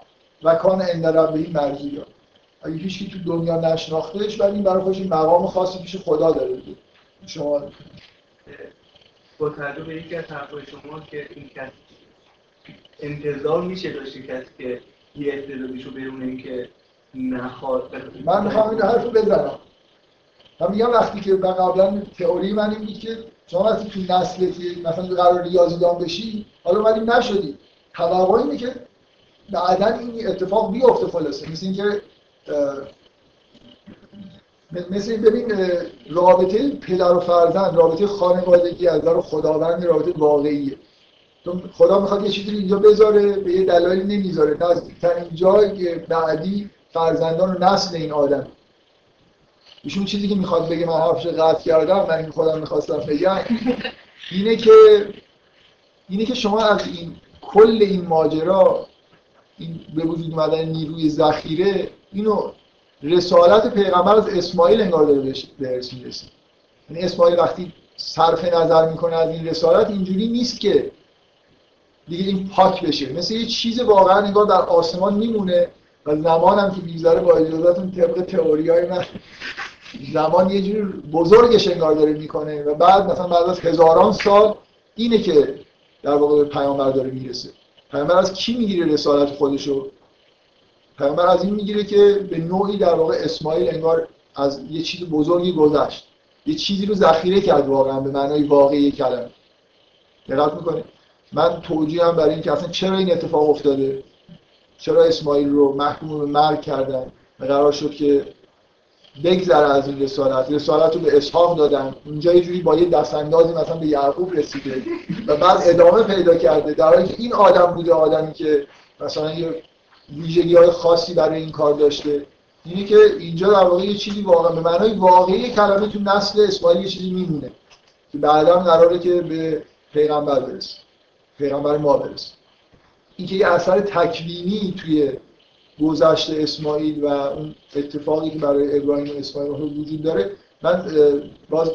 و کان عند ربه مرزی داد. اگه هیچ تو دنیا نشناختش ولی این برای خودش مقام خاصی پیش خدا داره دیگه. شما با توجه به یکی از حرفای شما که این کسی انتظار میشه داشته کسی که یه استعدادیشو برونه که نخواد. من می‌خوام این حرف رو بزنم. من میگم وقتی که قبلا تئوری من این بود که شما وقتی تو نسلتی مثلا قرار ریاضیدان بشی حالا ولی نشدی. توقع اینه که بعدا این اتفاق بیفته خلاصه. مثل اینکه مثل ببین رابطه پدر و فرزند رابطه خانوادگی از در خداوند رابطه واقعیه. خدا می‌خواد یه چیزی اینجا بذاره به یه دلایلی نمی‌ذاره. نزدیکترین جای بعدی فرزندان و نسل این آدم. ایشون چیزی که می‌خواد بگه من حرفش قطع کردم من این خودم می‌خواستم بگم اینه که اینه که شما از این کل این ماجرا این به وجود اومدن نیروی ذخیره اینو رسالت پیغمبر از اسماعیل انگار داره بهش می‌رسه یعنی اسماعیل وقتی صرف نظر می‌کنه از این رسالت اینجوری نیست که دیگه این پاک بشه. مثل یه چیز واقعا انگار در آسمان میمونه و زمان هم که می‌گذاره با اجازهتون طبق تئوری های من. زمان یه جور بزرگش انگار داره می‌کنه و بعد مثلا بعد از هزاران سال اینه که در واقع به پیامبر داره می‌رسه. پیامبر از کی می‌گیره رسالت خودشو؟ پیامبر از این می‌گیره که به نوعی در واقع اسماعیل انگار از یه چیز بزرگی گذشت. یه چیزی رو ذخیره کرد واقعا به معنای واقعی کلمه. دقت می‌کنه من توجیه هم برای اینکه اصلا چرا این اتفاق افتاده؟ چرا اسماعیل رو محکوم به مرگ کردن؟ و قرار شد که بگذره از این رسالت. رسالت رو به اسحاق دادن. اونجا یه جوری با یه دستاندازی مثلا به یعقوب رسیده. و بعد ادامه پیدا کرده. در حالی که این آدم بوده آدمی که مثلا یه ویژگی های خاصی برای این کار داشته. اینه که اینجا در واقع یه چیزی واقعا به معنای واقعی کلمه تو نسل اسماعیل یه چیزی میمونه. که بعدا قراره که به پیغمبر برسه. پیغمبر ما برسه. اینکه یه اثر تکوینی توی گذشت اسماعیل و اون اتفاقی که برای ابراهیم و اسماعیل وجود داره من باز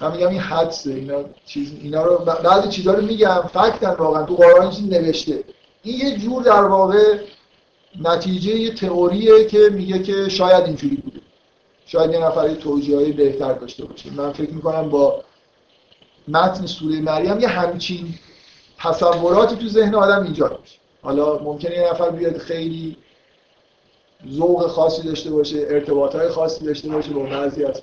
من میگم این حدسه اینا چیز اینا رو بعضی چیزا رو میگم فکتن واقعا تو قرآن چیزی نوشته. این یه جور در واقع نتیجه یه تئوریه که میگه که شاید اینجوری بوده. شاید یه نفر توجیه های بهتر داشته باشه. من فکر می‌کنم با متن سوره مریم یه همچین تصوراتی تو ذهن آدم ایجاد میشه. حالا ممکنه یه نفر بیاد خیلی ذوق خاصی داشته باشه ارتباط های خاصی داشته باشه با بعضی از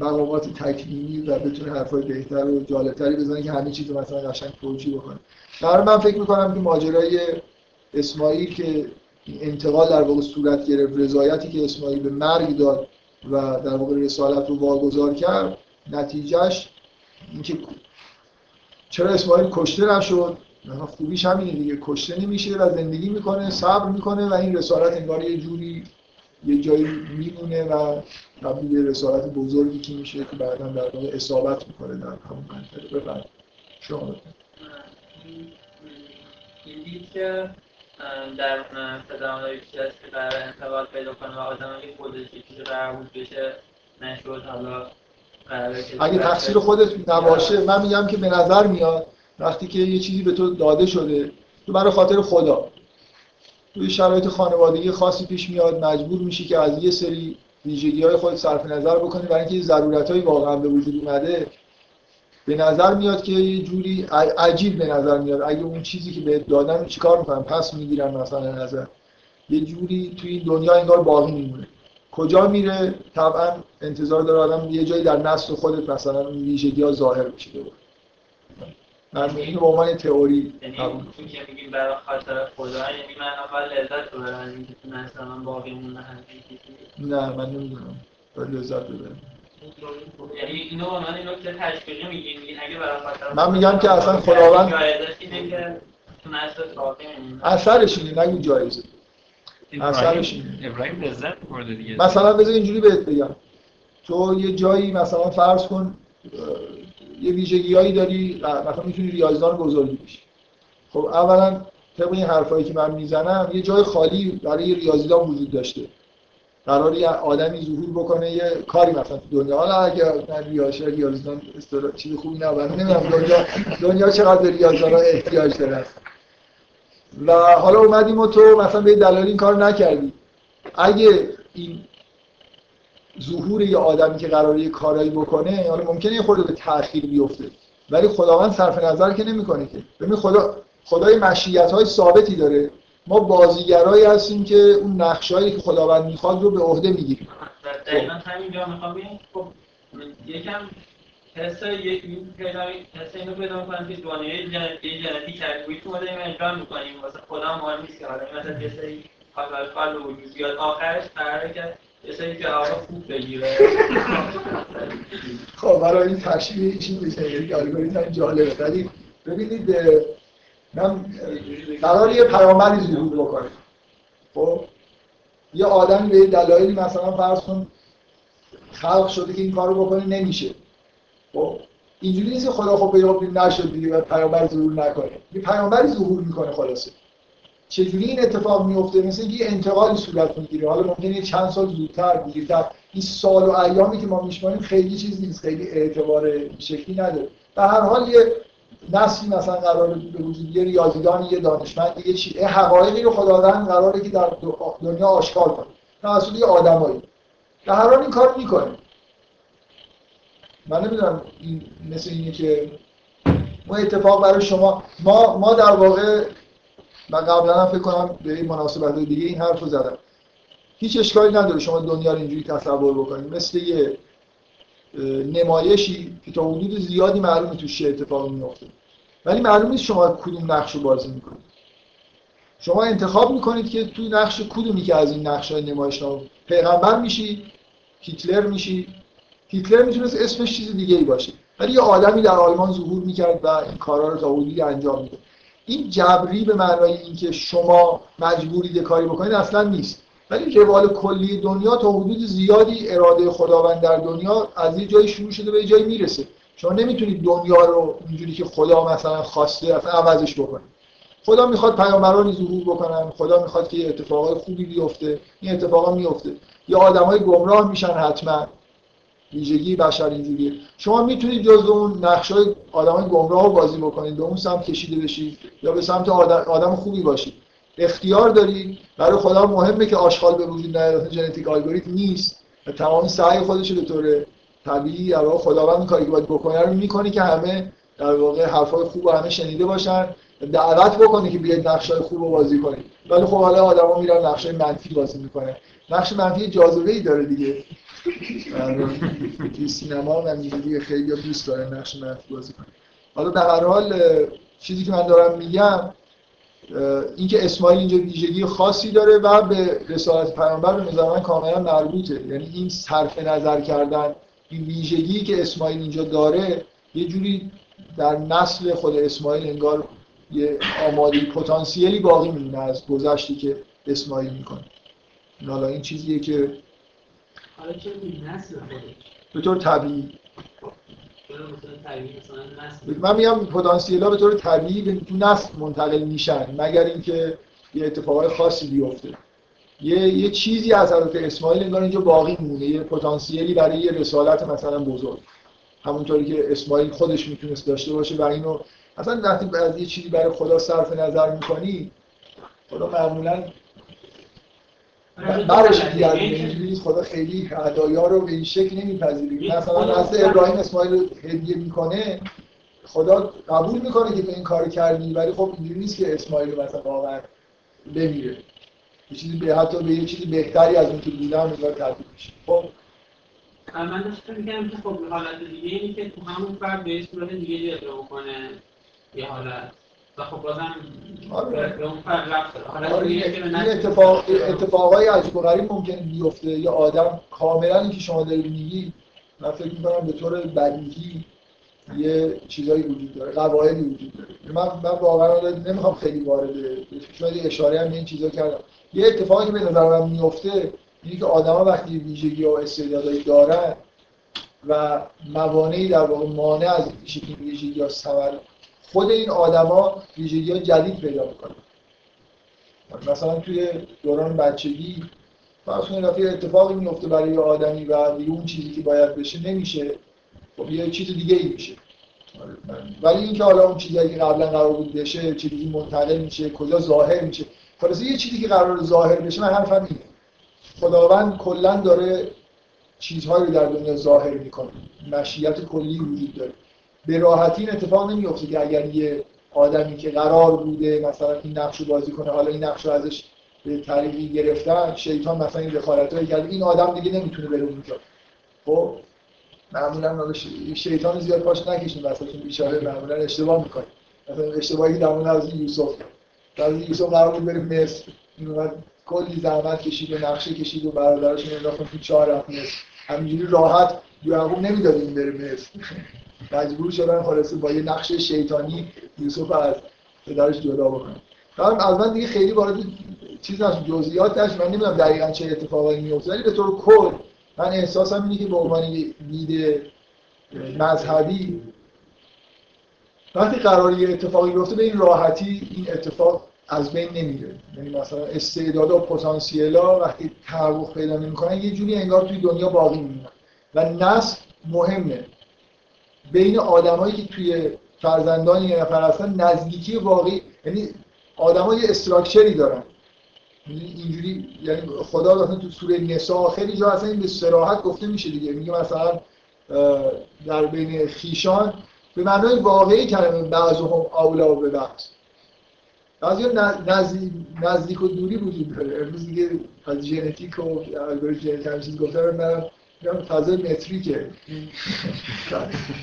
مقامات تکلیمی و بتونه حرفای بهتر و جالبتری بزنه که همه چیز مثلا قشنگ توجیه بکنه. در من فکر می‌کنم که ماجرای اسماعیل که انتقال در واقع صورت گرفت رضایتی که اسماعیل به مرگ داد و در واقع رسالت رو واگذار کرد نتیجهش اینکه چرا اسماعیل کشته نشد؟ خوبیش همینه دیگه. کشته نمیشه و زندگی می‌کنه صبر می‌کنه و این رسالت انگار یه جوری یه جایی میمونه و تبدیل به رسالت بزرگی که میشه که بعدا در واقع اصابت می‌کنه در همون منطقه. بفرد شما این که در چیزی هست که قرار انتقال پیدا کنه و آدم اگه خودش چیزی قرار بود بشه نشد حالا اگه تقصیر خودت نباشه من میگم که به نظر میاد وقتی که یه چیزی به تو داده شده تو برای خاطر خدا. توی شرایط خانوادگی خاصی پیش میاد مجبور میشی که از یه سری ویژگی های خود صرف نظر بکنی برای اینکه ضرورت های واقعا به وجود اومده. به نظر میاد که یه جوری عجیب به نظر میاد. اگه اون چیزی که بهت دادن چیکار می‌کنن؟ پس می‌گیرن مثلا نظر. یه جوری توی این دنیا انگار باقی میمونه. کجا میره؟ طبعا انتظار داره آدم یه جایی در نسل خودت مثلا اون ویژگی ها ظاهر بشه. دوباره من به عنوان تئوری یعنی که میگیم برای خاطر خدا یعنی من اول لذت ببرم اینکه تو نسل من باقی مونه نه من نمی‌دونم. باید لذت ببرم. یعنی اینو من اینو که تشویقی میگیم اگه برای خاطر من میگم که اصلا خداوند اثرش اینه نگو جایزه. اثرش اینه. ابراهیم لذت برده دیگه. مثلا بذار اینجوری بهت بگم. تو یه جایی مثلا فرض کن یه ویژگیهایی داری مثلا می‌تونی ریاضیدان بزرگی بشی خب اولا طبق این حرفایی که من می‌زنم یه جای خالی برای ریاضیدان وجود داشته. قرار یه آدمی ظهور بکنه یه کاری مثلا تو دنیا. حالا اگه ریاضی ریاضیدان چیز خوبی نبره نمی‌دونم دنیا دنیا چقدر ریاضیدان احتیاج داره. و حالا اومدیم و تو مثلا به دلایل این کار نکردی. اگه این ظهور یه آدمی که قراره یه کارایی بکنه حالا ممکنه یه خورده به تأخیر بیفته. ولی خداوند صرف نظر که نمی‌کنه که. ببین خدا خدای مشیت های ثابتی داره. ما بازیگرایی هستیم که اون نقشایی که خداوند می‌خواد رو به عهده می‌گیریم. دقیقاً همینجا می‌خوام خب یکم حس یک پیدا حس اینو پیدا کنم که دنیای جنتی جنتی ترکیبی تو مدل اجرا می‌کنیم. واسه خدا مهم نیست که حالا مثلا یه سری کار وجود بیاد آخرش قراره که خوب خب برای این تشریح چی میشه یک الگوریتم جالبه. ولی ببینید من قرار یه پیامبری ظهور بکنه خب؟ یه آدمی به دلایلی مثلا فرض کن خلق شده که این کارو بکنه نمیشه. خب؟ اینجوری نیست خدا خب پیامبر نشد دیگه و پیامبر ظهور نکنه. یه پیامبری ظهور می‌کنه خلاصه. چجوری این اتفاق میفته مثل یه انتقالی صورت می‌گیره. حالا ممکنه چند سال زودتر دیرتر. این سال و ایامی که ما میشماریم خیلی چیز نیست خیلی اعتبار شکلی نداره. به هر حال یه نسلی مثلا قرار به وجود یه ریاضیدان یه دانشمند دیگه چی؟ حقایقی رو خداوند قراره که در دنیا آشکار کنه. توسط یه آدمایی. به هر حال این کار می‌کنه. من نمی‌دونم این مثل اینه که ما اتفاق برای شما ما ما در واقع من قبلا هم فکر کنم به این مناسبت دیگه این حرف رو زدم. هیچ اشکالی نداره شما دنیا رو اینجوری تصور بکنید. مثل یه نمایشی که تا حدود زیادی معلومه توش چه اتفاقی میفته ولی معلوم نیست شما کدوم نقش رو بازی می‌کنید. شما انتخاب می‌کنید که توی نقش کدومی که از این نقش های نمایش پیغمبر میشی هیتلر میشی. هیتلر می‌تونست اسمش چیز دیگه ای باشه. ولی یه آدمی در آلمان ظهور می‌کرد و این کارا رو تا انجام میده این جبری به معنای اینکه شما مجبورید کاری بکنید اصلا نیست. ولی روال کلی دنیا تا حدود زیادی اراده خداوند در دنیا از یه جایی شروع شده به یه جایی می‌رسه. شما نمی‌تونید دنیا رو اینجوری که خدا مثلا خواسته اصلا عوضش بکنید خدا می‌خواد پیامبرانی ظهور بکنن خدا می‌خواد که اتفاقای خوبی بیفته این اتفاقا میفته. یه آدمای گمراه میشن حتما. ویژگی بشر اینجوریه. شما می‌تونید جز اون نقشای آدمای گمراه رو بازی بکنید به اون سمت کشیده بشید یا به سمت آدم, خوبی باشید. اختیار دارید. برای خدا مهمه که آشغال به وجود نیاد. ژنتیک الگوریتم نیست. و تمام سعی خودش به طور طبیعی در خداوند کاری که باید بکنه رو می‌کنه که همه در واقع حرفای خوب و همه شنیده باشن. دعوت بکنه که بیاید نقشه خوب رو بازی کنید. ولی خب حالا آدما میرن نقشه منفی بازی می‌کنه نقش منفی جاذبه ای داره دیگه. توی سینما هم دیگه خیلی دوست داره نقش منفی بازی کنه حالا در هر حال چیزی که من دارم میگم اینکه اسماعیل اینجا ویژگی خاصی داره و به رسالت پیامبر به نظر من کاملا مربوطه. یعنی این صرف نظر کردن این ویژگی که اسماعیل اینجا داره یه جوری در نسل خود اسماعیل انگار یه آمادی پتانسیلی باقی میمونه از گذشتی که اسماعیل می‌کنه. حالا این چیزیه که حالا چه نسل به طور طبیعی. من میگم پتانسیل ها به طور طبیعی به تو نسل منتقل میشن مگر اینکه یه اتفاقای خاصی بیفته. یه یه چیزی از حضرت اسماعیل انگار اینجا باقی مونه یه پتانسیلی برای یه رسالت مثلا بزرگ. همونطوری که اسماعیل خودش می‌تونست داشته باشه و اینو اصلا وقتی از یه چیزی برای خدا صرف نظر می‌کنی خدا معمولا برش گردونه اینجوری خدا خیلی هدایا رو به این شکل نمیپذیره. مثلا از ابراهیم اسماعیل رو هدیه می‌کنه خدا قبول می‌کنه که تو این کار کردی ولی خب اینجوری نیست که اسماعیل مثلا واقعا بمیره. یه چیزی به حتی به یه چیزی بهتری از اون که بودم می‌ذاره تبدیل میشه خب. من داشتم میگم که خب حالت دیگه اینی که تو همون فرد به صورت دیگه اجرا بکنه یه حالت. خب بازم آره. آره. این اتفاق اتفاقای عجیب و غریب ممکنه بیفته یا آدم کاملا اینکه شما دارید میگی من فکر می‌کنم به طور بدیهی یه چیزایی وجود داره قواعدی وجود داره من من واقعا نمی‌خوام خیلی وارد شاید اشاره هم این چیزا کردم یه اتفاقی که به نظر من میفته اینه که آدما وقتی ویژگی و استعدادایی دارن و موانعی در واقع مانع از اینکه ویژگی یا ثمر خود این آدما ویژگی جدید پیدا می‌کنن. مثلا توی دوران بچگی فرض کنید وقتی اتفاقی میفته برای آدمی و دیگه اون چیزی که باید بشه نمیشه. خب یه چیز دیگه ای میشه. ولی اینکه حالا اون چیزی که قبلا قرار بود بشه چیزی منتقل میشه کجا ظاهر میشه. خلاص یه چیزی که قرار ظاهر بشه من حرفم اینه. خداوند کلا داره چیزهایی رو در دنیا ظاهر می‌کنه. مشیت کلی وجود داره. به راحتی این اتفاق نمیفته که اگر یه آدمی که قرار بوده مثلا این نقش رو بازی کنه حالا این نقش رو ازش به طریقی گرفتن شیطان مثلا این دخالتایی کرد این آدم دیگه نمی‌تونه بره اونجا. خب؟ معمولا شیطان زیاد پاش نکشیم واسه بیچاره معمولا اشتباه می‌کنه مثلا اشتباهی در مورد از یوسف در یوسف قرار بود بره مصر. این اومد کلی زحمت کشید و نقشه کشید و برادرش انداختن تو چهار رفت مصر همینجوری راحت یعقوب نمی‌داد این بره مصر. مجبور شدن خلاصه با یه نقش شیطانی یوسف از پدرش جدا بکنن از من دیگه خیلی وارد چیز نشد جزئیات نشد. من نمی‌دونم دقیقا چه اتفاقایی میفته ولی به طور کل من احساسم اینه که به عنوان دید مذهبی وقتی قرار یه اتفاقی بیفته به این راحتی این اتفاق از بین نمیره. یعنی مثلا استعداد و پتانسیلا وقتی تحقق پیدا نمی‌کنن یه جوری انگار توی دنیا باقی میمونن. و نسل مهمه. بین آدمایی که توی فرزندان یه نفر هستن نزدیکی واقعی یعنی آدما یه استراکچری دارن. یعنی اینجوری یعنی خدا مثلا تو سوره نساء خیلی جا اصلا این به صراحت گفته میشه دیگه. میگه مثلا در بین خیشان به معنای واقعی کلمه بعضهم اولا به بعض. بعضی نزدیک, نزدیک و دوری وجود داره. امروز دیگه از ژنتیک و الگوریتم چیز گفتن میگم فضای متریکه.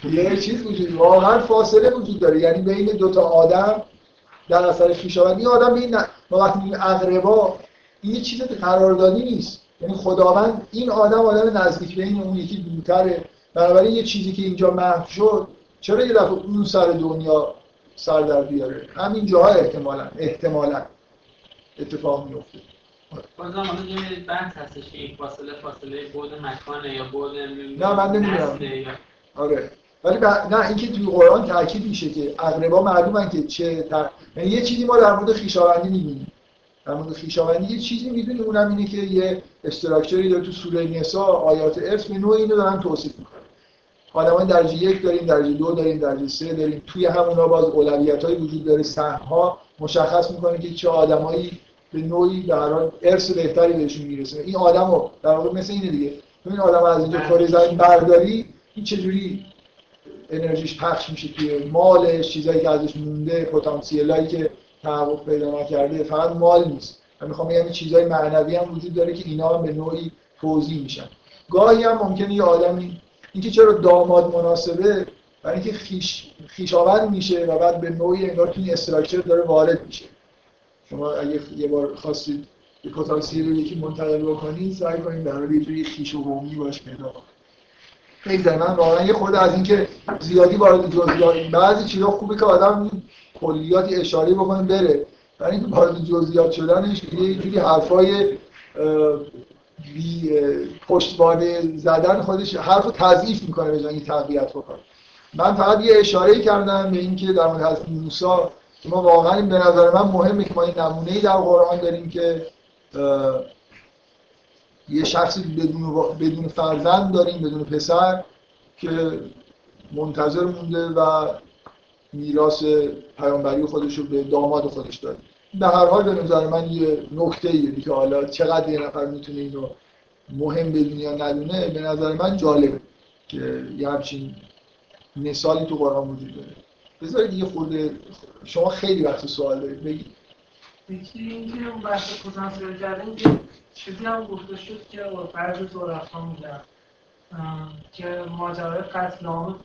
یه چیز وجود واقعا فاصله وجود داره. یعنی بین دو تا آدم در اثر خویشاوندی این آدم به این ما وقتی میگیم اقربا این چیز قراردادی نیست. یعنی خداوند این آدم آدم نزدیک به این اون یکی دورتره. بنابراین یه چیزی که اینجا محو شد چرا یه دفعه اون سر دنیا سر در بیاره؟ همین جاها احتمالا احتمالا اتفاق میفته بازم حالا یه بحث هستش این فاصله فاصله بود مکانه یا بود نه من نمی‌دونم. آره. ولی ب... نه اینکه توی قرآن تاکید میشه که اقربا معلومن که چه تر... یعنی یه چیزی ما در مورد خیشاوندی می‌بینیم. در مورد خیشاوندی یه چیزی می‌دونیم اونم اینه که یه استراکچری داره تو سوره نساء آیات ارث به نوعی اینو دارن توصیف می‌کنن. آدمان درجه یک داریم درجه دو داریم درجه سه داریم. توی همونا باز اولویت وجود داره سهم ها مشخص می‌کنه که چه آدمایی به نوعی در حال ارث بهتری بهشون می‌رسه. این آدمو در واقع مثل اینه دیگه. این آدم از اینجا کره زمین برداری این چجوری انرژیش پخش میشه توی مالش چیزایی که ازش مونده پتانسیلایی که تحقق پیدا نکرده فقط مال نیست. من می‌خوام بگم چیزای معنوی هم وجود داره که اینا هم به نوعی توضیح میشن. گاهی هم ممکنه یه آدمی اینکه چرا داماد مناسبه برای اینکه خیش خیشاوند میشه و بعد به نوعی انگار توی استراکچر داره وارد میشه. شما اگه یه بار خواستید یه پتانسیل رو یکی منتقل بکنید سعی کنید در حال یه خیش و قومی باش پیدا کنید. من واقعا یه خود از اینکه زیادی وارد جزئیات بعضی چیزا خوبه که آدم کلیاتی اشاره بکنه بره. برای اینکه وارد جزئیات شدنش یه جوری حرفای بی پشتوانه زدن خودش حرف رو تضعیف می‌کنه به جای تقویت بکنه. من فقط یه اشاره کردم به اینکه در مورد حضرت ما واقعا به نظر من مهمه که ما این نمونه ای در قرآن داریم که یه شخصی بدون, بدون فرزند داریم بدون پسر که منتظر مونده و میراث پیامبری خودش رو به داماد خودش داره به هر حال به نظر من یه نکته ایه که حالا چقدر یه نفر می‌تونه اینو مهم بدونه یا ندونه به نظر من جالبه که یه همچین مثالی تو قرآن وجود داره. بذارید یه خورده شما خیلی وقت سوال دارید بگید. یکی اینکه اون بحث پتانسیل کردن که چیزی هم گفته شد که فرض تو رفتان میدن که ماجرای قتل عام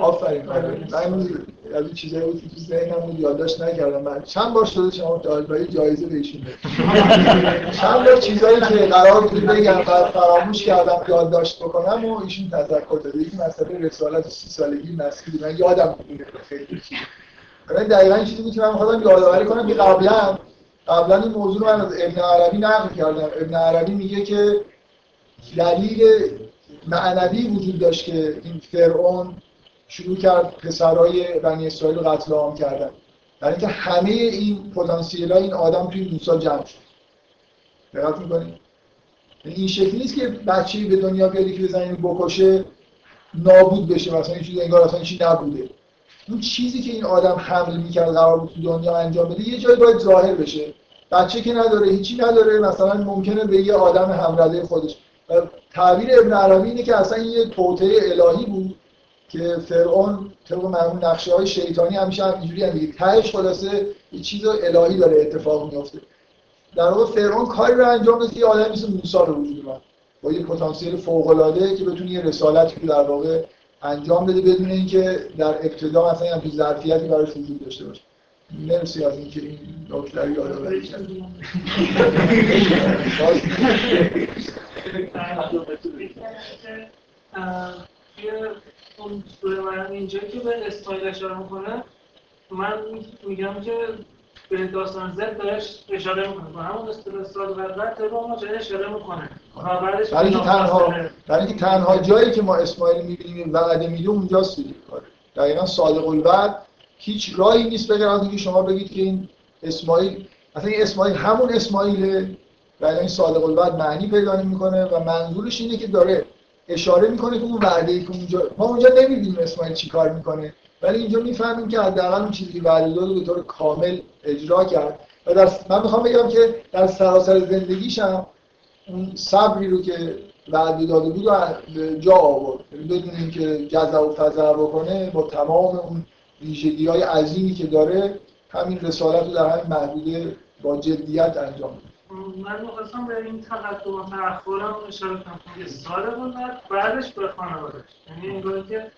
آفرین من از این چیزایی بود که تو ذهنم بود یادداشت نکردم. من چند بار شده شما دادگاهی جایزه بهشون چند بار چیزایی که قرار بود بگم بعد فراموش کردم یادداشت بکنم و ایشون تذکر داده. یکی مسئله رسالت سی سالگی مسئله من یادم بود خیلی من دقیقا چیزی بود که من می‌خواستم یادآوری کنم که قبلا قبلا این موضوع رو من از ابن عربی نقل کردم. ابن عربی میگه که دلیل معنوی وجود داشت که این فرعون شروع کرد پسرای بنی اسرائیل قتل عام کردن. برای اینکه همه این پتانسیل این آدم توی موسی جمع شد. دقت می‌کنید این شکلی نیست که بچه‌ای به دنیا بیاد که بزنین بکشه نابود بشه مثلا چیزی انگار اصلا چیزی نبوده. اون چیزی که این آدم حمل می‌کرد قرار بود تو دنیا انجام بده یه جایی باید ظاهر بشه. بچه که نداره هیچی نداره مثلا ممکنه به یه آدم همرده خودش تعبیر ابن عربی اینه که اصلا یه توطعه الهی بود که فرعون طبق معمول نقشه های شیطانی همیشه هم اینجوری هم دیگه تهش خلاصه یه چیز الهی داره اتفاق میفته در واقع فرعون کاری رو انجام داد که یه آدم مثل موسی رو وجود اومد. با یه پتانسیل فوق العاده که بتونه یه رسالتی که در واقع انجام بده بدون اینکه در ابتدا مثلا همچین ظرفیتی براش وجود داشته باشه. مرسی از اینکه این نکته رو یادآوری کردید اون سوره مریم اینجا که به اسماعیل اشاره می‌کنه من میگم که به داستان زد دارش اشاره می‌کنه همون استرسال و بعد رو ما جای اشاره می‌کنه برای اینکه تنها برای اینکه تنها جایی که ما اسماعیل می‌بینیم وعده میده اونجاست دیگه دقیقا صادق الوعد. هیچ راهی نیست بگر از اینکه شما بگید که این اسماعیل اصلا این اسماعیل همون اسماعیله. ولی این صادق الوعد معنی پیدا می‌کنه و منظورش اینه که داره اشاره می‌کنه که اون وعده ای که اونجا ما اونجا نمی‌بینیم اسماعیل چیکار می‌کنه ولی اینجا می‌فهمیم که حداقل اون چیزی که وعده داد به طور کامل اجرا کرد. و در من می‌خوام بگم که در سراسر زندگیش هم اون صبری رو که وعده داده بود جا آورد. یعنی بدون اینکه جزع و فزع بکنه با تمام اون ویژگی های عظیمی که داره همین رسالت رو در همین محدوده با جدیت انجام بده من می‌خواستم به این تقدم و تأخرم اشاره کنم. که سال بود بعدش به خانوادش یعنی انگار که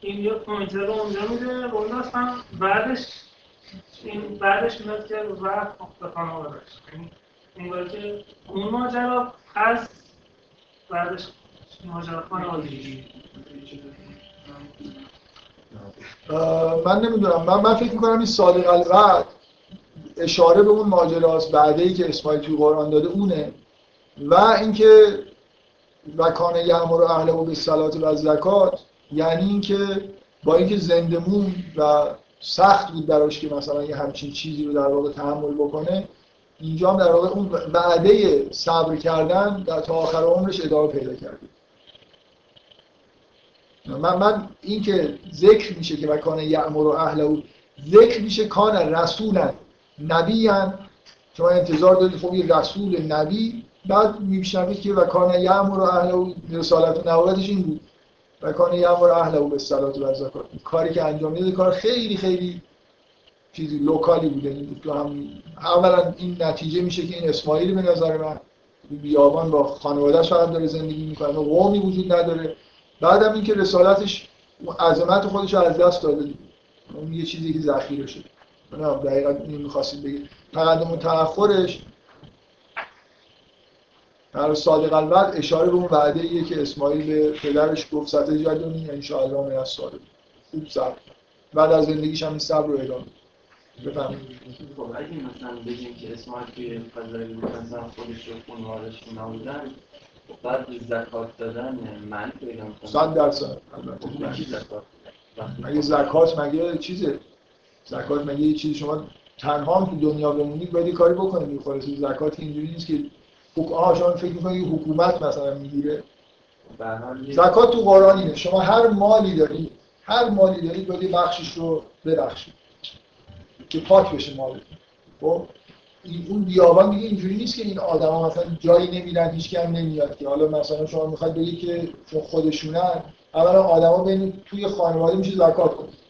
این یه پوینتر رو اونجا میده اون اصلا بعدش این بعدش میاد که وقت به خانوادش یعنی انگار که اون ماجرا از بعدش ماجرا خانوادگی من نمی‌دونم. من, من فکر می‌کنم این صادق الوعد اشاره به اون ماجراست بعده ای که اسماعیل توی قرآن داده اونه. و اینکه و کان یعمر اهله و صلات و زکات یعنی اینکه با اینکه زنده مون و سخت بود براش که مثلا یه همچین چیزی رو در واقع تحمل بکنه اینجا هم در واقع اون وعده صبر کردن در تا آخر عمرش ادامه پیدا کرده. من من این که ذکر میشه که وکانه یعمر و اهل ذکر میشه کان رسولا. نبی شما انتظار دارید خب یه رسول نبی. بعد میشنوید که وکانه یعمر و اهل رسالت و نوارتش این بود. و کان یامر اهل او به صلات و زکات کاری که انجام میده کار خیلی خیلی چیزی لوکالی بوده این تو هم اولا این نتیجه میشه که این اسماعیل به نظر من بیابان با خانواده‌اش فقط داره زندگی می‌کنه. و قومی وجود نداره. بعدم اینکه رسالتش عظمت خودش رو از دست داده. اون یه چیزی که ذخیره شده. نه دقیقا این می‌خواستید بگید تقدم و تأخرش. در صادق الوعد اشاره به اون وعده ایه که اسماعیل به پدرش گفت ستجدونی ان شاء الله من الصادق خوب صبر بعد از زندگیش هم این صبر رو ادامه بفهمید خب اگه مثلا بگیم که اسماعیل توی فضای مثلا خودش و خانوادش نبودن بعد زکات دادن من پیدا کنم صد درصد. البته کی زکات مگه زکات مگه چیزه؟ زکات مگه یه چیزی شما تنها هم تو دنیا بمونید باید کاری بکنید. می‌خوره زکات اینجوری نیست که حک... آها شما فکر می‌کنید حکومت مثلا می‌گیره. زکات تو قرآن اینه. شما هر مالی دارید هر مالی دارید باید بخشش رو ببخشید که پاک بشه مال خب؟ این اون بیابان دیگه اینجوری نیست که این آدما مثلا جایی نمیرن هیچ هم نمیاد که. حالا مثلا شما می‌خواید بگید که چون خودشونن اولا آدما بین توی خانواده میشه زکات کنید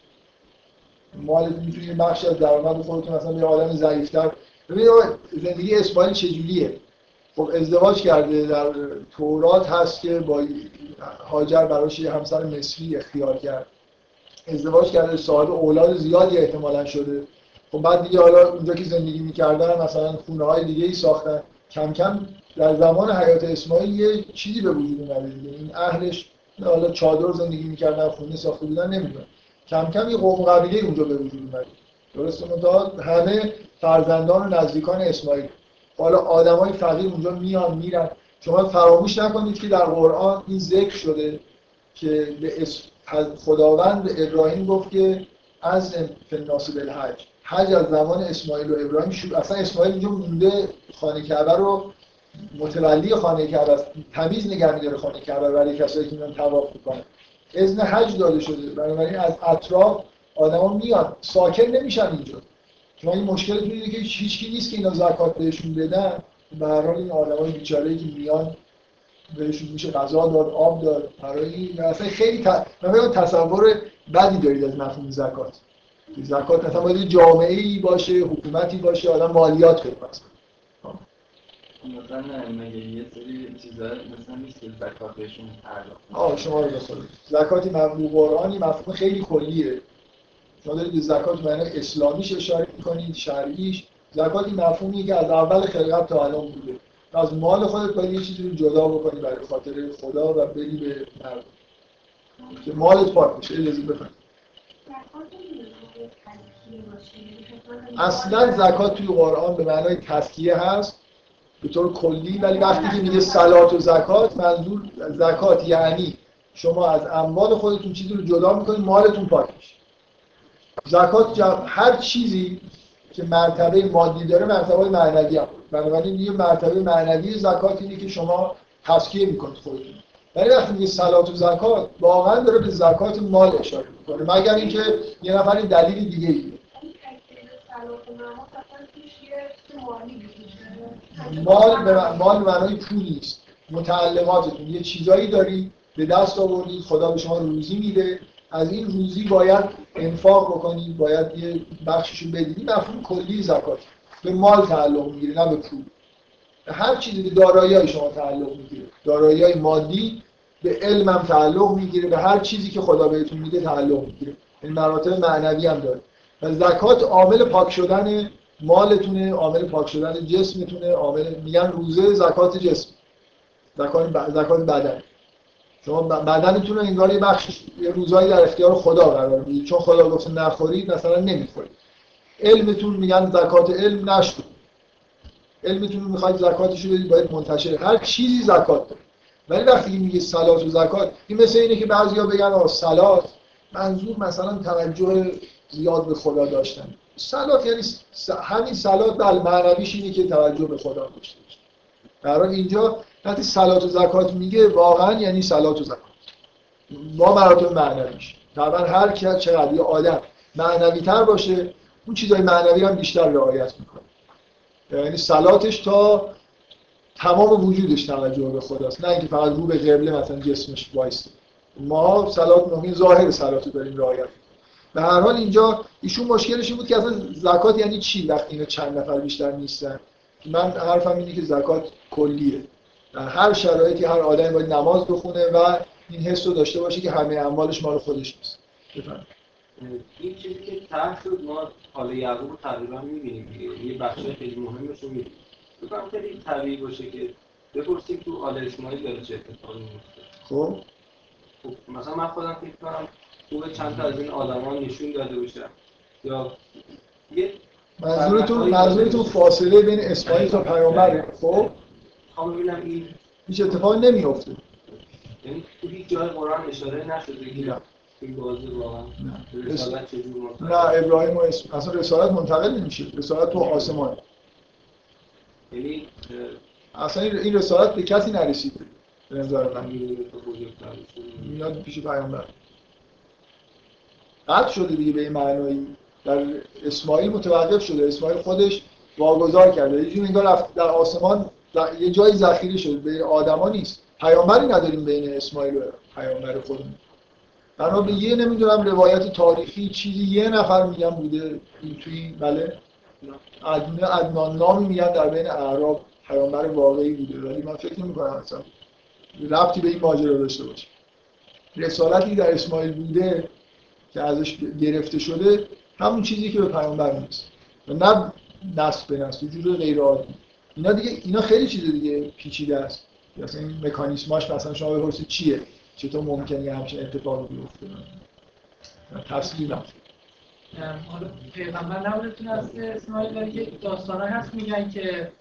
مال می‌تونید بخش از درآمد خودتون مثلا به آدم ضعیف‌تر ببینید زندگی اسماعیل چجوریه؟ خب ازدواج کرده در تورات هست که با هاجر براش یه همسر مصری اختیار کرد. ازدواج کرده صاحب اولاد زیادی احتمالا شده. خب بعد دیگه حالا اونجا که زندگی می‌کردن مثلا خونه های دیگه ای ساختن. کم کم در زمان حیات اسماعیل یه چیزی به وجود اومده دیگه. این اهلش حالا چادر زندگی می‌کردن خونه ساخته بودن نمی‌دونم. کم کم یه قوم قبیله اونجا به وجود اومده درسته منتها همه فرزندان و نزدیکان اسماعیل. حالا آدمای فقیر اونجا میان میرن. شما فراموش نکنید که در قرآن این ذکر شده که به خداوند ابراهیم گفت که از فناس بالحج. حج از زمان اسماعیل و ابراهیم شروع اصلا اسماعیل اینجا مونده خانه کعبه رو متولی خانه کعبه است. تمیز نگه میداره خانه کعبه برای کسایی که میان طواف می‌کنن. اذن حج داده شده. بنابراین از اطراف آدما میاد. ساکن نمیشن اینجا. شما این مشکل اینه که هیچ نیست که اینا زکات بهشون بدن. به هر حال این آدمای بیچاره‌ای که میان بهشون میشه غذا داد آب داد. برای این اصلا خیلی ت... من تصور بدی دارید از مفهوم زکات. زکات مثلا باید جامعه ای باشه حکومتی باشه آدم مالیات بده مثلا مگه یه سری چیزا مثلا نیست که زکات بهشون آه شما رو زکاتی مفهوم قرآنی مفهوم خیلی کلیه. شما دارید به زکات معنی اسلامیش اشاره می‌کنید شرعیش. زکات مفهومی که از اول خلقت تا الان بوده. از مال خودت باید یه چیزی رو جدا بکنی برای خاطر خدا و بدی به مردم. که مالت پاک بشه. اجازه بفهم اصلا زکات توی قرآن به معنای تسکیه هست. به طور کلی ولی وقتی که میگه سلات و زکات منظور زکات یعنی شما از اموال خودتون چیزی رو جدا می‌کنید مالتون پاک میشه. زکات هر چیزی که مرتبه مادی داره مرتبه معنوی هم. بنابراین یه مرتبه معنوی زکات اینه که شما تسکیه می‌کنید خودتون. ولی وقتی میگه سلات و زکات واقعا داره به زکات مال اشاره می‌کنه. مگر اینکه یه نفر دلیل دیگه ای مال به مال معنای پول نیست. متعلقاتتون. یه چیزایی داری به دست آوردید خدا به شما روزی میده. از این روزی باید انفاق بکنید باید یه بخشش رو بدید مفهوم کلی زکات. به مال تعلق می‌گیره نه به پول. هر چیزی به دارایی شما تعلق می‌گیره. دارایی مادی به علم هم تعلق می‌گیره. به هر چیزی که خدا بهتون میده تعلق می‌گیره. این مراتب معنوی هم داره. و زکات عامل پاک شدن مالتونه عامل پاک شدن جسمتونه عامل میگن روزه زکات جسم. زکات زکات بدن. شما بدنتون انگار یه بخش یه روزایی در اختیار خدا قرار می‌دید. چون خدا گفته نخورید مثلا نمی‌خورید. علمتون میگن زکات علم نشد علمتون رو می‌خواید زکاتش رو بدید باید منتشر. هر چیزی زکات داره. ولی وقتی میگه سلات و زکات این مثل اینه که بعضیا بگن آ سلات منظور مثلا توجه زیاد به خدا داشتن. سلات یعنی همین سلات بل معنویش اینه که توجه به خدا داشته باشه. اینجا وقتی سلات و زکات میگه واقعا یعنی سلات و زکات. با مراتب معنویش. طبعا هر کی چقدر یه آدم معنوی تر باشه اون چیزای معنوی هم بیشتر رعایت می‌کنه. یعنی سلاتش تا تمام وجودش توجه به خداست نه اینکه فقط رو به قبله مثلا جسمش وایسته. ما صلات نهی ظاهر صلات داریم رعایت به هر حال اینجا ایشون مشکلش این بود که اصلا زکات یعنی چی وقتی اینا چند نفر بیشتر نیستن؟ من حرفم اینه که زکات کلیه. در هر شرایطی هر آدمی باید نماز بخونه و این حس رو داشته باشه که همه اموالش مال خودش نیست. بفرمایید. این چیزی که طرح شد ما حالا یعقوب تقریبا می‌بینیم یه بخش خیلی مهمش رو می‌بینیم. بکنم خیلی طبیعی باشه که بپرسیم تو آل اسماعیل داره چه اتفاقی میفته خب. خب مثلا من خودم فکر کنم خوب چند تا از این آدما نشون داده باشم یا یه منظورتون منظورتون فاصله بین اسماعیل تا پیامبره خب؟ می‌خوام ببینم این هیچ اتفاقی نمیفته یعنی تو هیچ جای قرآن اشاره نشده که نه. رسالت نه ابراهیم و اسم... اصلا رسالت منتقل نمیشه. رسالت تو آسمان. یعنی اصلا این رسالت به کسی نرسید به نظر من. میاد پیش پیامبر. قطع شده دیگه به این معنایی. در اسماعیل متوقف شده. اسماعیل خودش واگذار کرده. یه جوری انگار در آسمان در یه جایی ذخیره شده. به آدما نیست. پیامبری نداریم بین اسماعیل و پیامبر خودمون. بنا به یه نمی‌دونم روایت تاریخی چیزی یه نفر میگن بوده. این توی بله. عدنان نامی میگن در بین اعراب پیامبر واقعی بوده. ولی من فکر نمی کنم اصلا ربطی به این ماجرا داشته باشه. رسالتی در اسماعیل بوده که ازش گرفته شده همون چیزی که به پیامبر نیست و نه نسل به نسل جور غیر عادی. اینا دیگه اینا خیلی چیز دیگه پیچیده است. مثلا این مکانیسماش مثلا شما بپرسید چیه؟ چطور ممکنه همچین اتفاقی بیفته؟ نمی‌دونم. حالا پیغمبر نبودتون از اسماعیل یه داستانه هست میگن که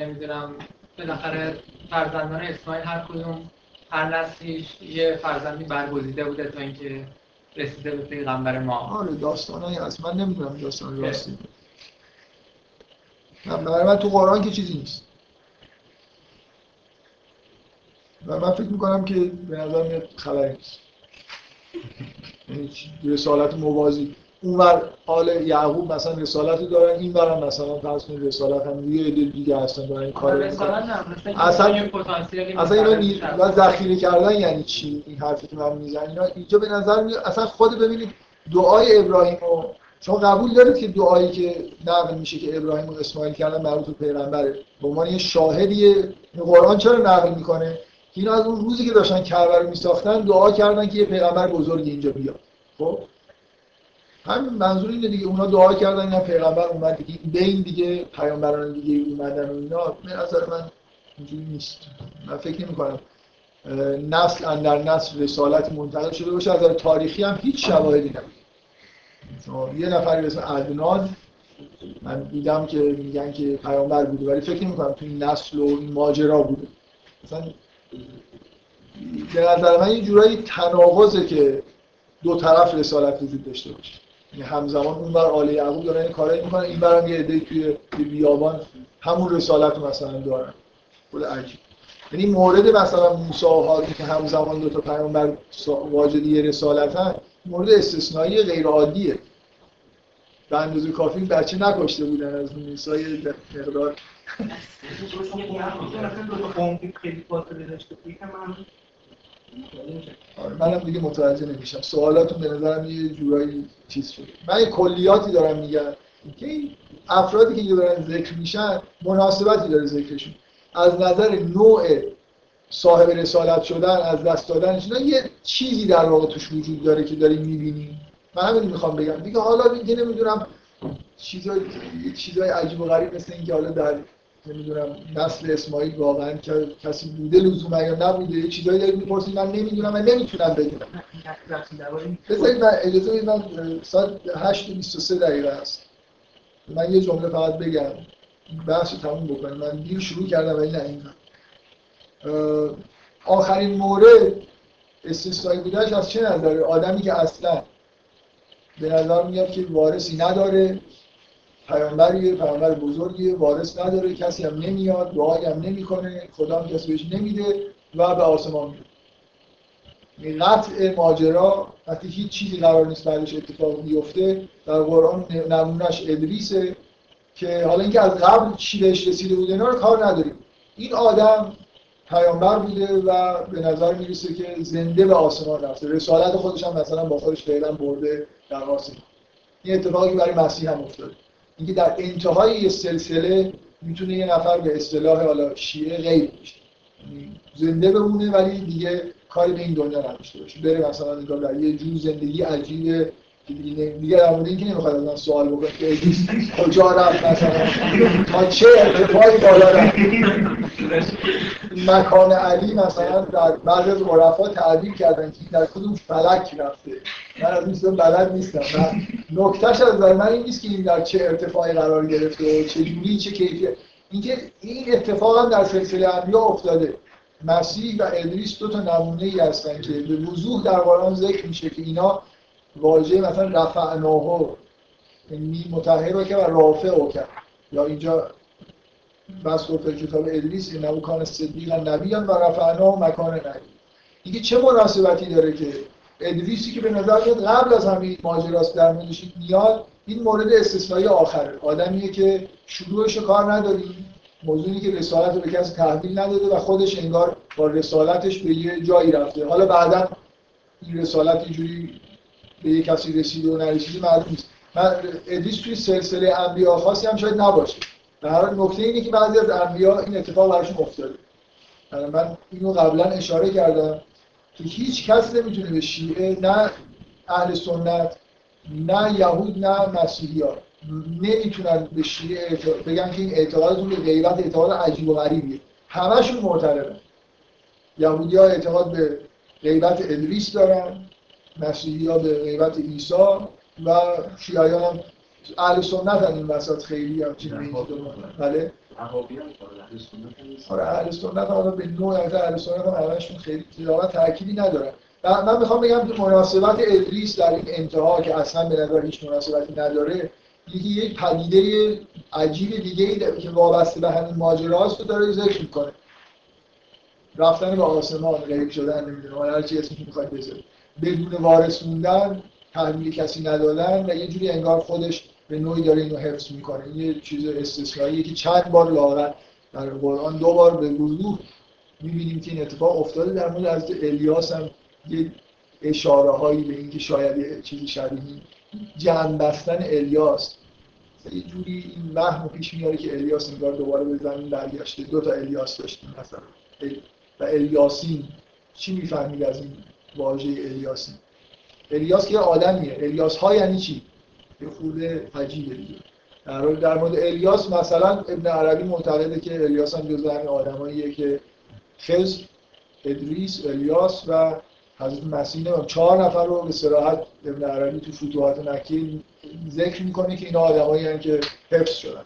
نمی‌دونم بالاخره فرزندان اسماعیل هر کدوم هر نسلیش یه فرزندی برگزیده بوده تا اینکه رسیده به پیغمبر ما. آره داستانایی هست. من نمی‌دونم داستان راستی. من برای من تو قرآن که چیزی نیست. و من فکر می‌کنم که به نظر میاد خبری نیست. یعنی رسالت موازی اونور آل یعقوب مثلا رسالت رو دارن این برم مثلا فرض کنید رسالت هم یه عده دیگه هستن دارن این کار اصلا- اصلا اینا ذخیره کردن یعنی چی؟ این حرفی که من می‌زنم. اینا اینجا به نظر میاد اصلا خود ببینید دعای ابراهیم و شما قبول دارید که دعایی که نقل میشه که ابراهیم و اسماعیل کردن مربوط به پیغمبره به عنوان یه شاهدیه. قرآن چرا نقل می‌کنه؟ اینا از اون روزی که داشتن کعبه رو میساختن دعا کردن که یه پیغمبر بزرگ اینجا بیاد. خب؟ همین منظور اینه دیگه. اونا دعا کردن یا پیغمبر اومد دیگه. بین دیگه پیامبران دیگه اومدن و اینا به نظر من اینجوری نیست. من فکر نمی کنم نسل اندر نسل رسالت منتقل شده باشه. از تاریخی هم هیچ شواهدی شما یه نفری اسم عدنان من دیدم که میگن که پیامبر بوده ولی فکر نمی کنم تو این نسل و این ماجرا بوده مثلا به نظر من یه جورایی تناقضه که دو طرف رسالت وجود داشته باشه. همزمان اون بر آل یعقوب دارن این کارایی می‌کنن این برم یه عده توی بیابان همون رسالت رو مثلا دارن. خود عجیب. یعنی مورد مثلا موسی و هارون که همزمان دو تا پیامبر واجد یه رسالتن مورد استثنایی غیر عادیه به اندازه کافی بچه نکشته بودن از موسی یه مقدار. منم دیگه متوجه نمیشم. سوالاتون به نظرم یه جورایی چیز شده. من یه کلیاتی دارم میگم. که این افرادی که دارن ذکر میشن مناسبتی داره ذکرشون. از نظر نوع صاحب رسالت شدن از دست دادنش اینا یه چیزی در واقع توش وجود داره که داریم می‌بینیم. من همین می‌خوام بگم. دیگه حالا دیگه نمی‌دونم چیزای چیزای عجیب و غریب مثل اینکه حالا در نمی‌دونم نسل اسماعیل واقعا کسی بوده لزوما یا نبوده یه چیزایی دارید می‌پرسید من نمی‌دونم من نمی‌تونم بدونم بذارید من اجازه بدید من ساعت 8 و 23 دقیقه است. من یه جمله فقط بگم. بحث رو تموم بکنم. من دیر شروع کردم ولی نه آخرین مورد استثنایی بودنش از چه نظره آدمی که اصلا به نظر میاد که وارثی نداره. پیامبریه پیامبر بزرگیه وارث نداره کسی هم نمیاد دعایی هم نمی‌کنه خدا هم کسی بهش نمیده و به آسمان میره. این قطع ماجرا وقتی هیچ چیزی قرار نیست بعدش اتفاق بیفته در قرآن نمونهش ادریسه که حالا اینکه از قبل چی بهش رسیده بود اینا رو کار نداریم. این آدم پیامبر بوده و به نظر می‌رسه که زنده به آسمان رفته. رسالت خودش هم مثلا با خودش فعلا برده در آسمان. این اتفاقی برای مسیح هم افتاده. اینکه در انتهای یه سلسله می‌تونه یه نفر به اصطلاح حالا شیعه غیر بشه. زنده بمونه ولی دیگه کاری به این دنیا نداشته باشه. بره مثلا در یه جور زندگی عجیب دیگه در مورد اینکه نمی‌خواد از سوال بکنه که کجا رفت مثلا. تا چه ارتفاعی بالا رفت. مکان علی مثلا در بعضی از عرفا تعبیر کردن که در کدوم فلک رفته. من از این بلد نیستم. من نکتهش از من این نیست که این در چه ارتفاعی قرار گرفته و چه جوری چه کیفیت. اینکه این اتفاق هم در سلسله انبیا افتاده. مسیح و ادریس دو تا نمونه ای هستن که به وضوح در قرآن ذکر میشه که اینا واژه مثلا رفعناه یعنی متحر که و رافع او کرد یا اینجا بس گفت کتاب ادریس این نبو کان صدیق نبیان و رفعناه مکان نبی. اینکه چه مناسبتی داره که ادریسی که به نظر میاد قبل از همین ماجراست در موردش میاد این مورد استثنایی آخره. آدمیه که شروعش کار نداری موضوعی که رسالت رو به کسی تحویل نداده و خودش انگار با رسالتش به یه جایی رفته. حالا بعدا این رسالت اینجوری به یه کسی رسیده و نرسیده معلوم نیست. من ادریس توی سلسله انبیا خاصی هم شاید نباشه. در حال نکته اینه که بعضی از انبیا این اتفاق براشون افتاده. من اینو قبلا اشاره کردم که هیچ کس نمی‌تونه به شیعه نه اهل سنت نه یهود نه مسیحی ها نمی‌تونن به شیعه بگن که این اعتقادتون به غیبت اعتقاد عجیب و غریبیه. همشون معترضن. یهودی ها اعتقاد به غیبت ادریس دارن مسیحی به غیبت عیسی و شیعیان اهل سنت هم این وسط خیلی هم چیز بله. آره اهل سنت هم به نوع اهل سنت هم همشون خیلی تلاوت تأکیدی ندارن. من می‌خوام بگم که مناسبت ادریس در این انتها که اصلا به نظر هیچ مناسبتی نداره یکی یک پدیده عجیب دیگه ای که وابسته به همین ماجراست رو داره ذکر می‌کنه. رفتن به آسمان غیب شدن نمی‌دونم هر چی اسمش بدون وارث موندن تحویل کسی ندادن و یه جوری انگار خودش به نوعی داره اینو حفظ می‌کنه. یه چیز استثنایی که چند بار لاغر در قرآن دو بار به وضوح می‌بینیم که این اتفاق افتاده. در مورد از الیاس هم یه اشاره هایی به اینکه شاید یه چیزی شبیه جمع بستن الیاس. یه جوری این وهم پیش میاره که الیاس انگار دوباره به زمین برگشته. دو تا الیاس داشتیم مثلا. و الیاسین. چی می‌فهمید از این واژه الیاسی الیاس که آدمیه. الیاس ها یعنی چی؟ یه خورده عجیبه دیگه. در در مورد الیاس مثلا ابن عربی معتقده که الیاس هم جزو همین آدماییه که خز ادریس الیاس و حضرت مسیح نمیم چهار نفر رو به صراحت ابن عربی تو فتوحات مکی ذکر می‌کنه که اینا آدمایی که حفظ شدن.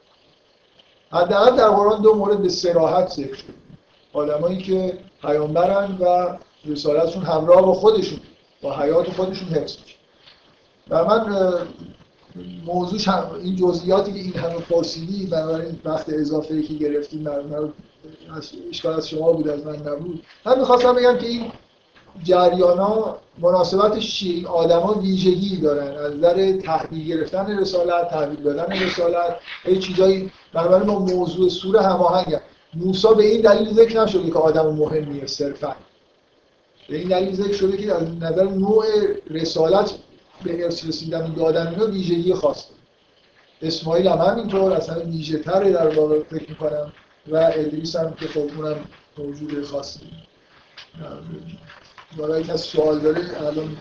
حداقل در قرآن دو مورد به صراحت ذکر شده. آدمایی که پیامبرن و رسالتشون همراه با خودشون با حیات خودشون حفظ میشه. و من موضوع این جزئیاتی که این همه پرسیدی بنابراین وقت اضافه که گرفتیم من اشکال از شما بود از من نبود. من می‌خواستم بگم که این جریان ها مناسبت این آدما ویژگی دارن. از نظر تحویل گرفتن رسالت تحویل دادن رسالت یه چیزایی بنابراین با موضوع سوره هماهنگ موسی به این دلیل ذکر نشده که آدم مهمیه صرفا. به این دلیل ذکر شده که از نظر نوع رسالت به ارث رسیدن دادن اینا ویژگی خاص اسماعیل هم همینطور اصلا ویژه تره در واقع فکر می‌کنم و ادریس هم که خب اونم موجود خاصی. برای کسی سوال داره الان